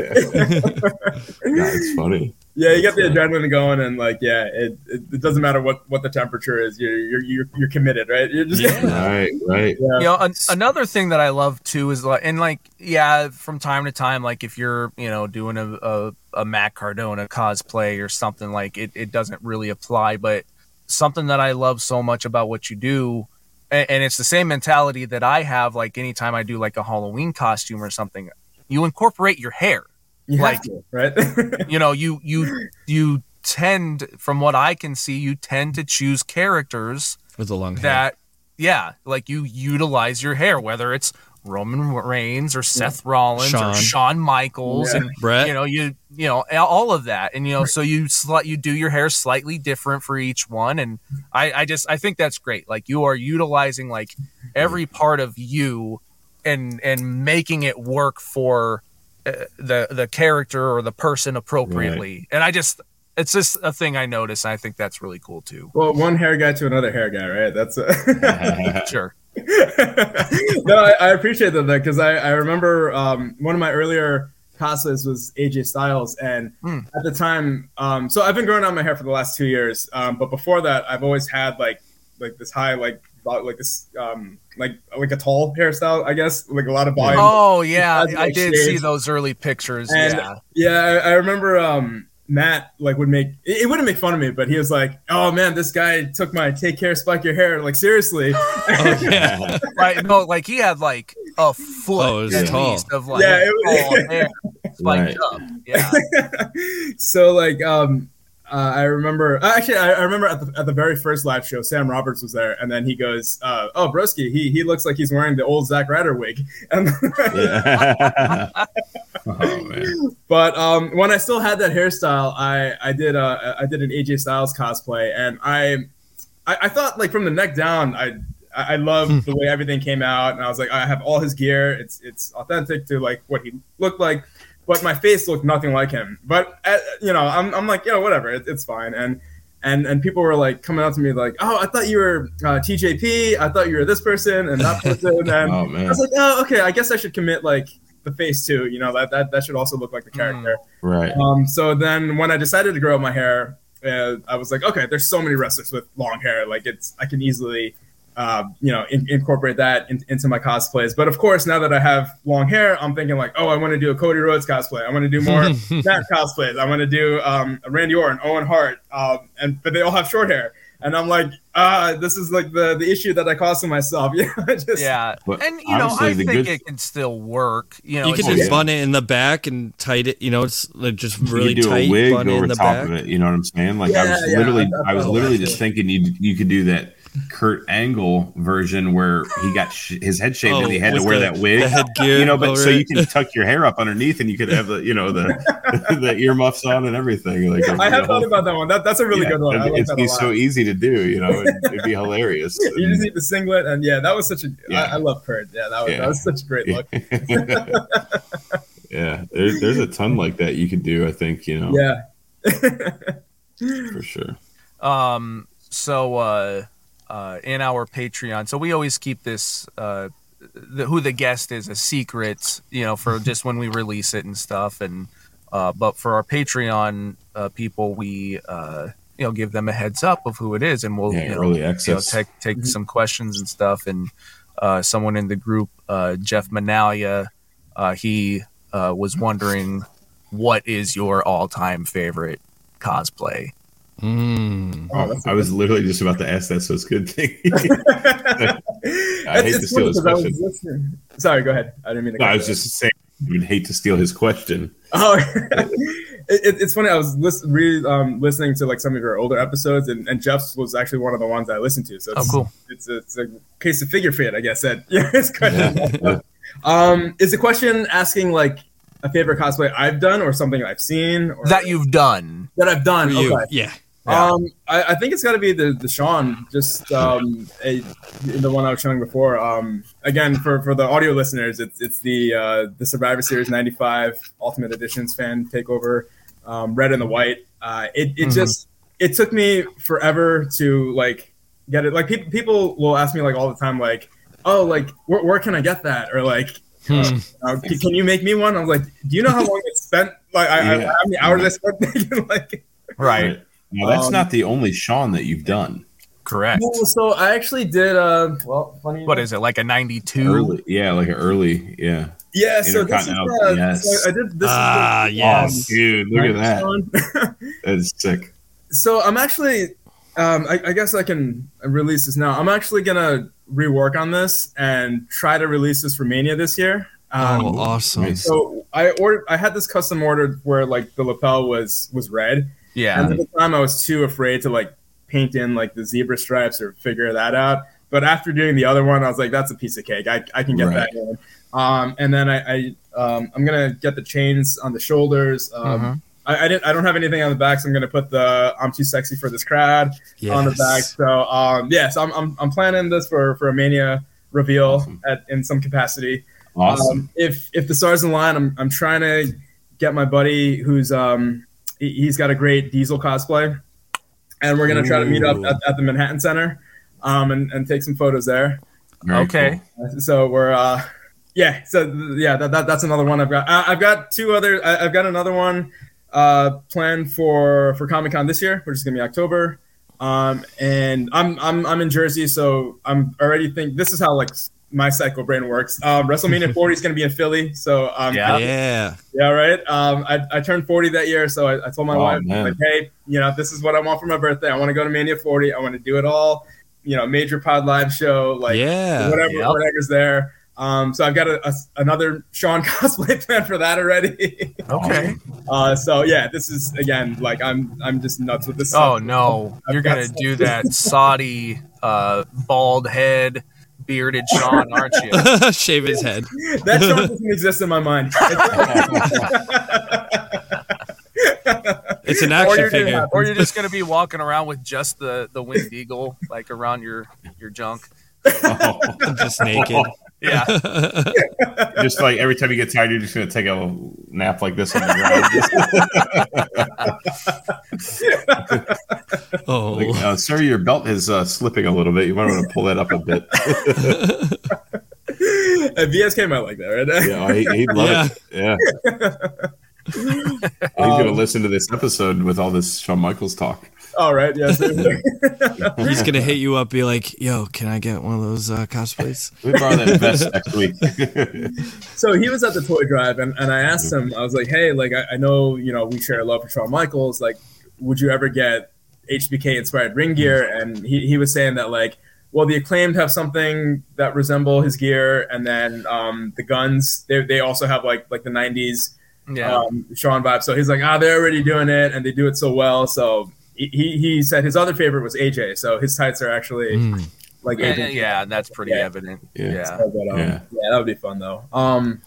Speaker 5: it's funny.
Speaker 6: Yeah, you get the adrenaline going, and like, yeah, it, it, it doesn't matter what, what the temperature is. You're you're you're, you're committed, right? You're just
Speaker 4: Yeah.
Speaker 5: Right, right.
Speaker 6: Yeah.
Speaker 3: you know an, another thing that i love too is like and like yeah from time to time like if you're you know doing a, a, a matt cardona cosplay or something like it, it doesn't really apply but something that i love so much about what you do and, and it's the same mentality that i have like anytime i do like a halloween costume or something you incorporate your hair
Speaker 6: you have
Speaker 3: Like-
Speaker 6: to, right?
Speaker 3: you know you you you tend from what i can see you tend to choose characters
Speaker 4: With a long hair.
Speaker 3: that yeah like you utilize your hair whether it's roman reigns or seth rollins
Speaker 4: Shawn.
Speaker 3: or shawn. Michaels
Speaker 6: Yeah.
Speaker 3: and
Speaker 4: Bret.
Speaker 3: you know you you know all of that. And you know so you sli- you do your hair slightly different for each one. And i i just i think that's great. Like you are utilizing like every part of you and and making it work for uh, the the character or the person appropriately. And i just it's just a thing i notice and i think that's really cool too.
Speaker 6: Well, one hair guy to another hair guy, right? That's a
Speaker 3: sure
Speaker 6: no, I, I appreciate that because I, I remember um, one of my earlier cosplays was AJ Styles, and
Speaker 3: Hmm.
Speaker 6: at the time, um, so I've been growing out my hair for the last two years, um, but before that, I've always had like like this high like like this um, like like a tall hairstyle, I guess, like a lot of volume.
Speaker 3: Oh yeah,
Speaker 6: Had,
Speaker 3: I did
Speaker 6: shades.
Speaker 3: see those early pictures.
Speaker 6: And-
Speaker 3: yeah,
Speaker 6: Yeah, I, I remember um, Matt like would make it, it wouldn't make fun of me, but he was like, "Oh man, this guy took my take care, spike your hair." Like seriously,
Speaker 4: Oh, yeah.
Speaker 3: right. No, like he had like a foot
Speaker 4: Oh, it was
Speaker 3: at
Speaker 4: tall.
Speaker 3: least of like
Speaker 6: Yeah, it was-
Speaker 3: tall hair spiked
Speaker 5: Right.
Speaker 3: up. Yeah,
Speaker 6: so like um uh, I remember uh, actually I, I remember at the, at the very first live show Sam Roberts was there and then he goes uh, oh broski he he looks like he's wearing the old Zack Ryder wig and
Speaker 5: Yeah. Oh
Speaker 6: but um when I still had that hairstyle I I did uh I did an AJ Styles cosplay and I I, I thought like from the neck down I I I love the way everything came out and I was like I have all his gear it's it's authentic to like what he looked like but my face looked nothing like him. But uh, you know, I'm, I'm like, you know, whatever, it, it's fine. And and and people were like coming up to me like, oh, I thought you were uh, TJP. I thought you were this person and that person. And
Speaker 5: Oh
Speaker 6: I was like, oh, okay, I guess I should commit like the face too. You know, that that that should also look like the character.
Speaker 5: Right.
Speaker 6: Um, so then when I decided to grow out my hair, uh, I was like, okay, there's so many wrestlers with long hair. Like it's, I can easily, uh, you know, in, incorporate that in, into my cosplays. But of course, now that I have long hair, I'm thinking like, oh, I want to do a Cody Rhodes cosplay. I want to do more Matt cosplays. I want to do um, Randy Orton, Owen Hart, um, and but they all have short hair. And I'm like, ah, this is like the the issue that I caused to myself. Yeah, I just,
Speaker 3: yeah.
Speaker 5: But
Speaker 3: And you know, I think
Speaker 5: good-
Speaker 3: it can still work. You know,
Speaker 4: You could
Speaker 3: it's
Speaker 4: just
Speaker 5: yeah.
Speaker 4: bun it in the back and tight it. You know, it's like just really
Speaker 5: you do
Speaker 4: tight.
Speaker 5: a wig
Speaker 4: bun it
Speaker 5: over
Speaker 4: in the
Speaker 5: top
Speaker 4: back.
Speaker 5: of it. You know what I'm saying? Like I was
Speaker 6: yeah,
Speaker 5: literally,
Speaker 6: I- I
Speaker 5: I was literally just thinking you you could do that Kurt Angle version where he got sh- his head shaved and he had to
Speaker 4: Oh,
Speaker 5: wear
Speaker 4: the-
Speaker 5: that wig.
Speaker 4: the headgear.
Speaker 5: you know, but
Speaker 4: over
Speaker 5: so you can tuck your hair up underneath and you could have the you know the the earmuffs on and everything. Like
Speaker 6: I have thought about that one. That, that's a really
Speaker 5: yeah,
Speaker 6: good one.
Speaker 5: It'd-
Speaker 6: like
Speaker 5: It'd be so easy to do. You know, it'd, it'd be hilarious.
Speaker 6: you just need the singlet, and yeah, that was such a. I
Speaker 5: Yeah.
Speaker 6: I love Kurt. Yeah, that was
Speaker 5: Yeah.
Speaker 6: that was such a great look.
Speaker 5: yeah, there's there's a ton like that you could do. I think you know
Speaker 6: Yeah.
Speaker 5: for sure.
Speaker 3: Um, so uh, uh, in our Patreon, so we always keep this uh, the, who the guest is a secret, you know, for just when we release it and stuff. And uh, but for our Patreon uh, people, we uh, you know give them a heads up of who it is, and we'll
Speaker 5: Yeah,
Speaker 3: you know,
Speaker 5: early
Speaker 3: you know
Speaker 5: access.
Speaker 3: take take some questions and stuff. And uh, someone in the group, uh, Jeff Manalia, uh, he uh, was wondering what is your all time favorite cosplay.
Speaker 4: Mm.
Speaker 6: Oh,
Speaker 5: I was literally just about to ask that, so it's a good thing.
Speaker 6: I
Speaker 5: hate to steal his question.
Speaker 6: Sorry, go ahead. I didn't mean to.
Speaker 5: No, I was
Speaker 6: you
Speaker 5: just saying, I would hate to steal his question.
Speaker 6: Oh, it, it- it's funny. I was lis- re- um, listening to like some of your older episodes, and, and Jeff's was actually one of the ones I listened to. So
Speaker 3: Oh,
Speaker 6: it's,
Speaker 3: cool.
Speaker 6: it's, a, it's a case of figure fit, I guess. That yeah, it's question.
Speaker 5: Yeah.
Speaker 6: Um, is the question asking like a favorite cosplay I've done, or something I've seen, or
Speaker 3: That you've done.
Speaker 6: that I've done?
Speaker 4: You.
Speaker 6: Okay.
Speaker 4: Yeah.
Speaker 3: Yeah.
Speaker 6: Um, I, I think it's got to be the the Shawn, just um, a, the one I was showing before. Um, again, for, for the audio listeners, it's it's the uh, the Survivor Series '95 Ultimate Editions fan takeover, um, red and the white. Uh, it it
Speaker 3: Mhm.
Speaker 6: just it took me forever to like get it. Like people people will ask me like all the time, like, oh, like where, where can I get that, or like.
Speaker 4: Hmm.
Speaker 6: Uh, can, can you make me one? I was like, do you know how long it spent? Like, I, I,
Speaker 5: Yeah.
Speaker 6: how many hours I spent making like
Speaker 3: Right.
Speaker 5: Now, that's
Speaker 6: Um,
Speaker 5: not the only Shawn that you've done.
Speaker 3: Correct.
Speaker 6: No, so I actually did. Uh, well, funny.
Speaker 3: What is it? Like a 92?
Speaker 5: Early, yeah, like an early, yeah.
Speaker 6: Yeah, so this is.
Speaker 5: Intercontinental,
Speaker 6: Uh,
Speaker 5: yes.
Speaker 6: so I did this.
Speaker 4: Ah,
Speaker 6: is
Speaker 4: yes.
Speaker 5: Oh, dude, look at that.
Speaker 6: that.
Speaker 5: That's sick.
Speaker 6: so I'm actually. Um, I, I guess I can release this now. I'm actually gonna rework on this and try to release this for Mania this year. Um,
Speaker 4: oh, awesome.
Speaker 6: So I ordered. I had this custom ordered where like the lapel was was red,
Speaker 3: Yeah.
Speaker 6: And at the time, I was too afraid to like paint in like the zebra stripes or figure that out. But after doing the other one, I was like, that's a piece of cake. I, I can get
Speaker 5: Right.
Speaker 6: that in. Um, and then I, I um, I'm gonna get the chains on the shoulders. Um,
Speaker 3: Mhm.
Speaker 6: I, I didn't. I don't have anything on the back, so I'm gonna put the "I'm too sexy for this crowd" on the back. So um, yeah, so I'm, I'm I'm planning this for for a mania reveal
Speaker 5: Awesome.
Speaker 6: at in some capacity.
Speaker 5: Awesome.
Speaker 6: Um, if if the stars align, I'm I'm trying to get my buddy who's um he's got a great diesel cosplay, and we're gonna try to meet up at, at the Manhattan Center, um and, and take some photos there.
Speaker 5: Very
Speaker 3: okay.
Speaker 6: So we're uh yeah so yeah that, that that's another one I've got. I, I've got two other. I, I've got another one uh planned for for Comic Con this year, which is gonna be October. Um, and I'm I'm I'm in Jersey, so I'm already think this is how like my psycho brain works. Um, WrestleMania 40 is going to be in Philly, so um,
Speaker 3: Yeah.
Speaker 4: Yeah.
Speaker 6: yeah, right. Um, I, I turned 40 that year, so I, I told my
Speaker 5: Oh,
Speaker 6: wife,
Speaker 5: man.
Speaker 6: like, hey, you know, this is what I want for my birthday. I want to go to Mania 40. I want to do it all. You know, major pod live show, like
Speaker 4: yeah.
Speaker 6: whatever,
Speaker 3: Yep.
Speaker 6: whatever's there. Um, so I've got a, a- another Shawn cosplay plan for that already.
Speaker 3: Okay.
Speaker 6: uh, so yeah, this is again like I'm I'm just nuts with this.
Speaker 3: Oh
Speaker 6: stuff.
Speaker 3: no,
Speaker 6: I've
Speaker 3: you're gonna
Speaker 6: some-
Speaker 3: do that Saudi uh, bald head, bearded Shawn, aren't you?
Speaker 4: Shave his head.
Speaker 6: that Shawn doesn't exist in my mind.
Speaker 4: It's an
Speaker 3: Or
Speaker 4: action
Speaker 3: you're,
Speaker 4: figure.
Speaker 3: or you're just gonna be walking around with just the the winged eagle like around your your junk.
Speaker 5: Oh.
Speaker 4: Just naked.
Speaker 3: Yeah.
Speaker 5: just like every time you get tired, you're just gonna take a nap like this on the ground.
Speaker 4: Oh.
Speaker 5: like, uh, sir, your belt is uh, slipping a little bit. You might want to pull that up a bit.
Speaker 6: Uh, VSK might like that, right?
Speaker 5: Yeah, he, he'd love it. Yeah. He's gonna listen to this episode with all this Shawn Michaels talk.
Speaker 6: All right, yes.
Speaker 4: He's gonna hit you up, be like, "Yo, can I get one of those uh, cosplays?"
Speaker 5: We borrow that vest next week.
Speaker 6: so he was at the toy drive, and, and I asked him, I was like, hey, like I, I know you know we share a love for Shawn Michaels. Like, would you ever get HBK inspired ring gear? And he, he was saying that like, well, the acclaimed have something that resemble his gear, and then um, the Gunns they, they also have like like the '90s
Speaker 3: Yeah.
Speaker 6: um, Shawn vibe. So he's like, ah, they're already doing it, and they do it so well. So he, he he said his other favorite was AJ. So his tights are actually
Speaker 4: Mm.
Speaker 6: like
Speaker 3: yeah,
Speaker 6: AJ.
Speaker 3: yeah, that's pretty
Speaker 6: Yeah.
Speaker 3: evident.
Speaker 5: Yeah.
Speaker 3: Yeah.
Speaker 6: So, but, um,
Speaker 5: Yeah.
Speaker 6: yeah. that would be fun though. Um,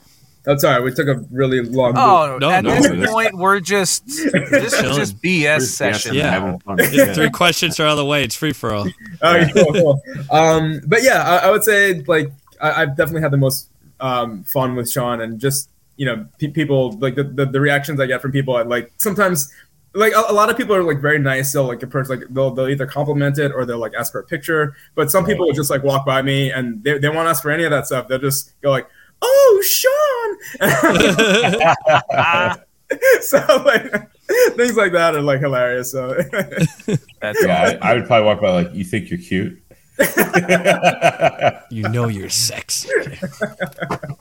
Speaker 6: I'm sorry, we took a really long.
Speaker 3: Oh,
Speaker 4: No,
Speaker 3: at
Speaker 4: no.
Speaker 3: this point, we're just this is just BS session.
Speaker 4: Yeah.
Speaker 5: having fun.
Speaker 4: Three questions are out of the way, it's free for all.
Speaker 6: Okay, cool, cool. Um, but yeah, I, I would say like I, I've definitely had the most um, fun with Shawn, and just you know pe- people like the, the the reactions I get from people. I like sometimes. Like a, a lot of people are like very nice. They'll like approach like they'll, they'll either compliment it or they'll like ask for a picture. But some people will just like walk by me and they, they won't ask for any of that stuff. They'll just go like, "Oh, Shawn!" so like things like that are like hilarious. So
Speaker 3: That's
Speaker 5: Yeah, I, I would probably walk by like, you think you're cute?
Speaker 4: You know you're sexy.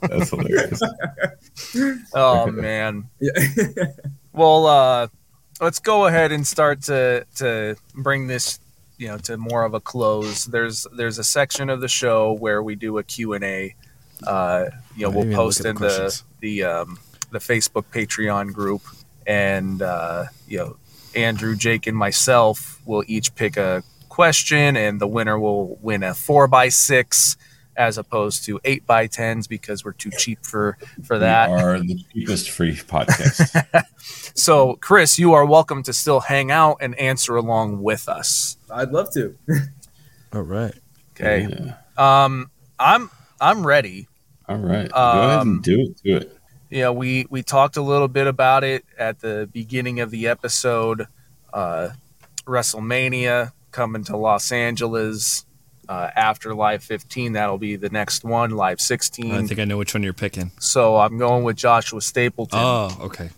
Speaker 5: That's hilarious.
Speaker 3: Oh man.
Speaker 6: yeah.
Speaker 3: Well, uh, let's go ahead and start to to bring this, you know, to more of a close. There's there's a section of the show where we do a Q and A uh, you know,
Speaker 4: I
Speaker 3: we'll post in
Speaker 4: the
Speaker 3: the
Speaker 4: questions.
Speaker 3: the um, the Facebook Patreon group, and uh, you know, Andrew, Jake, and myself will each pick a question, and the winner will win a four by six as opposed to eight by tens because we're too cheap for for that.
Speaker 5: We are the cheapest free podcast.
Speaker 3: So, Chris, you are welcome to still hang out and answer along with us.
Speaker 6: I'd love to.
Speaker 4: All right.
Speaker 3: Okay.
Speaker 5: Yeah.
Speaker 3: Um, I'm I'm ready.
Speaker 5: All right. Go ahead
Speaker 3: Um,
Speaker 5: and do it. Do it.
Speaker 3: Yeah, we we talked a little bit about it at the beginning of the episode. Uh, WrestleMania coming to Los Angeles uh, after Live 15. That'll be the next one, Live 16.
Speaker 4: I think I know which one you're picking.
Speaker 3: so I'm going with Joshua Stapleton.
Speaker 4: Oh, okay.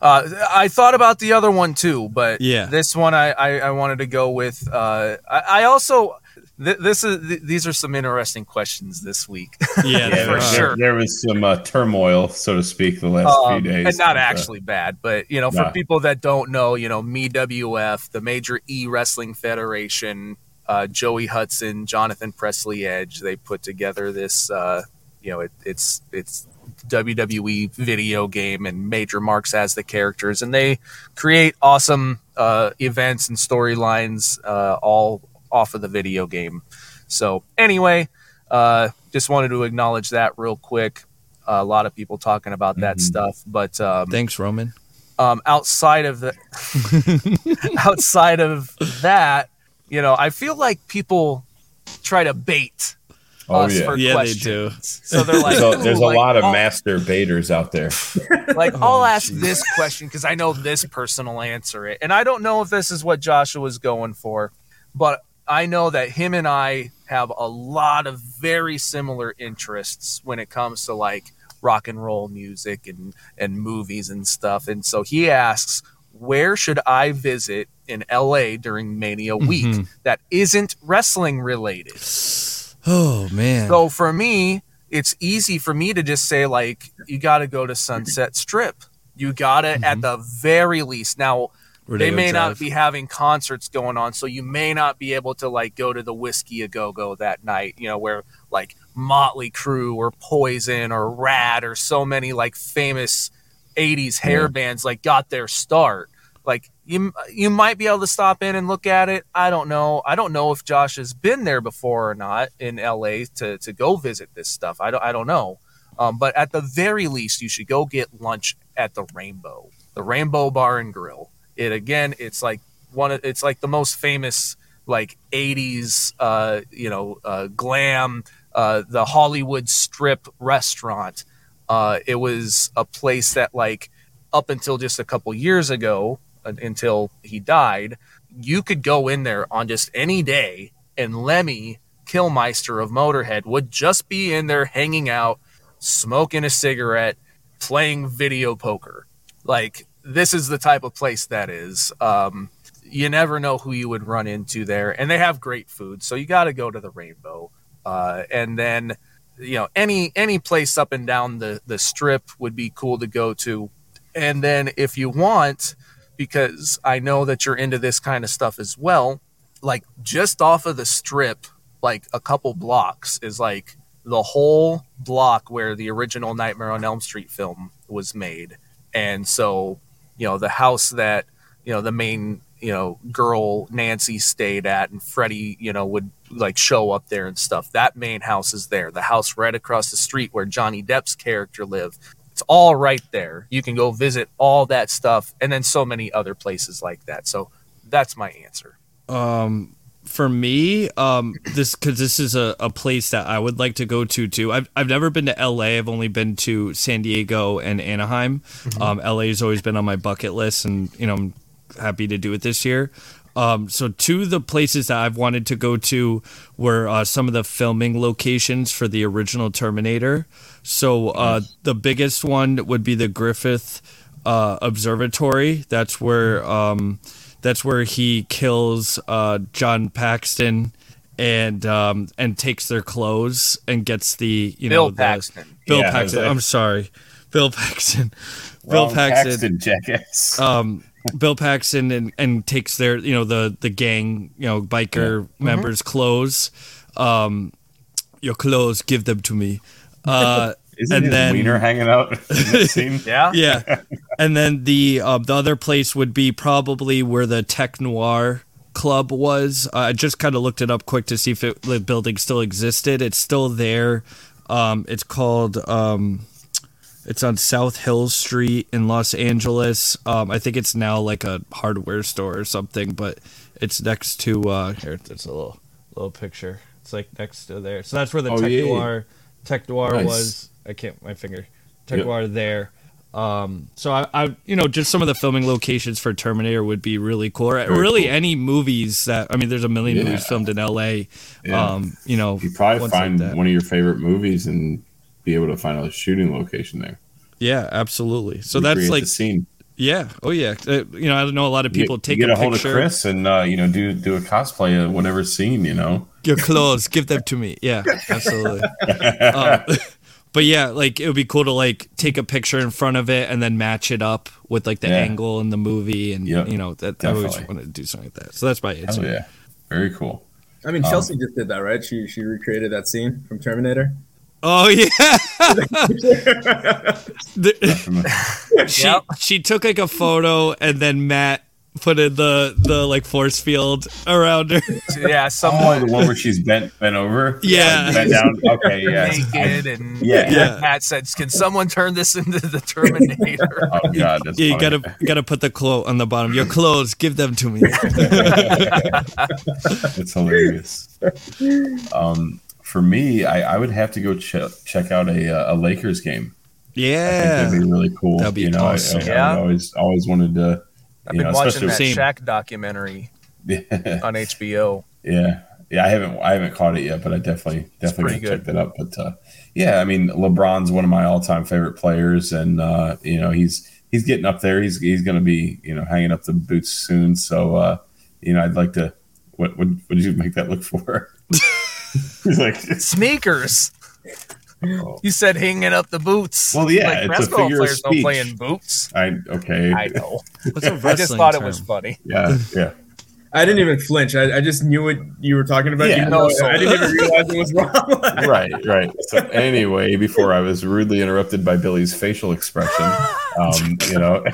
Speaker 3: Uh, I thought about the other one too, but
Speaker 4: Yeah.
Speaker 3: this one I, I, I wanted to go with. Uh, I, I also th- this is th- these are some interesting questions this week.
Speaker 4: Yeah,
Speaker 5: Yeah,
Speaker 3: for sure.
Speaker 5: there was some uh, turmoil, so to speak, the last
Speaker 3: Um,
Speaker 5: few days.
Speaker 3: and not
Speaker 5: but, uh,
Speaker 3: actually bad, but you know, for
Speaker 5: No.
Speaker 3: people that don't know, you know, MeWF, the major E Wrestling Federation, uh, Joey Hudson, Jonathan Presley Edge, they put together this. Uh, you know, it, it's it's WWE video game, and Major Marks as the characters, and they create awesome uh, events and storylines, uh, all off of the video game. So anyway, uh, just wanted to acknowledge that real quick. a lot of people talking about that
Speaker 5: Mhm.
Speaker 3: stuff, but um,
Speaker 4: Thanks, Roman.
Speaker 3: um, outside of the outside of that, you know, I feel like people try to bait
Speaker 5: Oh
Speaker 3: us
Speaker 5: yeah.
Speaker 3: for
Speaker 4: Yeah, they
Speaker 3: questions. So they're like,
Speaker 5: There's a, there's a
Speaker 3: like,
Speaker 5: lot of
Speaker 3: I'll-
Speaker 5: master baiters out there.
Speaker 3: like
Speaker 4: Oh,
Speaker 3: I'll ask this question because I know this person will answer it, and I don't know if this is what Joshua was going for, but I know that him and I have a lot of very similar interests when it comes to like rock and roll music and and movies and stuff, and so he asks, where should I visit in LA during Mania week
Speaker 4: Mhm.
Speaker 3: that isn't wrestling related?
Speaker 4: Oh man.
Speaker 3: So for me, it's easy for me to just say like you got to go to Sunset Strip. You got to at the very least. Now they
Speaker 4: Rodeo
Speaker 3: may not be having concerts going on, so you may not be able to like go to the Whisky a Go Go that night. You know where like Motley Crue or Poison or Ratt or so many like famous '80s hair
Speaker 5: Yeah.
Speaker 3: bands like got their start. Like you, you might be able to stop in and look at it. I don't know. I don't know if Josh has been there before or not in LA to to go visit this stuff. I don't. I don't know. Um, but at the very least, you should go get lunch at the Rainbow, the Rainbow Bar and Grill. It again, it's like one. Of, it's like the most famous like '80s, uh, you know, uh, glam, uh, the Hollywood Strip restaurant. Uh, it was a place that like up until just a couple years ago, until he died, you could go in there on just any day, and Lemmy Kilmister of Motorhead would just be in there hanging out, smoking a cigarette, playing video poker. Like this is the type of place that is. Um, you never know who you would run into there, and they have great food, so you got to go to the Rainbow. Uh, and then, you know, any any place up and down the the strip would be cool to go to. And then if you want, because I know that you're into this kind of stuff as well, like just off of the strip, like a couple blocks is like the whole block where the original Nightmare on Elm Street film was made. And so, you know, the house that, you know, the main, you know, girl Nancy stayed at and Freddy, you know, would like show up there and stuff. That main house is there. The house right across the street where Johnny Depp's character lived. It's all right there. You can go visit all that stuff and then so many other places like that. So that's my answer.
Speaker 4: um for me um this because this is a, a place that i would like to go to too I've, I've never been to la i've only been to san diego and anaheim um la has always been on my bucket list and you know i'm happy to do it this year um, so two of the places that I've wanted to go to were uh, some of the filming locations for the original Terminator. So uh, the biggest one would be the Griffith uh, Observatory. That's where um, that's where he kills uh, John Paxton and um, and takes their clothes and gets the you
Speaker 3: Bill
Speaker 4: know the-
Speaker 3: Paxton.
Speaker 4: Bill
Speaker 5: Yeah,
Speaker 4: Paxton.
Speaker 5: like-
Speaker 4: I'm sorry, Bill Paxton. Bill Paxton
Speaker 5: Paxton, jackass.
Speaker 4: um, Bill Paxton and, and takes their you know the the gang you know biker members' clothes. Um, your clothes, give them to me. Uh,
Speaker 5: Isn't
Speaker 4: And
Speaker 5: his
Speaker 4: then-
Speaker 5: wiener hanging out in scene?
Speaker 3: Yeah.
Speaker 4: yeah, and then the uh, the other place would be probably where the Tech Noir Club was. Uh, I just kind of looked it up quick to see if it, the building still existed. It's still there. Um, it's called. Um, it's on South Hill Street in Los Angeles. Um, I think it's now like a hardware store or something, but it's next to. Uh, here, there's a little little picture. It's like next to there. So that's where the
Speaker 5: Oh,
Speaker 4: Tech
Speaker 5: yeah.
Speaker 4: Noir Tech Noir
Speaker 5: Nice.
Speaker 4: was. I can't my finger. Tech
Speaker 5: Yep.
Speaker 4: Noir there. Um, so I, I, you know, just some of the filming locations for Terminator would be really cool. Or really,
Speaker 5: cool.
Speaker 4: any movies that I mean, there's a million
Speaker 5: Yeah.
Speaker 4: movies filmed in L.A.
Speaker 5: Yeah.
Speaker 4: Um, you know,
Speaker 5: You probably
Speaker 4: ones like
Speaker 5: find one of your favorite movies and be able to find a shooting location there.
Speaker 4: yeah, absolutely. So that's like,
Speaker 5: the scene.
Speaker 4: yeah, oh yeah. Uh, you know, I know a lot of people
Speaker 5: you
Speaker 4: take
Speaker 5: get
Speaker 4: a,
Speaker 5: a hold
Speaker 4: picture.
Speaker 5: of Chris and uh, you know do do a cosplay of whatever scene. You know,
Speaker 4: Your clothes, give them to me. Yeah, absolutely. um, but yeah, like it would be cool to like take a picture in front of it and then match it up with like the
Speaker 5: Yeah.
Speaker 4: angle in the movie, and
Speaker 5: Yep,
Speaker 4: you know that I always
Speaker 5: definitely.
Speaker 4: wanted to do something like that. So that's my answer.
Speaker 5: oh yeah, very cool.
Speaker 6: I mean, Chelsea just did that, right? She she recreated that scene from Terminator.
Speaker 4: Oh yeah. The- she
Speaker 3: Yep.
Speaker 4: she took like a photo and then Matt put in the the like force field around her.
Speaker 3: Yeah.
Speaker 5: Oh,
Speaker 3: Someone
Speaker 5: the one where she's bent bent over.
Speaker 4: Yeah.
Speaker 5: bent down. Okay, yeah.
Speaker 3: naked and
Speaker 5: Yeah.
Speaker 4: Yeah.
Speaker 3: Matt said, "Can someone turn this into the Terminator?"
Speaker 5: Oh god, that's
Speaker 4: Yeah, you
Speaker 5: funny.
Speaker 4: gotta gotta put the quote on the bottom. Your clothes, give them to me.
Speaker 5: It's hilarious. Um, for me, I, I would have to go ch- check out a uh, a Lakers game. I think
Speaker 4: Yeah.
Speaker 5: that'd be really cool.
Speaker 4: That'd be
Speaker 5: you know, I-
Speaker 4: awesome.
Speaker 5: I, I,
Speaker 3: Yeah.
Speaker 5: always always wanted to.
Speaker 3: I've
Speaker 5: you
Speaker 3: been
Speaker 5: know,
Speaker 3: watching that
Speaker 5: especially
Speaker 4: Same.
Speaker 3: Shaq documentary on HBO.
Speaker 5: Yeah, yeah, I haven't I haven't caught it yet, but I definitely definitely
Speaker 3: pretty
Speaker 5: gonna check that out. But uh, yeah, I mean, LeBron's one of my all time favorite players, and uh, you know he's he's getting up there. He's he's going to be you know hanging up the boots soon. So uh, you know, I'd like to. What what what did you make that look for? he's like,
Speaker 3: Sneakers.
Speaker 5: oh,
Speaker 3: You said hanging up the boots.
Speaker 5: Well, yeah,
Speaker 3: like,
Speaker 5: it's a
Speaker 3: basketball
Speaker 5: figure of
Speaker 3: players don't play in boots.
Speaker 5: I okay,
Speaker 3: I know.
Speaker 4: What's a
Speaker 3: I just
Speaker 4: wrestling
Speaker 3: thought it was funny.
Speaker 5: yeah, yeah.
Speaker 6: I didn't even flinch. I, I just knew what you were talking about.
Speaker 5: Yeah,
Speaker 3: no, so-
Speaker 6: I didn't even realize it was wrong.
Speaker 5: right, right. So anyway, before I was rudely interrupted by Billy's facial expression, um, you know,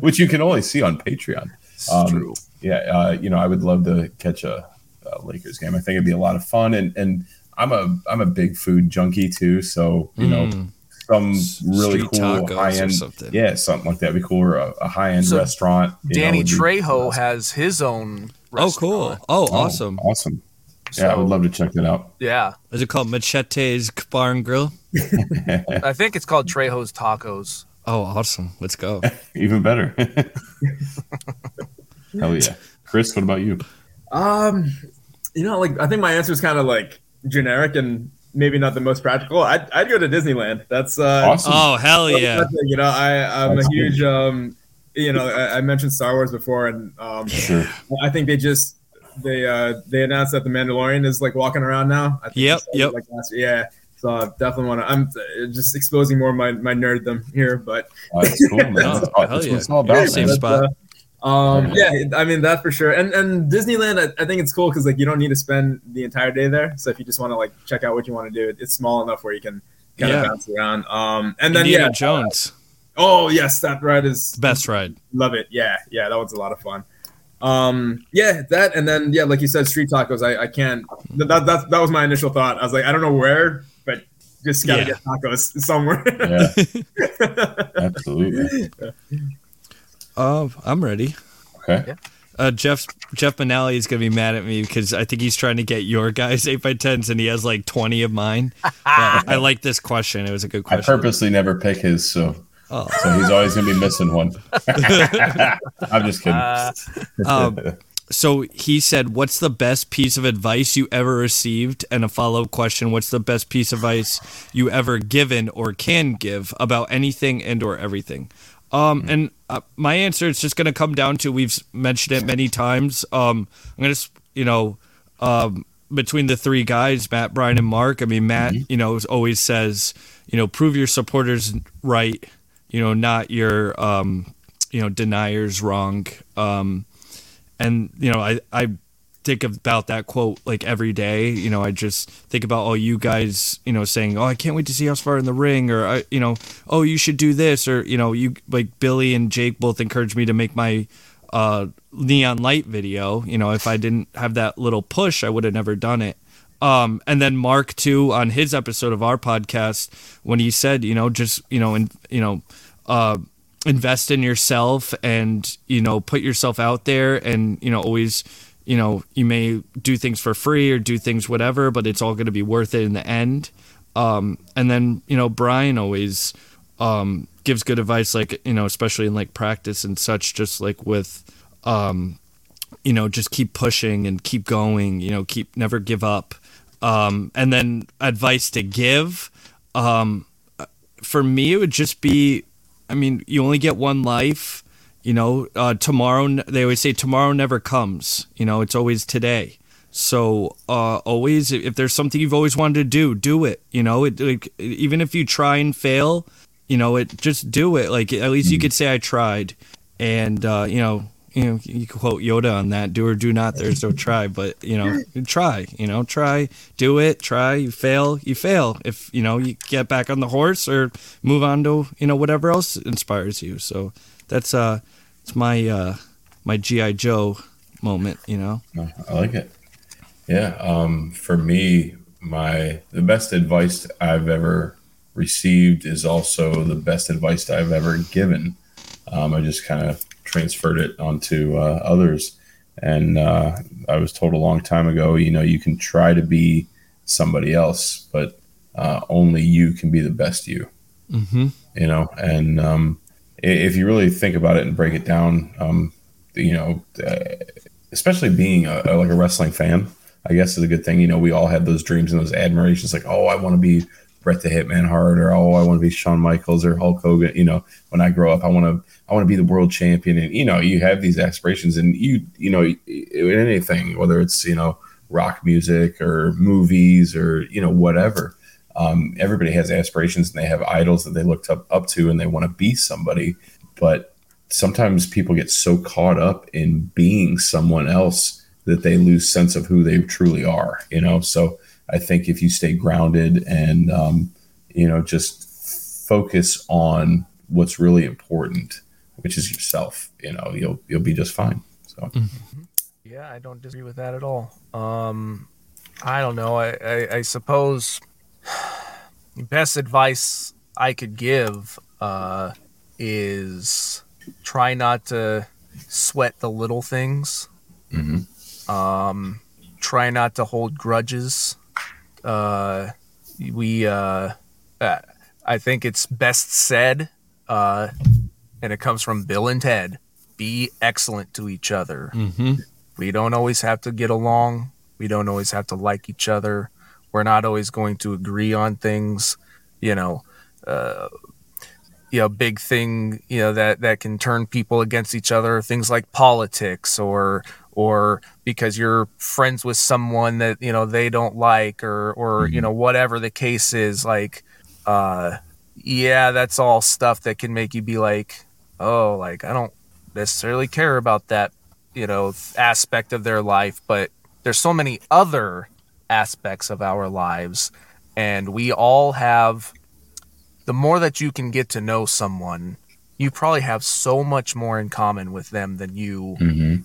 Speaker 5: which you can only see on Patreon. Um,
Speaker 3: true.
Speaker 5: Yeah, uh, you know, I would love to catch a, a Lakers game. I think it'd be a lot of fun, and and I'm a I'm a big food junkie too. So you know,
Speaker 4: Mm.
Speaker 5: some really
Speaker 4: Street
Speaker 5: cool high end,
Speaker 4: something.
Speaker 5: yeah, something like that would be cool. Or a, a high end
Speaker 3: So
Speaker 5: restaurant. you know,
Speaker 3: Danny
Speaker 5: be
Speaker 3: Trejo has his own.
Speaker 4: Oh, cool.
Speaker 3: restaurant.
Speaker 4: Oh,
Speaker 5: Oh,
Speaker 4: awesome.
Speaker 5: awesome. Yeah, I would love to check that out.
Speaker 3: Yeah,
Speaker 4: Is it called Machete's Bar and Grill?
Speaker 3: I think it's called Trejo's Tacos.
Speaker 4: Oh, awesome. Let's go.
Speaker 5: Even better. Hell yeah, Chris. What about you?
Speaker 6: Um, you know, like I think my answer is kind of like generic and maybe not the most practical. I'd, I'd go to Disneyland. That's uh,
Speaker 5: Awesome.
Speaker 4: Oh, hell yeah.
Speaker 6: that's- you know, I I'm
Speaker 5: That's
Speaker 6: a huge um, you know, I, I mentioned Star Wars before, and um,
Speaker 5: Sure.
Speaker 6: I think they just they uh they announced that the Mandalorian is like walking around now. I think
Speaker 4: Yep, yep.
Speaker 6: Like last year. Yeah. So I definitely want to. I'm uh, just exposing more of my my nerddom here, but
Speaker 5: Oh, that's cool, man.
Speaker 4: Oh,
Speaker 5: That's, all-
Speaker 4: hell
Speaker 5: that's
Speaker 4: yeah.
Speaker 5: what it's all about,
Speaker 4: Same
Speaker 5: man.
Speaker 4: spot.
Speaker 6: uh, um, yeah, I mean that for sure. And and Disneyland, I, I think it's cool because like you don't need to spend the entire day there. So if you just want to like check out what you want to do, it's small enough where you can kind
Speaker 4: Yeah.
Speaker 6: of bounce around. Um, and then
Speaker 4: Indiana
Speaker 6: yeah,
Speaker 4: Jones.
Speaker 6: oh yes, that ride is
Speaker 4: Best ride.
Speaker 6: love it. Yeah, yeah, that one's a lot of fun. Um, yeah, that and then yeah, like you said, street tacos. I, I can't. That, that that that was my initial thought. I was like, I don't know where, but just gotta
Speaker 4: Yeah.
Speaker 6: get tacos somewhere.
Speaker 5: Yeah, absolutely.
Speaker 4: Oh, I'm ready.
Speaker 5: Okay.
Speaker 4: Uh, Jeff Jeff Manali is gonna be mad at me because I think he's trying to get your guys eight by tens and he has like twenty of mine. I like this question. It was a good
Speaker 5: I
Speaker 4: question.
Speaker 5: purposely never pick his, so
Speaker 4: Oh.
Speaker 5: so he's always gonna be missing one. I'm just kidding.
Speaker 3: Uh,
Speaker 4: Um, so he said, "What's the best piece of advice you ever received?" And a follow up question: What's the best piece of advice you ever given or can give about anything and or everything? Um, and uh, my answer is just going to come down to we've mentioned it many times. Um, I'm going to, you know, um, between the three guys, Matt, Brian, and Mark. I mean, Matt, you know, always says, you know, prove your supporters right. You know, not your, um, you know, deniers wrong. Um, and you know, I, I think about that quote like every day. You know, I just think about all you guys, you know, saying, "Oh, I can't wait to see us far in the ring," or I, you know, "Oh, you should do this," or you know, you like Billy and Jake both encouraged me to make my uh, neon light video. You know, if I didn't have that little push, I would have never done it. Um, and then Mark too on his episode of our podcast when he said, you know, just you know, and you know, uh, invest in yourself and you know, put yourself out there, and you know, always, you know, you may do things for free or do things whatever, but it's all going to be worth it in the end. Um, and then you know, Brian always um, gives good advice, like you know, especially in like practice and such, just like with. Um, you know, just keep pushing and keep going. You know, keep never give up um, and then advice to give. Um, for me, it would just be, I mean, you only get one life. You know, uh, tomorrow. They always say tomorrow never comes. You know, it's always today. So uh, always, if there's something you've always wanted to do, do it. You know, it, like, even if you try and fail, you know, it just do it. Like at least you could say I tried, and uh, you know, you know, you quote Yoda on that: "Do or do not. There's no try." But you know, try. You know, try. Do it. Try. You fail. You fail. If you know, you get back on the horse or move on to you know whatever else inspires you. So that's uh, it's my uh, my GI Joe moment. You know.
Speaker 5: I like it. Yeah. Um, for me, my the best advice I've ever received is also the best advice I've ever given. Um, I just kind of transferred it onto uh, others. And uh, I was told a long time ago, you know, you can try to be somebody else, but uh, only you can be the best you.
Speaker 4: Mm-hmm.
Speaker 5: You know, and um, if you really think about it and break it down, um, you know, uh, especially being a, like a wrestling fan, I guess is a good thing. You know, we all had those dreams and those admirations, like, oh, I want to be Bret the Hitman Hart, or oh, I want to be Shawn Michaels or Hulk Hogan. You know, when I grow up, I want to I want to be the world champion. And you know, you have these aspirations, and you you know, in anything, whether it's you know rock music or movies or you know whatever. Um, everybody has aspirations and they have idols that they look up, up to and they want to be somebody. But sometimes people get so caught up in being someone else that they lose sense of who they truly are. You know, so I think if you stay grounded and um, you know just focus on what's really important, which is yourself, you know, you'll you'll be just fine. So.
Speaker 3: Mm-hmm. Yeah, I don't disagree with that at all. Um, I don't know. I, I, I suppose best advice I could give uh, is try not to sweat the little things.
Speaker 5: Mm-hmm.
Speaker 3: Um, try not to hold grudges uh, we uh, uh, I think it's best said, uh, and it comes from Bill and Ted. Be excellent to each other.
Speaker 4: Mm-hmm.
Speaker 3: We don't always have to get along. We don't always have to like each other. We're not always going to agree on things. You know, uh, you know, big thing. You know that that can turn people against each other. Things like politics or or because you're friends with someone that you know they don't like or or mm-hmm. you know whatever the case is like uh yeah that's all stuff that can make you be like oh like i don't necessarily care about that you know aspect of their life but there's so many other aspects of our lives. And we all have the more that you can get to know someone you probably have so much more in common with them than you
Speaker 5: mm-hmm.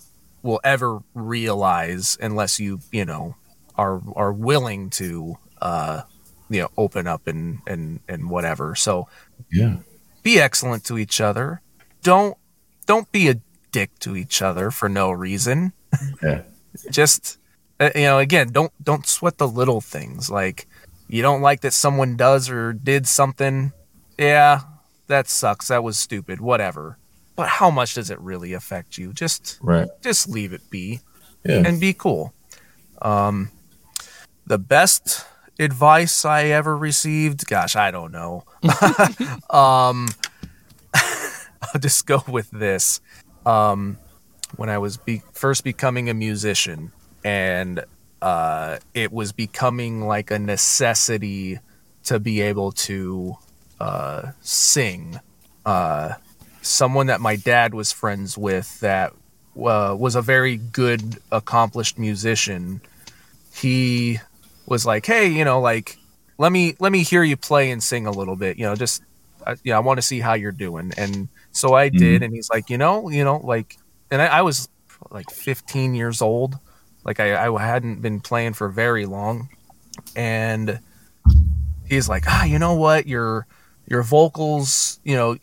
Speaker 3: will ever realize unless you you know are are willing to uh you know open up and and and whatever. So
Speaker 5: yeah.
Speaker 3: be excellent to each other. Don't don't be a dick to each other for no reason.
Speaker 5: Yeah.
Speaker 3: Just uh, you know again don't don't sweat the little things like you don't like that someone does or did something yeah that sucks that was stupid whatever but how much does it really affect you? Just
Speaker 5: right.
Speaker 3: just leave it be
Speaker 5: yeah.
Speaker 3: and be cool. Um, the best advice I ever received, gosh, I don't know. um, I'll just go with this. Um, when I was be- first becoming a musician, and uh, it was becoming like a necessity to be able to uh, sing. Uh, someone that my dad was friends with that uh, was a very good, accomplished musician, he was like, "Hey, you know, like let me let me hear you play and sing a little bit. You know, just uh, yeah, I want to see how you're doing." And so I did, and he's like, "You know, you know, like," and I, I was like 15 years old, like I, I hadn't been playing for very long, and he's like, "Ah, you know what, your your vocals, you know."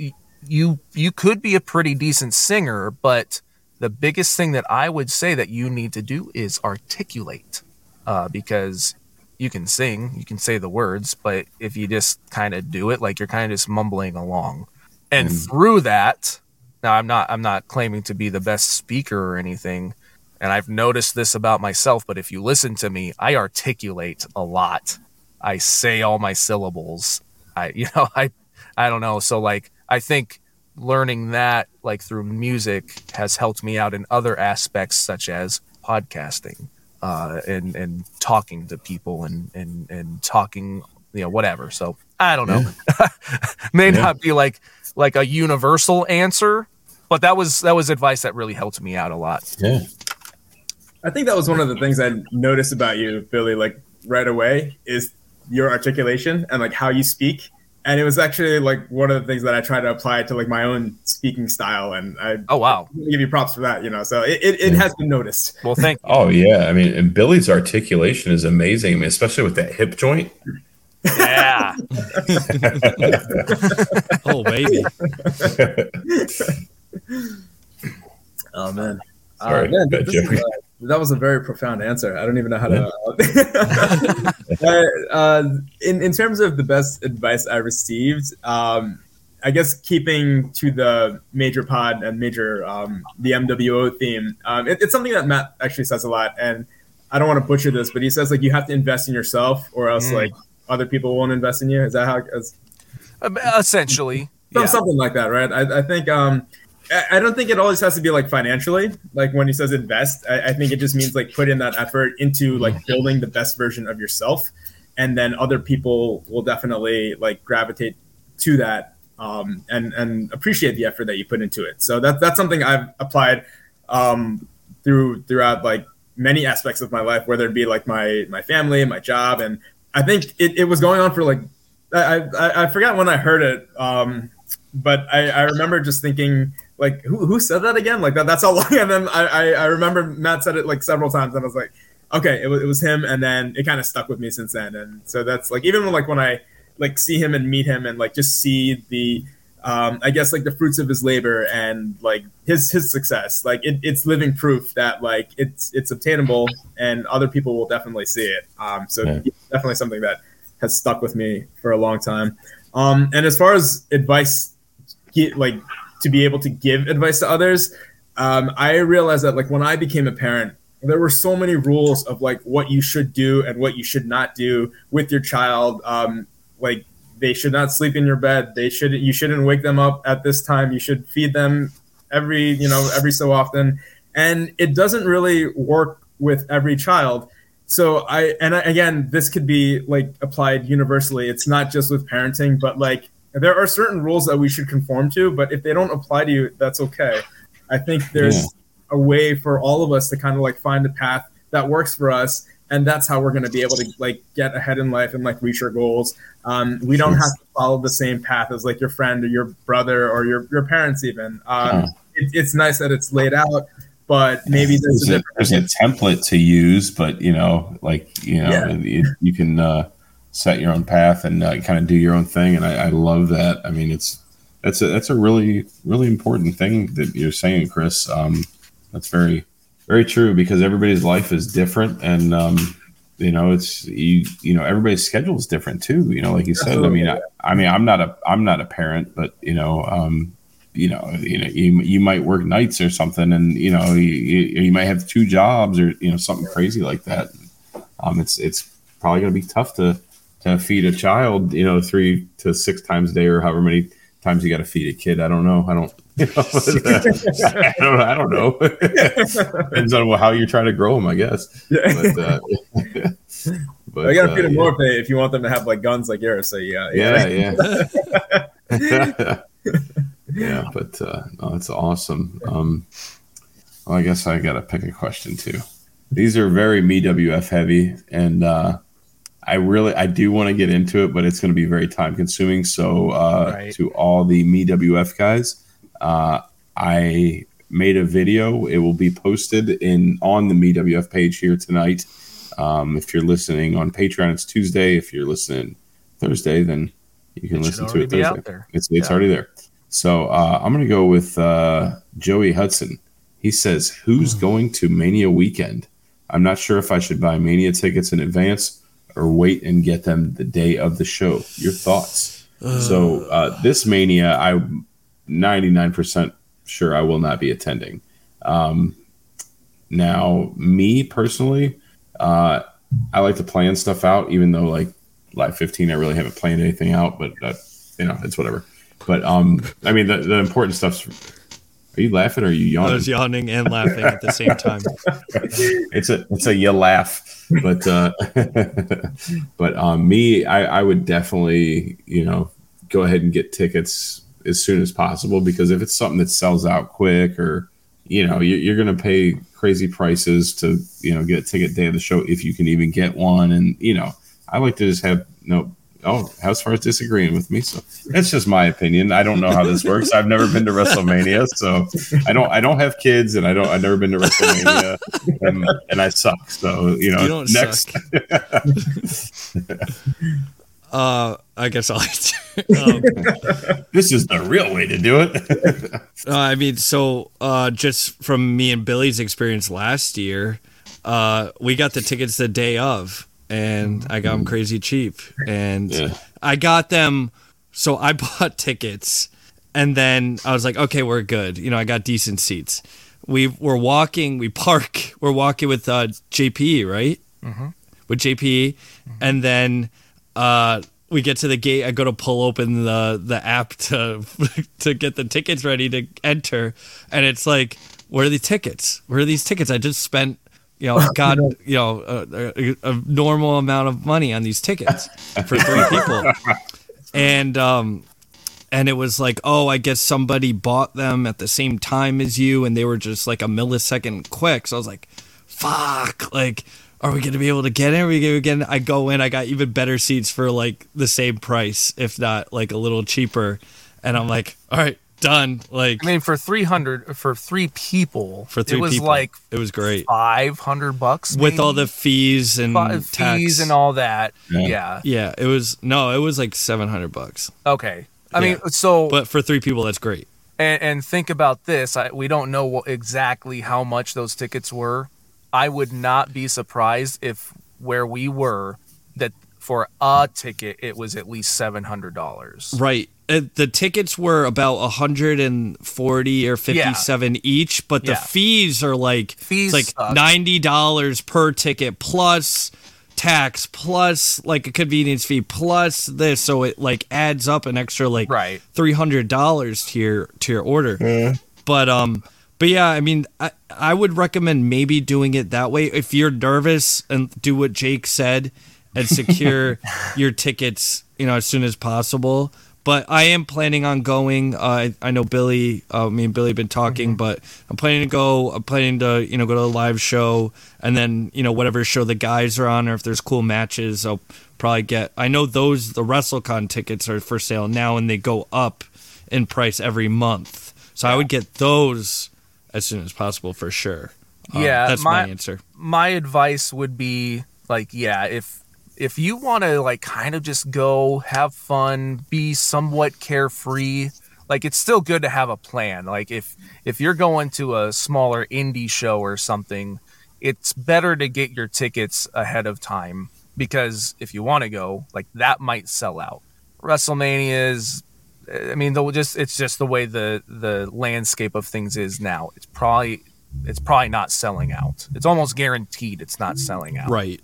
Speaker 3: You you could be a pretty decent singer, but the biggest thing that I would say that you need to do is articulate, uh, because you can sing, you can say the words, but if you just kind of do it, like you're kind of just mumbling along, and through that, now I'm not I'm not claiming to be the best speaker or anything, and I've noticed this about myself, but if you listen to me, I articulate a lot. I say all my syllables. I you know I I don't know. So like I think learning that like through music has helped me out in other aspects such as podcasting uh, and and talking to people and and and talking you know whatever. So I don't know. May
Speaker 5: Yeah.
Speaker 3: not be like like a universal answer, but that was that was advice that really helped me out a lot.
Speaker 5: Yeah.
Speaker 6: I think that was one of the things I noticed about you, Billy, like right away, is your articulation and like how you speak. And it was actually like one of the things that I try to apply to like my own speaking style. And I
Speaker 3: Oh wow.
Speaker 6: give you props for that, you know. So it, it, it has been noticed.
Speaker 3: Well, thank you.
Speaker 5: Oh yeah. I mean, and Billy's articulation is amazing. I mean, especially with that hip joint.
Speaker 3: Yeah.
Speaker 4: Oh baby.
Speaker 6: Oh man.
Speaker 5: Sorry,
Speaker 6: Uh, man,
Speaker 5: bad
Speaker 6: this is,
Speaker 5: joke.
Speaker 6: uh, that was a very profound answer. I don't even know how to. uh, uh, in in terms of the best advice I received, um, I guess keeping to the major pod and major um, the MWO theme, um, it, it's something that Matt actually says a lot, and I don't want to butcher this, but he says like you have to invest in yourself, or else
Speaker 3: Mm.
Speaker 6: like other people won't invest in you. Is that how? Is,
Speaker 3: Essentially. Yeah.
Speaker 6: something like that, right? I, I think um, I, don't think it always has to be like financially. Like when he says invest, I, I think it just means like put in that effort into like building the best version of yourself, and then other people will definitely like gravitate to that um, and and appreciate the effort that you put into it. So that that's something I've applied um, through throughout like many aspects of my life, whether it be like my my family, my job, and I think it, it was going on for like I, I I forgot when I heard it, um, but I, I remember just thinking like who, who said that again? Like that that's how long. And then I, I I remember Matt said it like several times, and I was like, okay, it was, it was him, and then it kind of stuck with me since then. And so that's like even when, like when I like see him and meet him and like just see the um, I guess like the fruits of his labor and like his his success. Like it, it's living proof that like it's it's obtainable and other people will definitely see it. Um, so
Speaker 5: Yeah.
Speaker 6: definitely something that has stuck with me for a long time. Um, and as far as advice, like to be able to give advice to others, um, I realized that like when I became a parent, there were so many rules of like what you should do and what you should not do with your child. Um, like they should not sleep in your bed. They should you shouldn't wake them up at this time. You should feed them every you know every so often, and it doesn't really work with every child. So I and I, again, this could be like applied universally. It's not just with parenting, but like there are certain rules that we should conform to. But if they don't apply to you, that's okay. I think there's
Speaker 5: Yeah.
Speaker 6: a way for all of us to kind of like find the path that works for us and that's how we're going to be able to like get ahead in life and like reach our goals um, we don't have to follow the same path as like your friend or your brother or your, your parents even um,
Speaker 5: Yeah.
Speaker 6: it, it's nice that it's laid out but maybe there's
Speaker 5: there's
Speaker 6: a
Speaker 5: there's a template to use, but you know, like you know,
Speaker 6: Yeah.
Speaker 5: you, you can uh, set your own path and uh, kind of do your own thing. And I, I love that. I mean, it's that's a that's a really really important thing that you're saying, Chris. Um, that's very very true because everybody's life is different, and um, you know, it's you you know everybody's schedule is different too. You know, like you said. I mean, I, I mean, I'm not a I'm not a parent, but you know. Um, you know, you know, you, you might work nights or something, and you know, you, you, you might have two jobs or you know something crazy like that. Um, it's it's probably going to be tough to to feed a child, you know, three to six times a day or however many times you got to feed a kid. I don't know. I don't. You know, I don't. I don't know. Depends on how you're trying to grow them, I guess. But, uh, but
Speaker 6: I gotta
Speaker 5: uh,
Speaker 6: feed them
Speaker 5: yeah.
Speaker 6: more if they if you want them to have like guns like yours. So yeah,
Speaker 5: yeah, yeah. yeah, but uh, no, that's awesome. Um, Well, I guess I got to pick a question too. These are very me WF heavy, and uh, I really I do want to get into it, but it's going to be very time consuming. So uh,
Speaker 3: Right.
Speaker 5: to all the me WF guys, uh, I made a video. It will be posted in on the me WF page here tonight. Um, if you're listening on Patreon, it's Tuesday. If you're listening Thursday, then you can
Speaker 3: It
Speaker 5: listen to it Thursday.
Speaker 3: there.
Speaker 5: It's it's
Speaker 3: Yeah.
Speaker 5: already there. So uh, I'm going to go with uh, Joey Hudson. He says, "Who's
Speaker 3: Hmm.
Speaker 5: going to Mania weekend? I'm not sure if I should buy Mania tickets in advance or wait and get them the day of the show. Your thoughts?" so uh, this Mania, I'm 99% sure I will not be attending. Um, now, me personally, uh, I like to plan stuff out, even though like Live 15, I really haven't planned anything out, but uh, you know, it's whatever. But um, I mean, the, the important stuff's. Are you laughing or are you yawning?
Speaker 4: I was yawning and laughing at the same time.
Speaker 5: it's a it's a you laugh, but uh, but um, me, I, I would definitely you know go ahead and get tickets as soon as possible because if it's something that sells out quick or you know you're, you're going to pay crazy prices to you know get a ticket day of the show if you can even get one and you know I like to just have you no oh as far as disagreeing with me so that's just my opinion I don't know how this works I've never been to WrestleMania so I don't I don't have kids and I don't I've never been to WrestleMania and, and I suck so you know
Speaker 4: You
Speaker 5: next.
Speaker 4: Uh, I guess I'll. um,
Speaker 5: this is the real way to do it
Speaker 4: Uh, I mean, so uh, just from me and Billy's experience last year, uh, we got the tickets the day of, and I got them crazy cheap. And
Speaker 5: Yeah.
Speaker 4: I got them, so I bought tickets, and then I was like, okay, we're good. You know, I got decent seats. We were walking, we park, we're walking with uh, JPE, right? Mm-hmm. With JPE, and then uh, we get to the gate. I go to pull open the the app to to get the tickets ready to enter, and it's like, where are the tickets? Where are these tickets? I just spent, you know, God, you know, a, a, a normal amount of money on these tickets for three people, and um, and it was like, oh, I guess somebody bought them at the same time as you, and they were just like a millisecond quick. So I was like, fuck, like. Are we gonna be able to get in? Are we gonna get in? I go in. I got even better seats for like the same price, if not like a little cheaper. And I'm like, all right, done. Like
Speaker 3: I mean, for three hundred for three people,
Speaker 4: for three
Speaker 3: it was
Speaker 4: people,
Speaker 3: like
Speaker 4: it was great
Speaker 3: five hundred bucks
Speaker 4: with all the fees and
Speaker 3: Fi-
Speaker 4: tax.
Speaker 3: fees and all that.
Speaker 5: Yeah.
Speaker 3: Yeah.
Speaker 4: Yeah, it was no, it was like seven hundred bucks.
Speaker 3: Okay. I mean, so
Speaker 4: But for three people, that's great.
Speaker 3: and, and think about this. I, we don't know what, exactly how much those tickets were. I would not be surprised if where we were that for a ticket it was at least seven hundred dollars.
Speaker 4: Right. Uh, the tickets were about 140 or 57 each, but the
Speaker 3: Yeah.
Speaker 4: fees are like
Speaker 3: Fees
Speaker 4: like
Speaker 3: suck.
Speaker 4: $90 per ticket plus tax plus like a convenience fee plus this so it like adds up an extra like
Speaker 3: Right.
Speaker 4: $300 to your to your order. But um but yeah, I mean I I would recommend maybe doing it that way if you're nervous and do what Jake said and secure your tickets, you know, as soon as possible. But I am planning on going. Uh, I, I know Billy, uh, me and Billy have been talking, but I'm planning to go. I'm planning to, you know, go to a live show and then, you know, whatever show the guys are on or if there's cool matches, I'll probably get. I know those, the WrestleCon tickets are for sale now and they go up in price every month. So I would get those as soon as possible for sure. Uh,
Speaker 3: Yeah,
Speaker 4: that's my,
Speaker 3: my-
Speaker 4: answer.
Speaker 3: my advice would be like yeah if if you want to like kind of just go have fun be somewhat carefree like it's still good to have a plan like if if you're going to a smaller indie show or something it's better to get your tickets ahead of time because if you want to go like that might sell out wrestlemania is i mean though just it's just the way the the landscape of things is now it's probably it's probably not selling out. It's almost guaranteed it's not selling out.
Speaker 4: Right.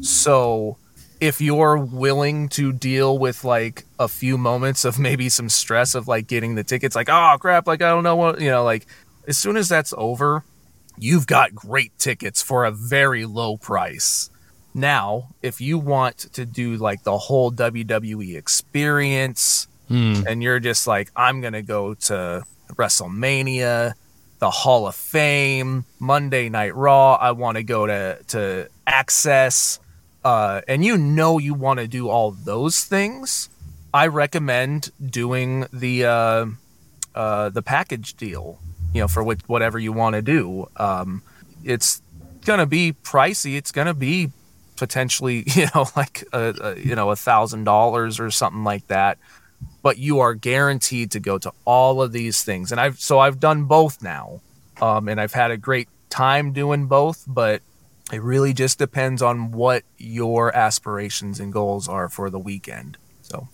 Speaker 3: So if you're willing to deal with like a few moments of maybe some stress of like getting the tickets, like, oh crap, like I don't know what you know, like as soon as that's over, you've got great tickets for a very low price. Now, if you want to do like the whole WWE experience,
Speaker 4: Hmm.
Speaker 3: and you're just like, I'm gonna go to WrestleMania, the Hall of Fame, Monday Night Raw. I want to go to to Access, uh, and you know you want to do all those things. I recommend doing the uh, uh, the package deal. You know, for what, whatever you want to do. Um, it's gonna be pricey. It's gonna be potentially, you know, like a, a you know a thousand dollars or something like that. But you are guaranteed to go to all of these things, and I've so I've done both now, um, and I've had a great time doing both. But it really just depends on what your aspirations and goals are for the weekend. So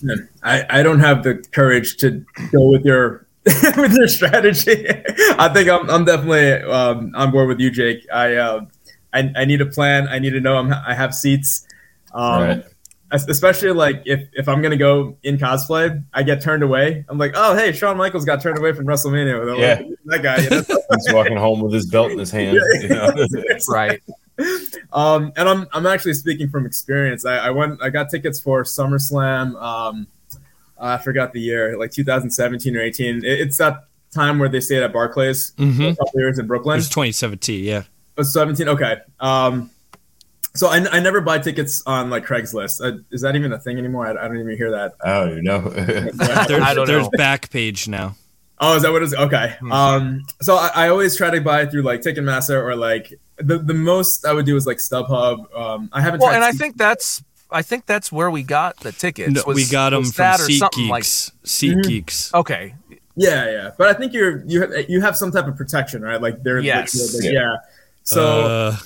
Speaker 6: I, I don't have the courage to go with your with your strategy. I think I'm, I'm definitely um, on board with you, Jake. I, uh, I I need a plan. I need to know I'm, I have seats. Um,
Speaker 5: Right.
Speaker 6: Especially like if, if I'm gonna go in cosplay, I get turned away. I'm like, oh hey, Shawn Michaels got turned away from WrestleMania. They're
Speaker 5: Yeah.
Speaker 6: like, that guy. You know?
Speaker 5: He's walking home with his belt in his hand. You know?
Speaker 3: right,
Speaker 6: um, and I'm I'm actually speaking from experience. I, I went I got tickets for SummerSlam. Um, I forgot the year, like 2017 or 18. It- it's that time where they stayed at Barclays
Speaker 4: Mm-hmm.
Speaker 6: for a couple years in
Speaker 4: It
Speaker 6: Brooklyn.
Speaker 4: was 2017. Yeah.
Speaker 6: Oh, 17. Okay. Um, so I, I never buy tickets on like Craigslist. Uh, is that even a thing anymore? I, I don't even hear that.
Speaker 5: Oh don't even know.
Speaker 4: There's,
Speaker 3: I don't
Speaker 4: there's
Speaker 3: know.
Speaker 4: Backpage now.
Speaker 6: Oh, is that what it is? Okay.
Speaker 3: Hmm.
Speaker 6: Um, so I, I always try to buy through like Ticketmaster or like the, the most I would do is like StubHub. Um, I haven't.
Speaker 3: well,
Speaker 6: tried
Speaker 3: and I think that's I think that's where we got the tickets.
Speaker 4: No, we got them
Speaker 3: was
Speaker 4: from
Speaker 3: that or like-
Speaker 4: Geeks. Seat
Speaker 6: Mhm.
Speaker 4: Geeks.
Speaker 3: okay,
Speaker 6: Yeah, yeah, but I think you're you have, you have some type of protection, right? Like they're
Speaker 3: Yes.
Speaker 6: like, yeah. So
Speaker 4: uh,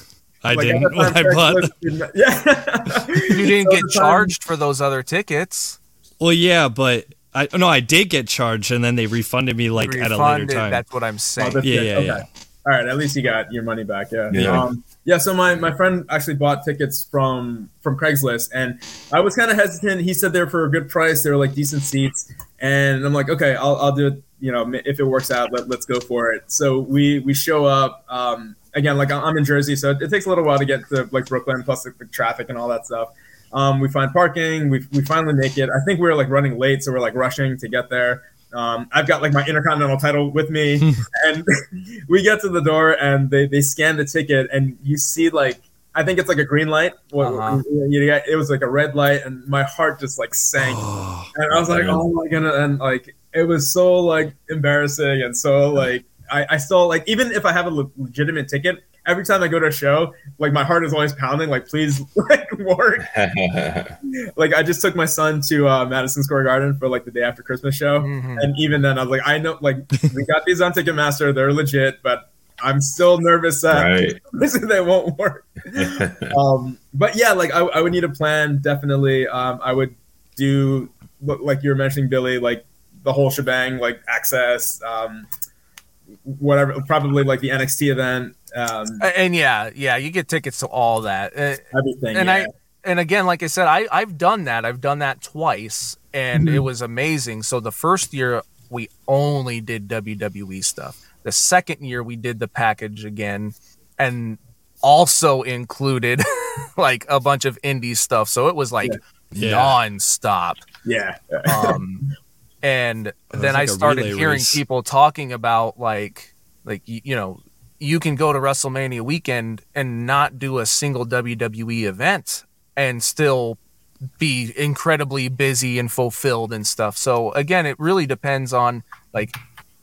Speaker 4: I
Speaker 6: like,
Speaker 4: didn't
Speaker 6: the
Speaker 4: when I bought.
Speaker 6: Craigslist Yeah,
Speaker 3: you didn't get
Speaker 6: at the time-
Speaker 3: charged for those other tickets.
Speaker 4: Well, yeah, but I no, I did get charged, and then they refunded me like at a later time.
Speaker 3: That's what I'm
Speaker 6: Oh,
Speaker 3: saying.
Speaker 6: that's
Speaker 4: Yeah, yeah,
Speaker 6: okay.
Speaker 4: yeah.
Speaker 6: All right, at least you got your money back. Yeah.
Speaker 5: Yeah.
Speaker 6: Um, yeah. So my, my friend actually bought tickets from from Craigslist, and I was kind of hesitant. He said they're for a good price. They were like decent seats, and I'm like, okay, I'll, I'll do it. You know, if it works out, let, let's go for it. So we we show up. Um, again, like I'm in Jersey, so it takes a little while to get to like Brooklyn, plus the, the traffic and all that stuff. Um, we find parking. We, we finally make it. I think we were like running late, so we're like rushing to get there. Um, I've got like my intercontinental title with me, and we get to the door and they, they scan the ticket and you see like I think it's like a green light.
Speaker 3: Uh-huh.
Speaker 6: it was like a red light, and my heart just like sank. And I was like, oh my goodness. And like, it was so like embarrassing and so like, I, I still like, even if I have a le- legitimate ticket, every time I go to a show, like my heart is always pounding, like, please like work. Like, I just took my son to uh, Madison Square Garden for like the day after Christmas show.
Speaker 3: Mhm.
Speaker 6: And even then, I was like, I know, like, we got these on Ticketmaster, they're legit, but I'm still nervous that
Speaker 5: right.
Speaker 6: they won't work um, but yeah, like I, I would need a plan. Definitely, um, I would do like you were mentioning, Billy, like the whole shebang, like access, um, whatever. Probably like the NXT event, um,
Speaker 3: And yeah, yeah, you get tickets to all that. Uh,
Speaker 6: everything.
Speaker 3: and
Speaker 6: yeah.
Speaker 3: I and again, like I said, I I've done that. I've done that twice, and
Speaker 6: Mhm.
Speaker 3: it was amazing. So the first year we only did WWE stuff. The second year we did the package again, and also included like a bunch of indie stuff. So it was like
Speaker 4: Yeah.
Speaker 3: nonstop.
Speaker 6: yeah,
Speaker 3: Um, and
Speaker 4: was
Speaker 3: then I
Speaker 4: like a
Speaker 3: started hearing
Speaker 4: race.
Speaker 3: people talking about like like you, you know you can go to WrestleMania weekend and not do a single WWE event and still be incredibly busy and fulfilled and stuff. So again, it really depends on like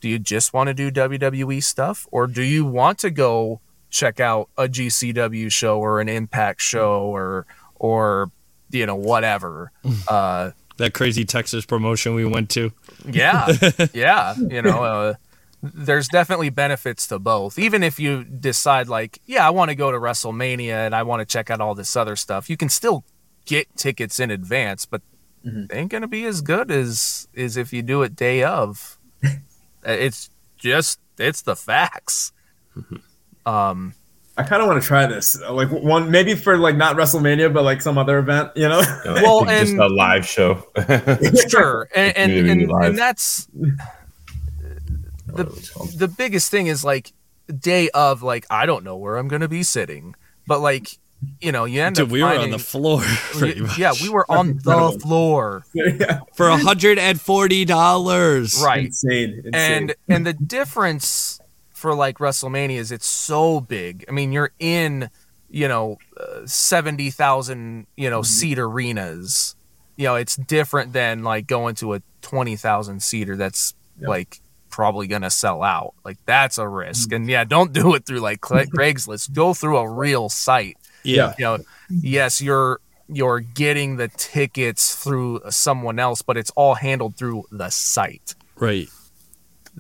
Speaker 3: do you just want to do WWE stuff or do you want to go check out a GCW show or an Impact show or or you know whatever. Uh
Speaker 4: that crazy Texas promotion we went to.
Speaker 3: yeah yeah you know uh, there's definitely benefits to both even if you decide like yeah i want to go to wrestlemania and i want to check out all this other stuff you can still get tickets in advance but
Speaker 6: Mhm.
Speaker 3: they ain't gonna be as good as as if you do it day of it's just it's the facts um
Speaker 6: I kind of want to try this. Like one, maybe for like not WrestleMania, but like some other event. You know?
Speaker 3: Well,
Speaker 5: just
Speaker 3: and-
Speaker 5: a live show.
Speaker 3: sure and and, and, and that's the the biggest thing is like day of like I don't know where I'm gonna be sitting, but like you know you end
Speaker 4: Dude,
Speaker 3: up
Speaker 4: we were on the floor. Much.
Speaker 3: yeah we were on the floor
Speaker 6: yeah.
Speaker 4: for hundred and forty dollars.
Speaker 3: right
Speaker 6: Insane. insane.
Speaker 3: and and the difference for like WrestleManias, it's so big. I mean, you're in, you know, uh, 70,000, you know, seat arenas. You know, it's different than like going to a 20,000 seater that's like probably going to sell out. Like that's a risk. And yeah, don't do it through like Craigslist. Go through a real site.
Speaker 4: Yeah.
Speaker 3: You know, yes, you're you're getting the tickets through someone else, but it's all handled through the site.
Speaker 4: Right.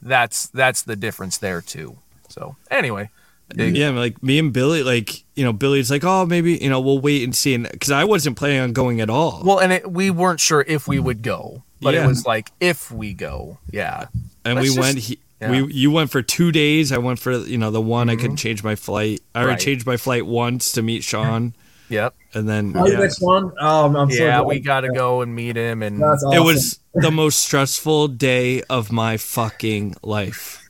Speaker 3: That's that's the difference there too. So anyway, big-
Speaker 4: Yeah, like me and Billy, like you know, Billy's like, oh, maybe you know, we'll wait and see, and because I wasn't planning on going at all.
Speaker 3: well, and it, we weren't sure if we would go, but
Speaker 4: Yeah.
Speaker 3: it was like if we go, yeah,
Speaker 4: and
Speaker 3: let's
Speaker 4: we
Speaker 3: just-
Speaker 4: went. He,
Speaker 3: yeah. Mm-hmm.
Speaker 4: We you went for two days. I went for you know the one I couldn't change my flight. I already
Speaker 3: Right.
Speaker 4: changed my flight once to meet Shawn,
Speaker 3: yep,
Speaker 4: and then
Speaker 6: Oh,
Speaker 4: yeah.
Speaker 6: next one. Um, I'm so
Speaker 3: yeah,
Speaker 6: glad.
Speaker 3: we got to go and meet him, and
Speaker 6: That's
Speaker 4: it was the most stressful day of my fucking life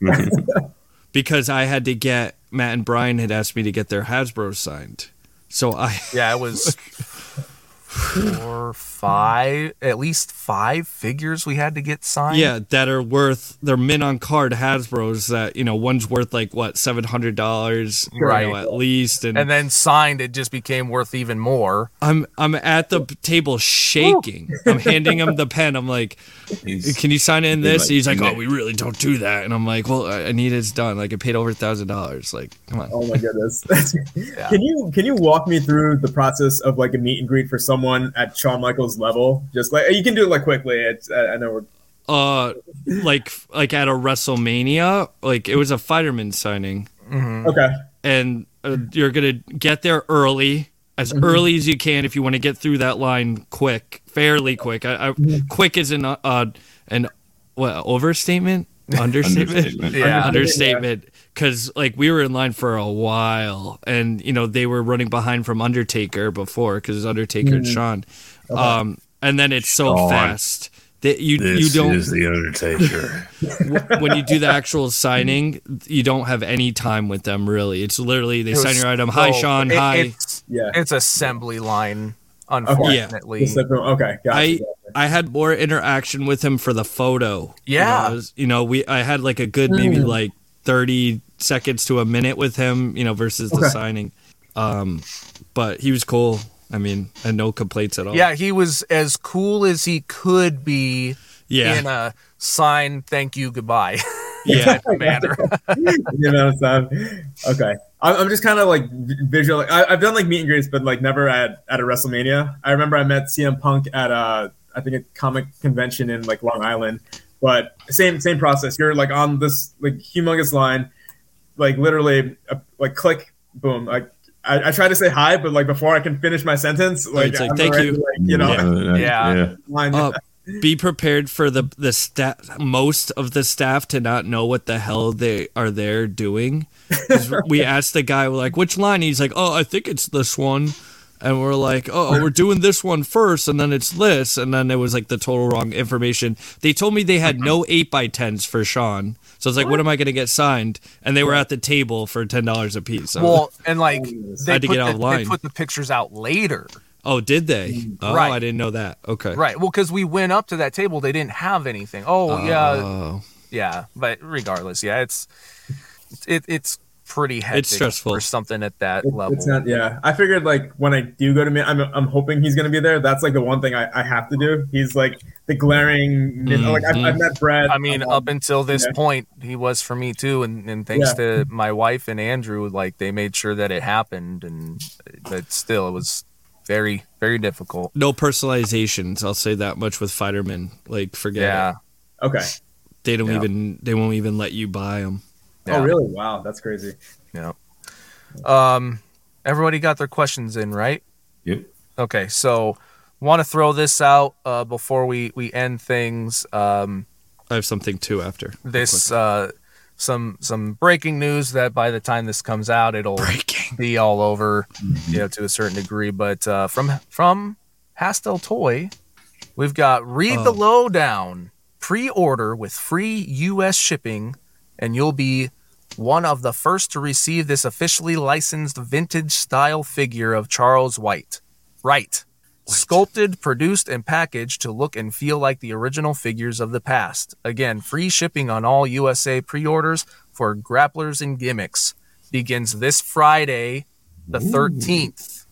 Speaker 4: because I had to get Matt and Brian had asked me to get their Hasbro signed. So I
Speaker 3: yeah, it was four, five, at least five figures we had to get signed.
Speaker 4: yeah that are worth they're mint on card Hasbro's that you know one's worth like what seven hundred dollars
Speaker 3: Right.
Speaker 4: at least and,
Speaker 3: and then signed, it just became worth even more.
Speaker 4: I'm I'm at the table shaking. I'm handing him the pen. I'm like,
Speaker 5: He's-
Speaker 4: "Can you sign in this?"
Speaker 5: like,
Speaker 4: He's like,
Speaker 5: "No."
Speaker 4: "Oh, we really don't do that." And I'm like, "Well, I I need it done. Like, I paid over a thousand dollars. Like, come on."
Speaker 6: Oh my goodness! Can you can you walk me through the process of like a meet and greet for someone at Shawn Michaels level? Just like you can do it like quickly. It's, I, I know we're
Speaker 4: Uh, like like at a WrestleMania, like it was a fireman signing,
Speaker 6: okay.
Speaker 4: and uh, you're gonna get there early. As
Speaker 6: Mm-hmm.
Speaker 4: early as you can if you want to get through that line quick, fairly quick. I, I,
Speaker 6: Mm-hmm.
Speaker 4: quick is an uh, an what overstatement, understatement.
Speaker 5: Understatement.
Speaker 3: Yeah.
Speaker 4: understatement because like we were in line for a while and you know they were running behind from undertaker before because undertaker and shawn um and then it's so
Speaker 5: Shawn.
Speaker 4: fast that you you don't is
Speaker 5: the Undertaker.
Speaker 4: when you do the actual signing you don't have any time with them really it's literally they
Speaker 3: It
Speaker 4: sign
Speaker 3: was
Speaker 4: your item hi
Speaker 3: so-
Speaker 4: shawn
Speaker 3: it-
Speaker 4: hi
Speaker 3: It's,
Speaker 6: Yeah.
Speaker 3: it's assembly line, unfortunately.
Speaker 6: Just like, okay. Gotcha.
Speaker 4: I I had more interaction with him for the photo. You know,
Speaker 3: Yeah.
Speaker 4: Was- you know, we I had like a good maybe like thirty seconds to a minute with him, you know, versus the
Speaker 6: Okay.
Speaker 4: signing. Um, but he was cool. I mean, and no complaints at all.
Speaker 3: Yeah, he was as cool as he could be
Speaker 4: yeah,
Speaker 3: in a sign, thank you, goodbye
Speaker 4: yeah.
Speaker 3: manner.
Speaker 6: you know what I'm saying? Okay. I'm I'm just kind of like visual. I, I've done like meet and greets, but like never at, at a WrestleMania. I remember I met CM Punk at a, I think a comic convention in like Long Island, but same same process. You're like on this like humongous line, like literally uh, like click, boom. Like I, I try to say hi, but like before I can finish my sentence, like,
Speaker 4: it's like, "Thank
Speaker 6: already,
Speaker 4: you."
Speaker 6: like, you know,
Speaker 3: Yeah.
Speaker 5: yeah.
Speaker 6: line.
Speaker 4: Uh, be prepared for the the staff. Most of the staff to not know what the hell they are there doing we asked the guy, like, which line? He's like, oh, I think it's this one. And we're like, oh, we're doing this one first, and then it's this, and then it was like the total wrong information. They told me they had no eight by tens for Shawn, so it's like, what am I gonna get signed? And they were at the table for ten dollars a piece. So-
Speaker 3: well, and like oh, they
Speaker 4: had to get
Speaker 3: the,
Speaker 4: offline.
Speaker 3: they put the pictures out later.
Speaker 4: oh, did they? Mm, oh,
Speaker 3: Right.
Speaker 4: I didn't know that. Okay,
Speaker 3: Right. Well, because we went up to that table, they didn't have anything. Oh, yeah,
Speaker 4: Oh.
Speaker 3: yeah. But regardless, yeah, it's it, it's pretty hectic
Speaker 4: stressful.
Speaker 3: for something at that
Speaker 6: It-
Speaker 3: level.
Speaker 6: It's not, yeah. I figured like when I do go to me, I'm, I'm hoping he's gonna be there. That's like the one thing I, I have to do. He's like the glaring. Like I've, I've met Brad.
Speaker 3: I mean,
Speaker 6: um,
Speaker 3: up until this
Speaker 6: yeah.
Speaker 3: point, he was for me too, and, and thanks to my wife and Andrew, like they made sure that it happened, and but still, it was very, very difficult.
Speaker 4: no personalizations. I'll say that much with Fighterman. Like, forget
Speaker 3: Yeah,
Speaker 4: it.
Speaker 6: okay.
Speaker 4: They don't
Speaker 3: Yeah.
Speaker 4: even. They won't even let you buy them.
Speaker 3: yeah.
Speaker 6: Oh really? Wow, that's crazy.
Speaker 3: Yeah. Um, everybody got their questions in, right?
Speaker 5: Yep.
Speaker 3: Okay, so want to throw this out uh, before we we end things. Um,
Speaker 4: I have something too after
Speaker 3: this uh, some some breaking news that by the time this comes out, it'll
Speaker 4: breaking.
Speaker 3: be all over, you know, to a certain degree. But uh, from from Hastel Toy, we've got read the
Speaker 4: Oh.
Speaker 3: lowdown pre-order with free U.S. shipping, and you'll be one of the first to receive this officially licensed vintage style figure of Charles Wright. Right. Sculpted, produced, and packaged to look and feel like the original figures of the past. Again, free shipping on all USA pre orders, for Grapplers and Gimmicks begins this Friday, the 13th.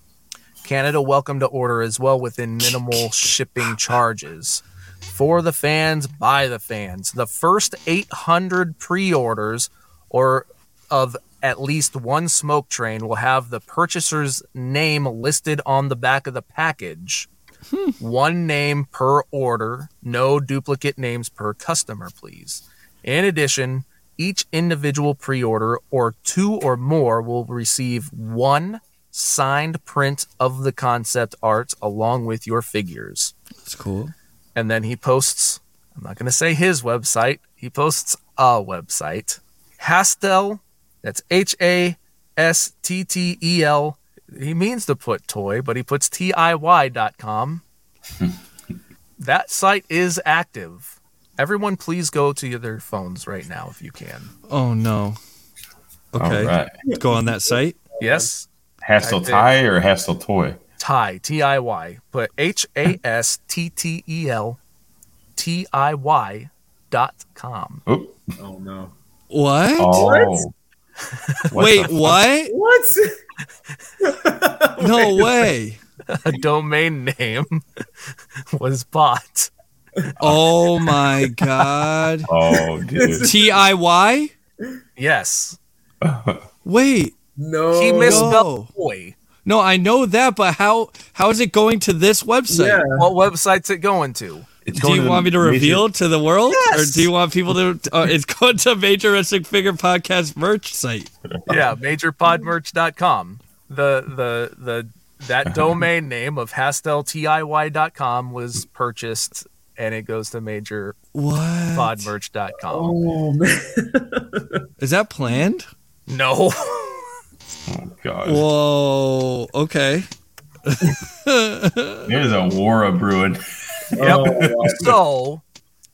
Speaker 3: Canada welcome to order as well within minimal shipping charges. For the fans, by the fans. The first 800 pre orders or of at least one smoke train will have the purchaser's name listed on the back of the package. One name per order, no duplicate names per customer, please. In addition, each individual pre order or two or more will receive one signed print of the concept art along with your figures.
Speaker 4: That's cool.
Speaker 3: And then he posts, I'm not going to say his website, he posts a website. Hastel, that's H A S T T E L. He means to put toy, but he puts T I Y.com. that site is active. Everyone, please go to their phones right now if you can.
Speaker 4: Oh no. Okay.
Speaker 5: All right.
Speaker 4: Go on that site.
Speaker 3: Yes,
Speaker 5: Hassel
Speaker 3: I did.
Speaker 5: tie or Hassel toy?
Speaker 3: Ty, T I Y. Put H A S T T E L T I Y dot com.
Speaker 5: Oop.
Speaker 6: Oh no.
Speaker 4: What?
Speaker 5: Oh. What
Speaker 4: Wait, what?
Speaker 6: What?
Speaker 4: No way.
Speaker 3: A domain name was bought.
Speaker 4: Oh my god.
Speaker 5: Oh, dude.
Speaker 4: T I Y?
Speaker 3: Yes.
Speaker 4: Wait.
Speaker 6: No.
Speaker 3: He misspelled
Speaker 4: no.
Speaker 3: toy.
Speaker 4: No, I know that, but how how is it going to this website?
Speaker 6: Yeah.
Speaker 3: What website's it going to?
Speaker 5: It's
Speaker 4: Do you want me to
Speaker 5: major-
Speaker 4: reveal to the world,
Speaker 3: Yes.
Speaker 4: or do you want people to? Uh, it's going to Major Wrestling Figure Podcast merch site.
Speaker 3: Yeah, majorpodmerch.com. The the the that domain name of hasteltiy.com was purchased and it goes to
Speaker 4: What
Speaker 3: majorpodmerch.com.
Speaker 6: Oh man.
Speaker 4: is that planned?
Speaker 3: No.
Speaker 5: Oh, God.
Speaker 4: Whoa. Okay.
Speaker 5: There's a war of brewing.
Speaker 3: Yep.
Speaker 6: Oh.
Speaker 3: So,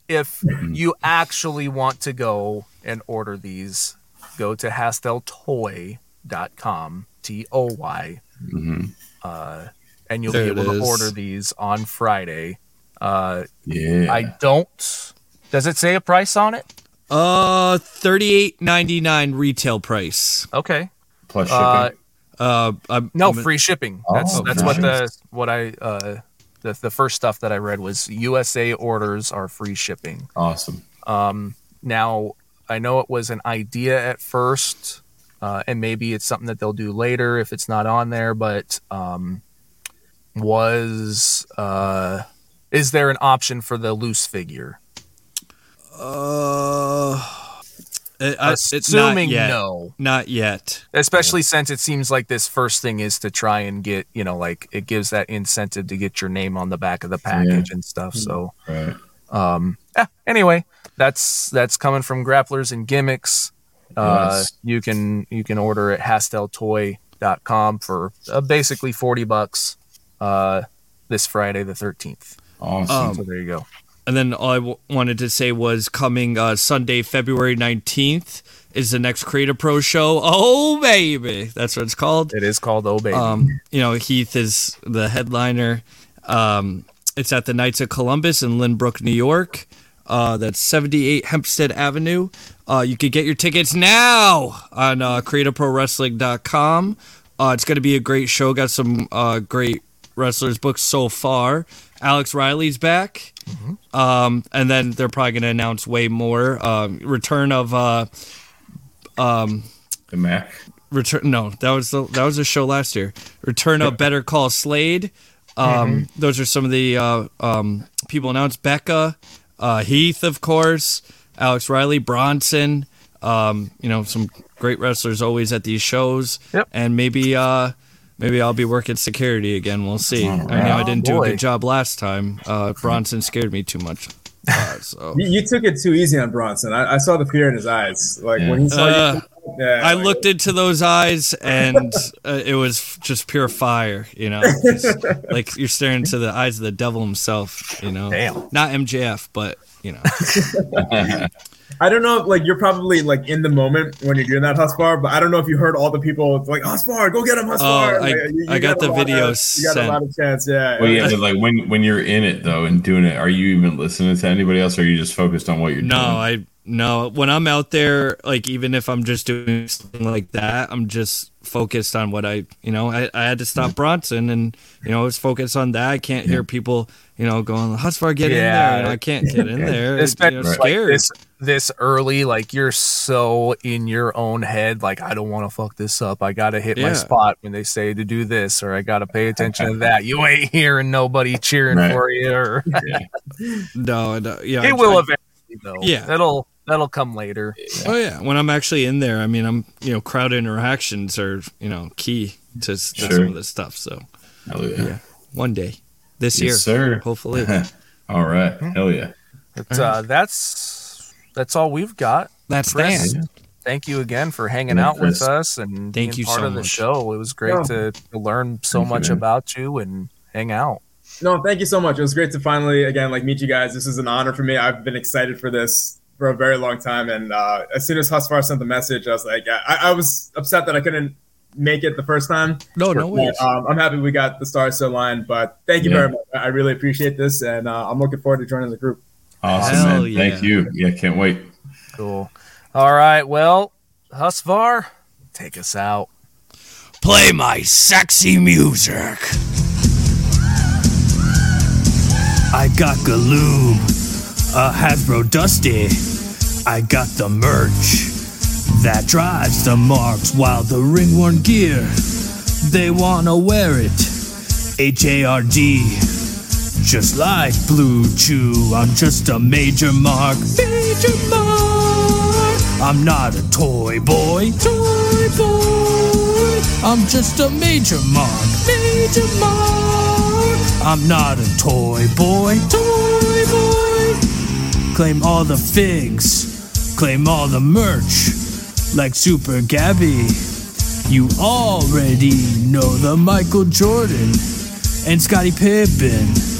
Speaker 3: if you actually want to go and order these, go to hasteltoy.com, T O Y,
Speaker 5: hmm
Speaker 3: uh, and you'll
Speaker 4: There
Speaker 3: be able to order these on Friday. Uh,
Speaker 5: Yeah.
Speaker 3: I don't. Does it say a price on it?
Speaker 4: Uh, thirty eight ninety nine retail price.
Speaker 3: Okay.
Speaker 5: Plus shipping.
Speaker 3: Uh,
Speaker 4: Uh, I'm,
Speaker 3: no,
Speaker 4: I'm-
Speaker 3: free shipping. That's
Speaker 5: Oh,
Speaker 3: that's
Speaker 5: free
Speaker 3: what
Speaker 5: shipping.
Speaker 3: the what I uh the the first stuff that I read was USA orders are free shipping.
Speaker 5: awesome.
Speaker 3: Um, now, I know it was an idea at first, uh, and maybe it's something that they'll do later if it's not on there. But um, was uh, is there an option for the loose figure?
Speaker 4: Uh, it, I, it's not
Speaker 3: Assuming no,
Speaker 4: Not yet.
Speaker 3: especially since it seems like this first thing is to try and get you know like it gives that incentive to get your name on the back of the package and stuff. So
Speaker 5: Right.
Speaker 3: um yeah, anyway that's that's coming from grapplers and gimmicks uh
Speaker 5: Yes.
Speaker 3: you can you can order at hasteltoy.com for uh, basically 40 bucks uh this friday the 13th
Speaker 5: Awesome.
Speaker 3: so there you go
Speaker 4: And then all I w- wanted to say was coming uh, Sunday, February 19th is the next Create A Pro show. Oh, baby. That's what it's called.
Speaker 3: it is called oh baby
Speaker 4: Um, you know, Heath is the headliner. Um, it's at the Knights of Columbus in Lynbrook, New York. Uh, that's 78 Hempstead Avenue. Uh, you can get your tickets now on uh, creativeprowrestling.com. Uh, it's going to be a great show. Got some uh, great wrestlers booked so far. Alex Riley's back. Um, and then they're probably going to announce way more. Um, return of uh,
Speaker 5: the Mac.
Speaker 4: return no that was the that was the show last year return of better call slade um those are some of the uh um people announced becca uh heath of course alex riley bronson um you know some great wrestlers always at these shows
Speaker 3: Yep.
Speaker 4: and maybe uh maybe i'll be working security again we'll see i know i didn't do a good job last time uh bronson scared me too much uh, so
Speaker 6: You, you took it too easy on Bronson. I, I saw the fear in his eyes. Like when he saw
Speaker 4: Uh,
Speaker 6: you. Yeah,
Speaker 4: I
Speaker 6: like-
Speaker 4: looked into those eyes and uh, it was just pure fire, you know. Just like you're staring into the eyes of the devil himself, you know.
Speaker 3: Damn.
Speaker 4: Not MJF, but you know.
Speaker 6: I don't know. if, Like you're probably like in the moment when you're doing that Husfar, but I don't know if you heard all the people like Husfar, go get him, Husfar.
Speaker 4: Oh, I-
Speaker 6: Like, you- you
Speaker 4: I got
Speaker 6: a
Speaker 4: the
Speaker 6: videos.
Speaker 4: video
Speaker 6: you got
Speaker 4: sent.
Speaker 6: a lot of chance. Yeah.
Speaker 5: Well, yeah, but like when when you're in it though and doing it, are you even listening to anybody else, or are you just focused on what you're
Speaker 4: No,
Speaker 5: doing?
Speaker 4: No, I No, when I'm out there, like even if I'm just doing something like that, I'm just focused on what I, you know, I, I had to stop mm-hmm. Bronson, and you know, I was focused on that. I can't hear people, you know, going, "How far get in there?" You know, I can't get in there. It's you know,
Speaker 3: Especially like
Speaker 4: scared.
Speaker 3: This this early, like you're so in your own head, like I don't want to fuck this up. I gotta hit my spot when they say to do this, or I gotta pay attention to that. You ain't hearing nobody cheering
Speaker 5: Right.
Speaker 3: for you, or
Speaker 4: no, no, yeah, I-
Speaker 3: it will
Speaker 4: I-
Speaker 3: eventually though.
Speaker 4: Yeah.
Speaker 3: that'll that'll come later.
Speaker 4: Oh yeah, when I'm actually in there, I mean, I'm you know, crowd interactions are you know key to, to
Speaker 5: Sure.
Speaker 4: some of this stuff. So
Speaker 5: Hell yeah.
Speaker 4: Yeah. one day, this
Speaker 5: Yes,
Speaker 4: year,
Speaker 5: sir.
Speaker 4: hopefully.
Speaker 5: All right. Hell yeah.
Speaker 3: But uh, that's that's all we've got.
Speaker 4: That's
Speaker 3: Chris,
Speaker 4: that.
Speaker 3: Thank you again for hanging
Speaker 5: Yeah,
Speaker 3: out with us and
Speaker 4: Thank
Speaker 3: being
Speaker 4: you
Speaker 3: part
Speaker 4: so
Speaker 3: of the show. It was great
Speaker 6: Yeah.
Speaker 3: to, to learn so
Speaker 5: Thank
Speaker 3: much
Speaker 5: man.
Speaker 3: about you and hang out.
Speaker 6: No, thank you so much. It was great to finally again like meet you guys. This is an honor for me. I've been excited for this for a very long time, and uh, as soon as Husfar sent the message, I was like, I, I was upset that I couldn't make it the first time.
Speaker 4: No, no way.
Speaker 6: But, um, I'm happy we got the stars so aligned. But thank you
Speaker 5: Yeah.
Speaker 6: very much. I I really appreciate this, and uh, I'm looking forward to joining the group.
Speaker 5: Awesome,
Speaker 4: Hell
Speaker 5: man. Thank you. Yeah, can't wait.
Speaker 3: Cool. All right. Well, Husvar, take us out.
Speaker 1: Play my sexy music. I got Galoom, a Hasbro Dusty. I got the merch that drives the marks while the ringworn gear, they wanna wear it. H A R D, just like Blue Chew. I'm just a major mark, major mark. I'm not a toy boy, toy boy. I'm just a major mark, major mark. I'm not a toy boy, toy boy. Claim all the figs, claim all the merch, like Super Gabby. You already know the Michael Jordan and Scottie Pippen